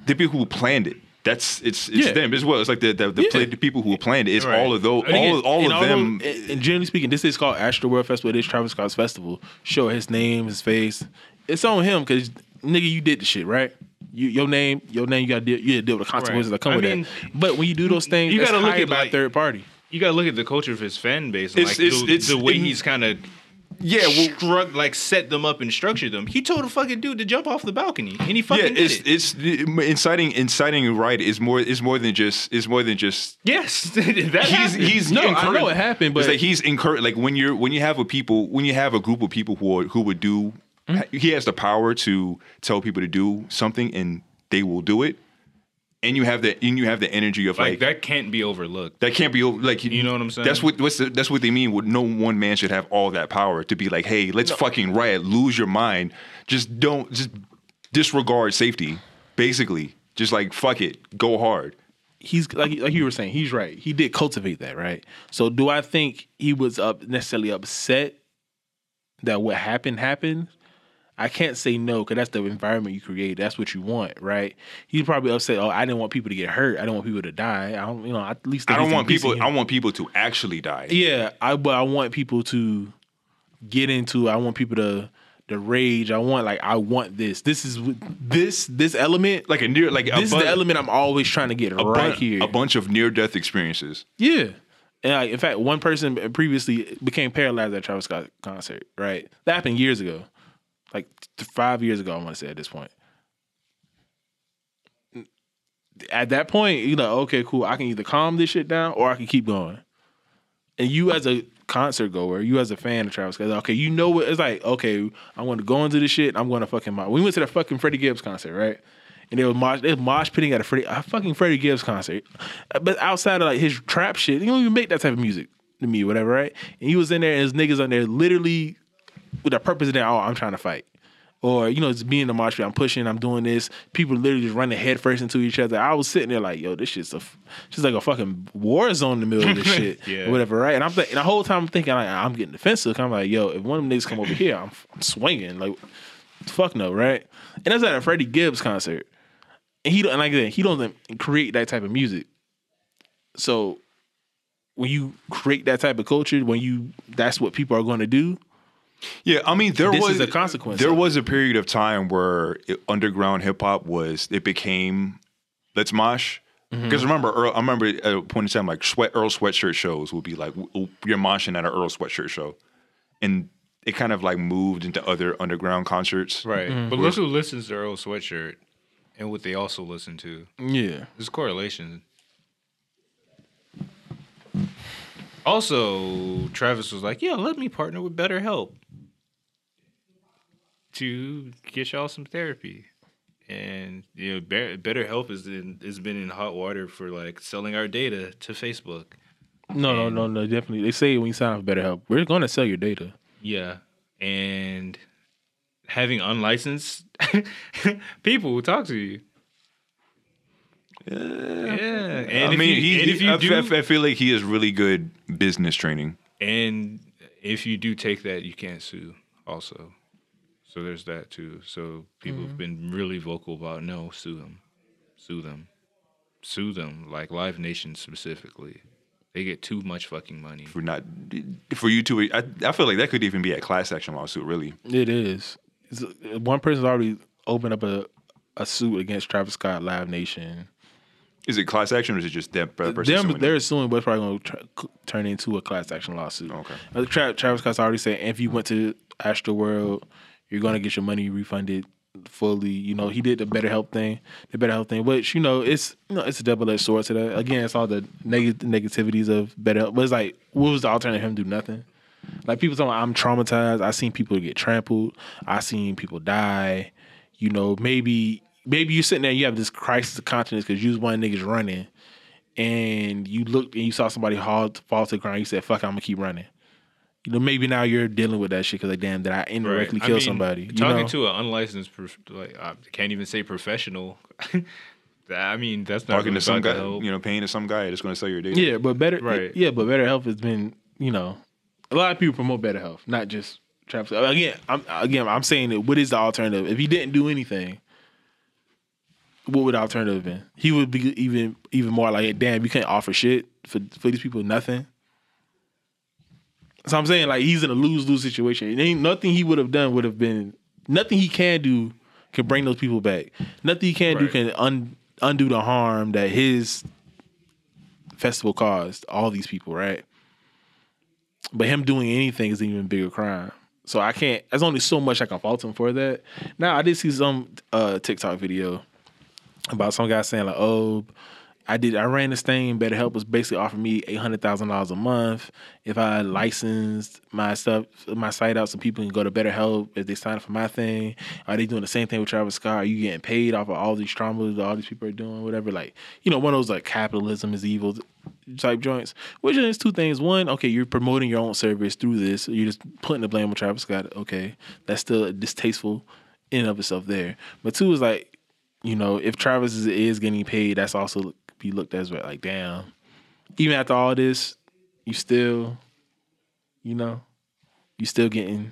the people who planned it. That's it's it's Mm-hmm. Yeah. them as well. It's like the the, the, Yeah. pla- the people who planned it. It's Right. all of those all all of them. although- and, and generally speaking, this is called Astro World Festival. It is Travis Scott's festival. Show his name, his face. It's on him because nigga, you did the shit right. You, your name, your name. You got to deal. You got to deal with the consequences Right. that come I with mean, that. But when you do those things, you you got gotta look look at, by like- third party. You gotta look at the culture of his fan base and It's- like it's- the, it's- the way it- he's kind of yeah, well, struck like set them up and structured them. He told a fucking dude to jump off the balcony, and he yeah. fucking did it. it's inciting inciting a riot is more is more than just is more than just yes, that he's happened. he's No, I know it happened, but- it's like he's encouraged. Like when you're when you have a people when you have a group of people who are, who would do, Hmm? he has the power to tell people to do something and they will do it, and you have the and you have the energy of like like, that can't be overlooked. that can't be over- like You know what I'm saying? That's what what's the, that's what they mean. With no one man should have all that power to be like, hey, let's fucking riot, lose your mind, just don't just disregard safety, basically, just like fuck it, go hard. he's like like you were saying, he's right. He did cultivate that, right? So do I think he was up necessarily upset that what happened happened? I can't say no because that's the environment you create. That's what you want, right? He's probably upset. Oh, I didn't want people to get hurt. I didn't want people to die. I don't, you know, at least I don't want people. I want people to actually die. Yeah, I but I want people to get into. I want people to the rage. I want like I want this. This is this this element. Like a near, like a this is the element I'm always trying to get right bun- here. A bunch of near death experiences. Yeah. And like, in fact, one person previously became paralyzed at Travis Scott concert. Right, that happened years ago, like five years ago. I want to say at this point. At that point, you know, okay, cool. I can either calm this shit down or I can keep going. And you, as a concert goer, you as a fan of Travis Scott, okay, you know what it's like. Okay, I'm to go into this shit. I'm going to fucking. mosh. We went to the fucking Freddie Gibbs concert, right? And they was mosh, they was mosh pitting at a Freddie, a fucking Freddie Gibbs concert. But outside of like his trap shit, he don't even make that type of music to me, whatever, right? And he was in there and his niggas on there literally with a purpose in there. Oh, I'm trying to fight. Or, you know, just being in the mosh I'm pushing, I'm doing this. People literally just running headfirst into each other. I was sitting there like, yo, this shit's a, just like a fucking war zone in the middle of this shit. Yeah. Or whatever, right? And I'm th- and the whole time I'm thinking, like, I'm getting defensive. I'm like, yo, if one of them niggas come over here, I'm, I'm swinging. Like, fuck no, right? And that's at a Freddie Gibbs concert. And he don't and like that, he doesn't create that type of music. So when you create that type of culture, when you that's what people are going to do, Yeah, I mean there This was is a consequence There of it. was a period of time where it, underground hip hop was it became let's mosh. Mm-hmm. Because remember, Earl, I remember at a point in time, like sweat Earl sweatshirt shows would be like w- w- you're moshing at an Earl sweatshirt show, and it kind of like moved into other underground concerts. Right. Mm-hmm. But look who listens to Earl Sweatshirt and what they also listen to. yeah. There's correlation. Also, Travis was like, "Yeah, let me partner with BetterHelp to get y'all some therapy." And you know, Be- BetterHelp is in has been in hot water for like selling our data to Facebook. No, no, no, no, definitely. They say when you sign up for BetterHelp, we're going to sell your data. Yeah, and having unlicensed people who talk to you. Yeah, and I if mean, you, he, and if you I, do, f- I feel like he has really good business training. And if you do take that, you can't sue also. So there's that too. So people have been really vocal about no, sue them. Sue them. Sue them. Like Live Nation specifically. They get too much fucking money. For not for you to, I, I feel like that could even be a class action lawsuit. Really, It is. It's, one person's already opened up a, a suit against Travis Scott, Live Nation. is it class action or is it just that person? Them, suing they're them? assuming what's probably going to tra- turn into a class action lawsuit. Okay. Uh, Tra- Travis Scott's already saying if you went to Astro World, you're going to get your money refunded fully. You know, he did the better help thing, the better help thing, which you know it's you know it's a double edged sword to that. Again, it's all the neg- negativities of better help. But it's like, what was the alternative? Him do nothing. Like people talking, I'm traumatized. I seen people get trampled. I seen people die. You know, maybe maybe you're sitting there, you have this crisis of consciousness because you was one niggas running, and you looked and you saw somebody fall, fall to the ground. You said, "Fuck, I'm gonna keep running." You know, maybe now you're dealing with that shit because like, damn, did I indirectly I kill mean, somebody? You Talking know? to an unlicensed, prof- like I can't even say professional. I mean, that's not Talking really to some guy, to help. you know, paying to some guy that's going to sell your data. Yeah, but better. Right. Yeah, but BetterHelp has been. You know, a lot of people promote BetterHelp, not just Travis. Scott. Again, I'm again, I'm saying that. What is the alternative? If he didn't do anything, what would the alternative have been? He would be even even more like, damn, you can't offer shit for for these people, nothing. So I'm saying like he's in a lose lose situation. It ain't nothing he would have done would have been nothing he can do can bring those people back. Nothing he can do can un, undo the harm that his festival caused all these people, right? But him doing anything is an even bigger crime. So I can't. There's only so much I can fault him for that. Now I did see some uh, TikTok video about some guy saying like, "Oh, I did. I ran this thing. BetterHelp was basically offering me eight hundred thousand dollars a month if I licensed my stuff, my site out, so people can go to BetterHelp if they sign up for my thing. Are they doing the same thing with Travis Scott? Are you getting paid off of all these traumas that all these people are doing? Whatever. Like, you know, one of those like capitalism is evil type joints. Which is two things. One, okay, you're promoting your own service through this. You're just putting the blame on Travis Scott. Okay, that's still distasteful in of itself there. But two is like, you know, if Travis is, is getting paid, that's also be looked as like, damn. Even after all this, you still, you know, you still getting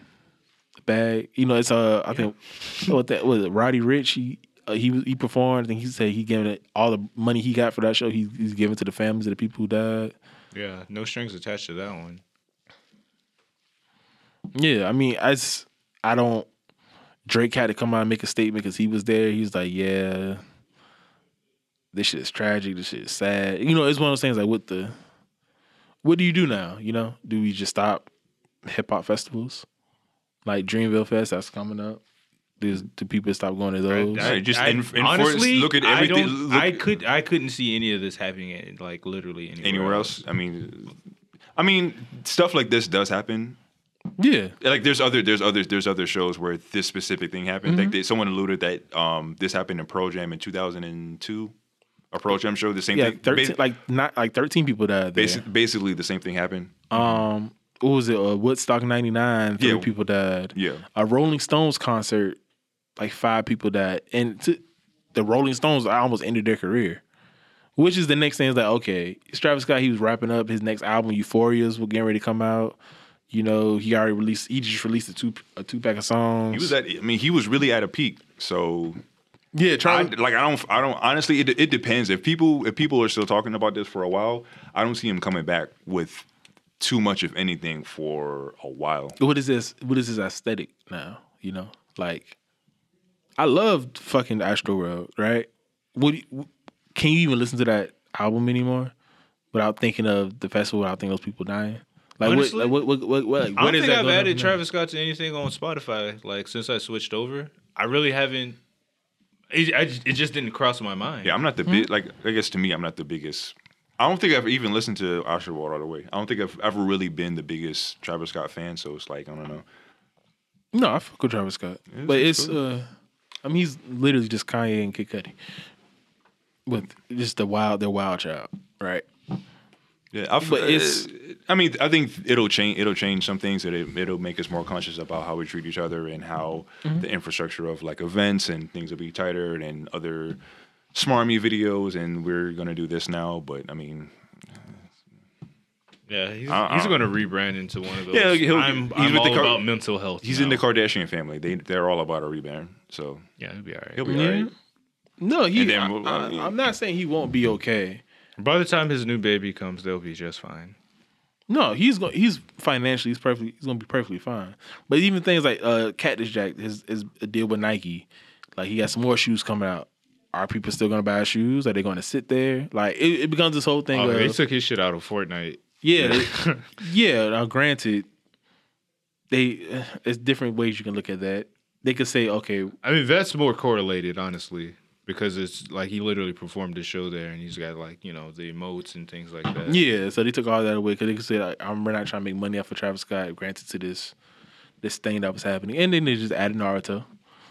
the bag. You know, it's uh, I think what that was it, Roddy Ricch. He uh, he he performed. I think he said he gave it all the money he got for that show. He, he's giving to the families of the people who died. Yeah, no strings attached to that one. Yeah, I mean, I just, I don't. Drake had to come out and make a statement because he was there. He was like, "Yeah, this shit is tragic. This shit is sad." You know, it's one of those things like, what the, what do you do now? You know, do we just stop hip hop festivals like Dreamville Fest that's coming up? Does do people stop going to those? I- just I- enf- enforce- honestly, look at I everything- don't- look- I could I couldn't see any of this happening at, like literally anywhere, Anywhere else? I mean, I mean, stuff like this does happen. yeah, Like there's other there's other there's other shows where this specific thing happened. Like they, someone alluded that um this happened in Pearl Jam in 2002. A Pearl Jam show, the same yeah. thing. Thirteen, Basi- like not like thirteen people died there. basi- basically, the same thing happened. um what was it uh, woodstock 99 three Yeah. people died Yeah. a rolling stones concert like five people died and to, the rolling stones almost ended their career which is the next thing is like okay travis scott he was wrapping up his next album euphoria's was getting ready to come out you know he already released he just released a two a two pack of songs He was at. I mean, he was really at a peak. So yeah I, like I don't I don't honestly it, it depends if people if people are still talking about this for a while I don't see him coming back with too much of anything for a while. what is this what is this aesthetic now you know like i loved fucking astro world right what can you even listen to that album anymore without thinking of the festival without thinking of those people dying like Honestly, what, like, what, what, what, what, like, I don't is think that I've added? Travis Scott to anything on Spotify like since I switched over. I really haven't. It, I, just- it just didn't cross my mind. Yeah, I'm not the Hmm? big like I guess to me I'm not the biggest. I don't think I've even listened to Astro World all the way. I don't think I've ever really been the biggest Travis Scott fan. So it's like I don't know. no I fuck with Travis Scott It's- but it's it's uh I mean he's literally just Kanye and Kid Cudi with just the wild their wild child right Yeah, I've, But it's- I mean, I think it'll change. It'll change some things. That it, it'll make us more conscious about how we treat each other and how Mm-hmm. the infrastructure of like events and things will be tighter and other smarmy videos. And we're gonna do this now. But I mean, yeah. He's, I- he's going to rebrand into one of those. Yeah, he'll- I'm, he's I'm with the all car- about mental health. he's now. in the Kardashian family. They they're all about a rebrand. So Yeah, he'll be all right. he'll be Yeah. alright. no he And then I, we'll- I, I mean- I'm not saying he won't be okay By the time his new baby comes, they'll be just fine. No, he's going. He's financially. He's perfectly. He's gonna be perfectly fine. But even things like uh, Cactus Jack, his his a deal with Nike, like he got some more shoes coming out. Are people still gonna buy shoes? Are they gonna sit there? Like it, it becomes this whole thing. Oh, of, they took his shit out of Fortnite. yeah, they- yeah. Now, granted, they it's different ways you can look at that. They could say, okay, I mean, that's more correlated, honestly, because it's like he literally performed the show there, and he's got like you know the emotes and things like that. yeah. So they took all that away because they could say, like, I'm we're not trying to make money off of Travis Scott. Granted to this this thing that was happening, and then they just added Naruto.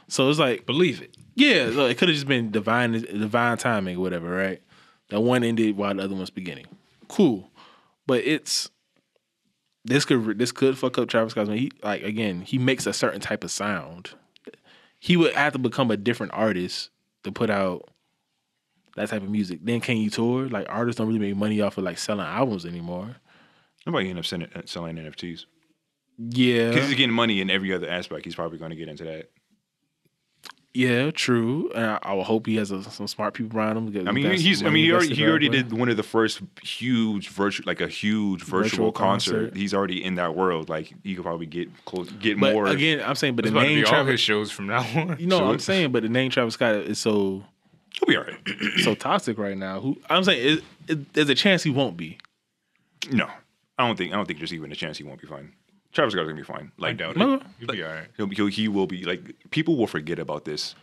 So it's like Believe it. Yeah, so it could have just been divine divine timing or whatever, right? That one ended while the other one's beginning. Cool. But it's this could this could fuck up Travis Scott. He like again, he makes a certain type of sound. He would have to become a different artist to put out that type of music. Then can you tour? Like artists don't really make money off of like selling albums anymore. Nobody end up selling, selling NFTs Yeah, because he's getting money in every other aspect. He's probably going to get into that. Yeah, true. And I, I would hope he has a, some smart people around him. because I mean, he's. I mean, he already he already did one of the first huge virtual, like a huge virtual, Virtual concert. concert. He's already in that world. Like he could probably get close, get But more. again, I'm saying, but It's the name be all his Travis. shows from now on. You know, So I'm saying, but the name Travis Scott is so he'll be all right. so toxic right now. Who I'm saying, it, it, there's a chance he won't be. no, I don't think. I don't think there's even a chance he won't be fine. Travis Scott's gonna be fine. I Like doubt No. it. You'll be all right. he'll, he'll, he will be like people will forget about this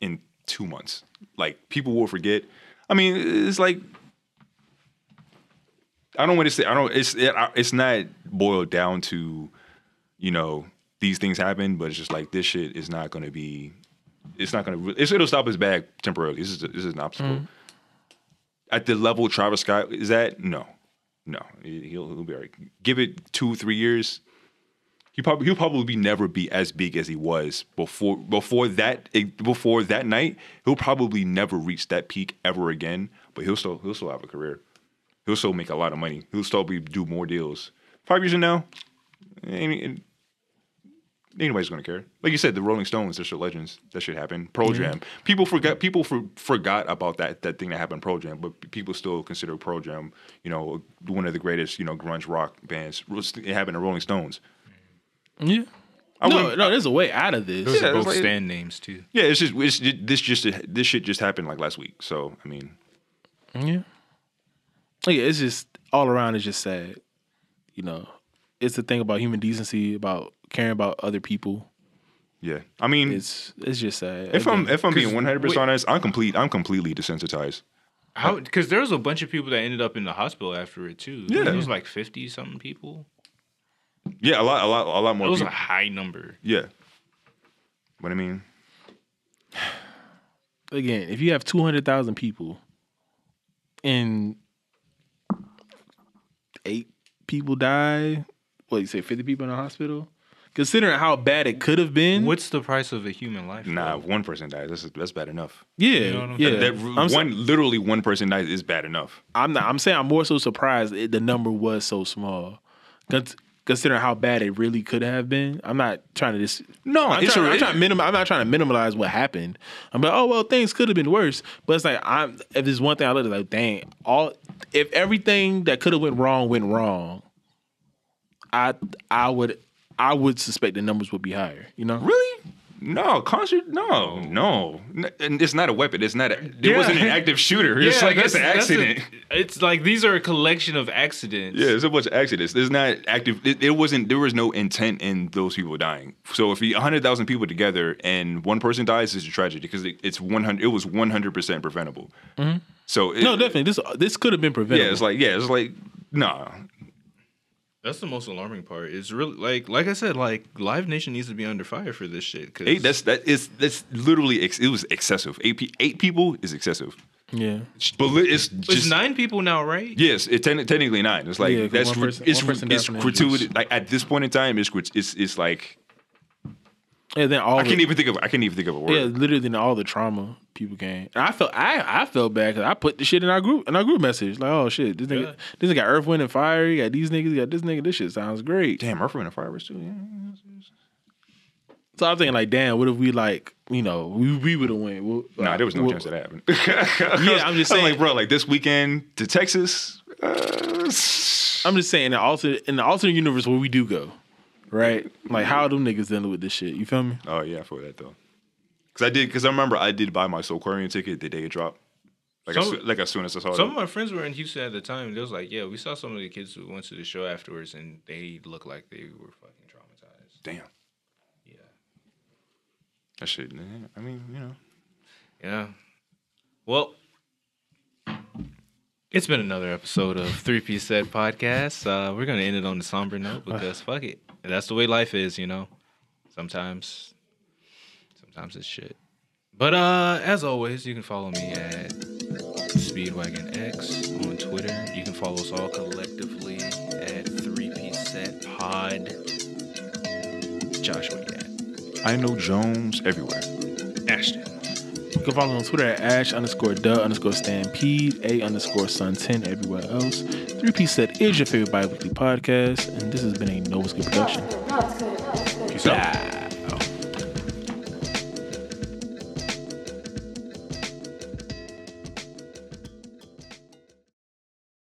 in two months. Like people will forget. I mean, it's like I don't want to say I don't. It's it, it's not boiled down to you know these things happen, but it's just like this shit is not going to be. It's not going to. It's, it'll stop his bag temporarily. This is a, this is an obstacle. Mm-hmm. At the level Travis Scott is at, no, no, he'll he'll be all right. Give it two three years he probably he'll probably be never be as big as he was before before that eh, before that night. He'll probably never reach that peak ever again. But he'll still he'll still have a career. He'll still make a lot of money. He'll still be do more deals. Five years from now, eh, ain't, eh, anybody's gonna care. Like you said, the Rolling Stones, they're still legends. That shit happened. Pearl mm-hmm. Jam. People forgot. People for, forgot about that that thing that happened. Pearl Jam, but people still consider Pearl Jam, you know, one of the greatest, you know, grunge rock bands. It happened to Rolling Stones. Yeah. I no, no, there's a way out of this. Those Yeah, are both like- stand names too. Yeah, it's just it's this just this shit just happened like last week. So I mean, Yeah. Yeah, it's just all around. It's just sad. You know, it's the thing about human decency, about caring about other people. yeah. I mean, It's it's just sad. if I'm if I'm being one hundred percent honest, I'm complete. I'm completely desensitized. How? Because there was a bunch of people that ended up in the hospital after it too. Yeah. it was like fifty something people. Yeah, a lot, a lot, a lot more. It was a high number. yeah. But I mean, again, if you have two hundred thousand people, and eight people die, what you say, fifty people in the hospital? Considering how bad it could have been, What's the price of a human life? nah, though? if one person dies. That's that's bad enough. yeah, know what I'm yeah. saying? That I'm, sa- one, literally one person dies is bad enough. I'm not. I'm saying I'm more so surprised it, the number was so small, Cons- considering how bad it really could have been. I'm not trying to just. No, I'm, it's trying, a- I'm, trying to I'm not trying to minimize what happened. I'm like, oh well, things could have been worse. But it's like I'm. If there's one thing I look at, like, dang, all if everything that could have went wrong went wrong, I I would I would suspect the numbers would be higher. You know, Really? No, concert? No, no. And it's not a weapon. It's not. A, it Yeah. wasn't an active shooter. It's like it's an that's a- accident. it's like these are a collection of accidents. Yeah, it's a bunch of accidents. There's not active. It, it wasn't. There was no intent in those people dying. So if you hundred thousand people together and one person dies, it's a tragedy because it, it's one hundred. It was one hundred percent preventable. Mm-hmm. So it, no, definitely this this could have been prevented. Yeah, it's like yeah, it's like nah. That's the most alarming part. It's really like, like I said, like Live Nation needs to be under fire for this shit. Cause Eight. That's that is that's literally ex, it was excessive. Eight pe- eight people is excessive. yeah. But li- it's it's just nine people now, right? Yes, it ten, technically nine. It's like Yeah, 'cause that's one person- it's one it's gratuitous. Like at this point in time, it's it's it's like And then all I the- can't even think of I can't even think of a word. Yeah, literally, then all the trauma people came. And I felt I I felt bad because I put the shit in our group in our group message like, oh shit, this nigga Yeah. this nigga got Earth, Wind, and Fire. You got these niggas. You got this nigga. This shit sounds great. Damn, Earth, Wind, and Fire was too. Yeah. So I'm thinking like, damn, what if we like, you know, we we would have went. Well, Nah, there was no well, chance of that happened. Yeah, I'm just saying- like, bro, like this weekend to Texas. Uh, I'm just saying in the alternate in the alternate universe where we do go, right? Like how are them niggas dealing with this shit? You feel me? oh yeah, I feel that though. Because I did, because I remember I did buy my Soulquarian ticket the day it dropped. Like, as, Some- soo- like as soon as I saw Some it. of my friends were in Houston at the time. They was like, "Yeah, we saw some of the kids who went to the show afterwards, and they looked like they were fucking traumatized." Damn, Yeah, that shit. I mean, you know. yeah. Well, it's been another episode of Three Piece Set Podcast. Uh, we're gonna end it on the somber note because fuck it, that's the way life is, you know. Sometimes, sometimes it's shit. But uh, as always, you can follow me at Speedwagon X on Twitter. You can follow us all collectively at Three Piece Set Pod. Joshua, yeah. I know Jones everywhere. Ashton. You can follow me on Twitter at ash underscore duh underscore stampede, a underscore sun 10 everywhere else. Three Piece Set is your favorite bi weekly podcast, and this has been a Nova Scoop production. Peace out.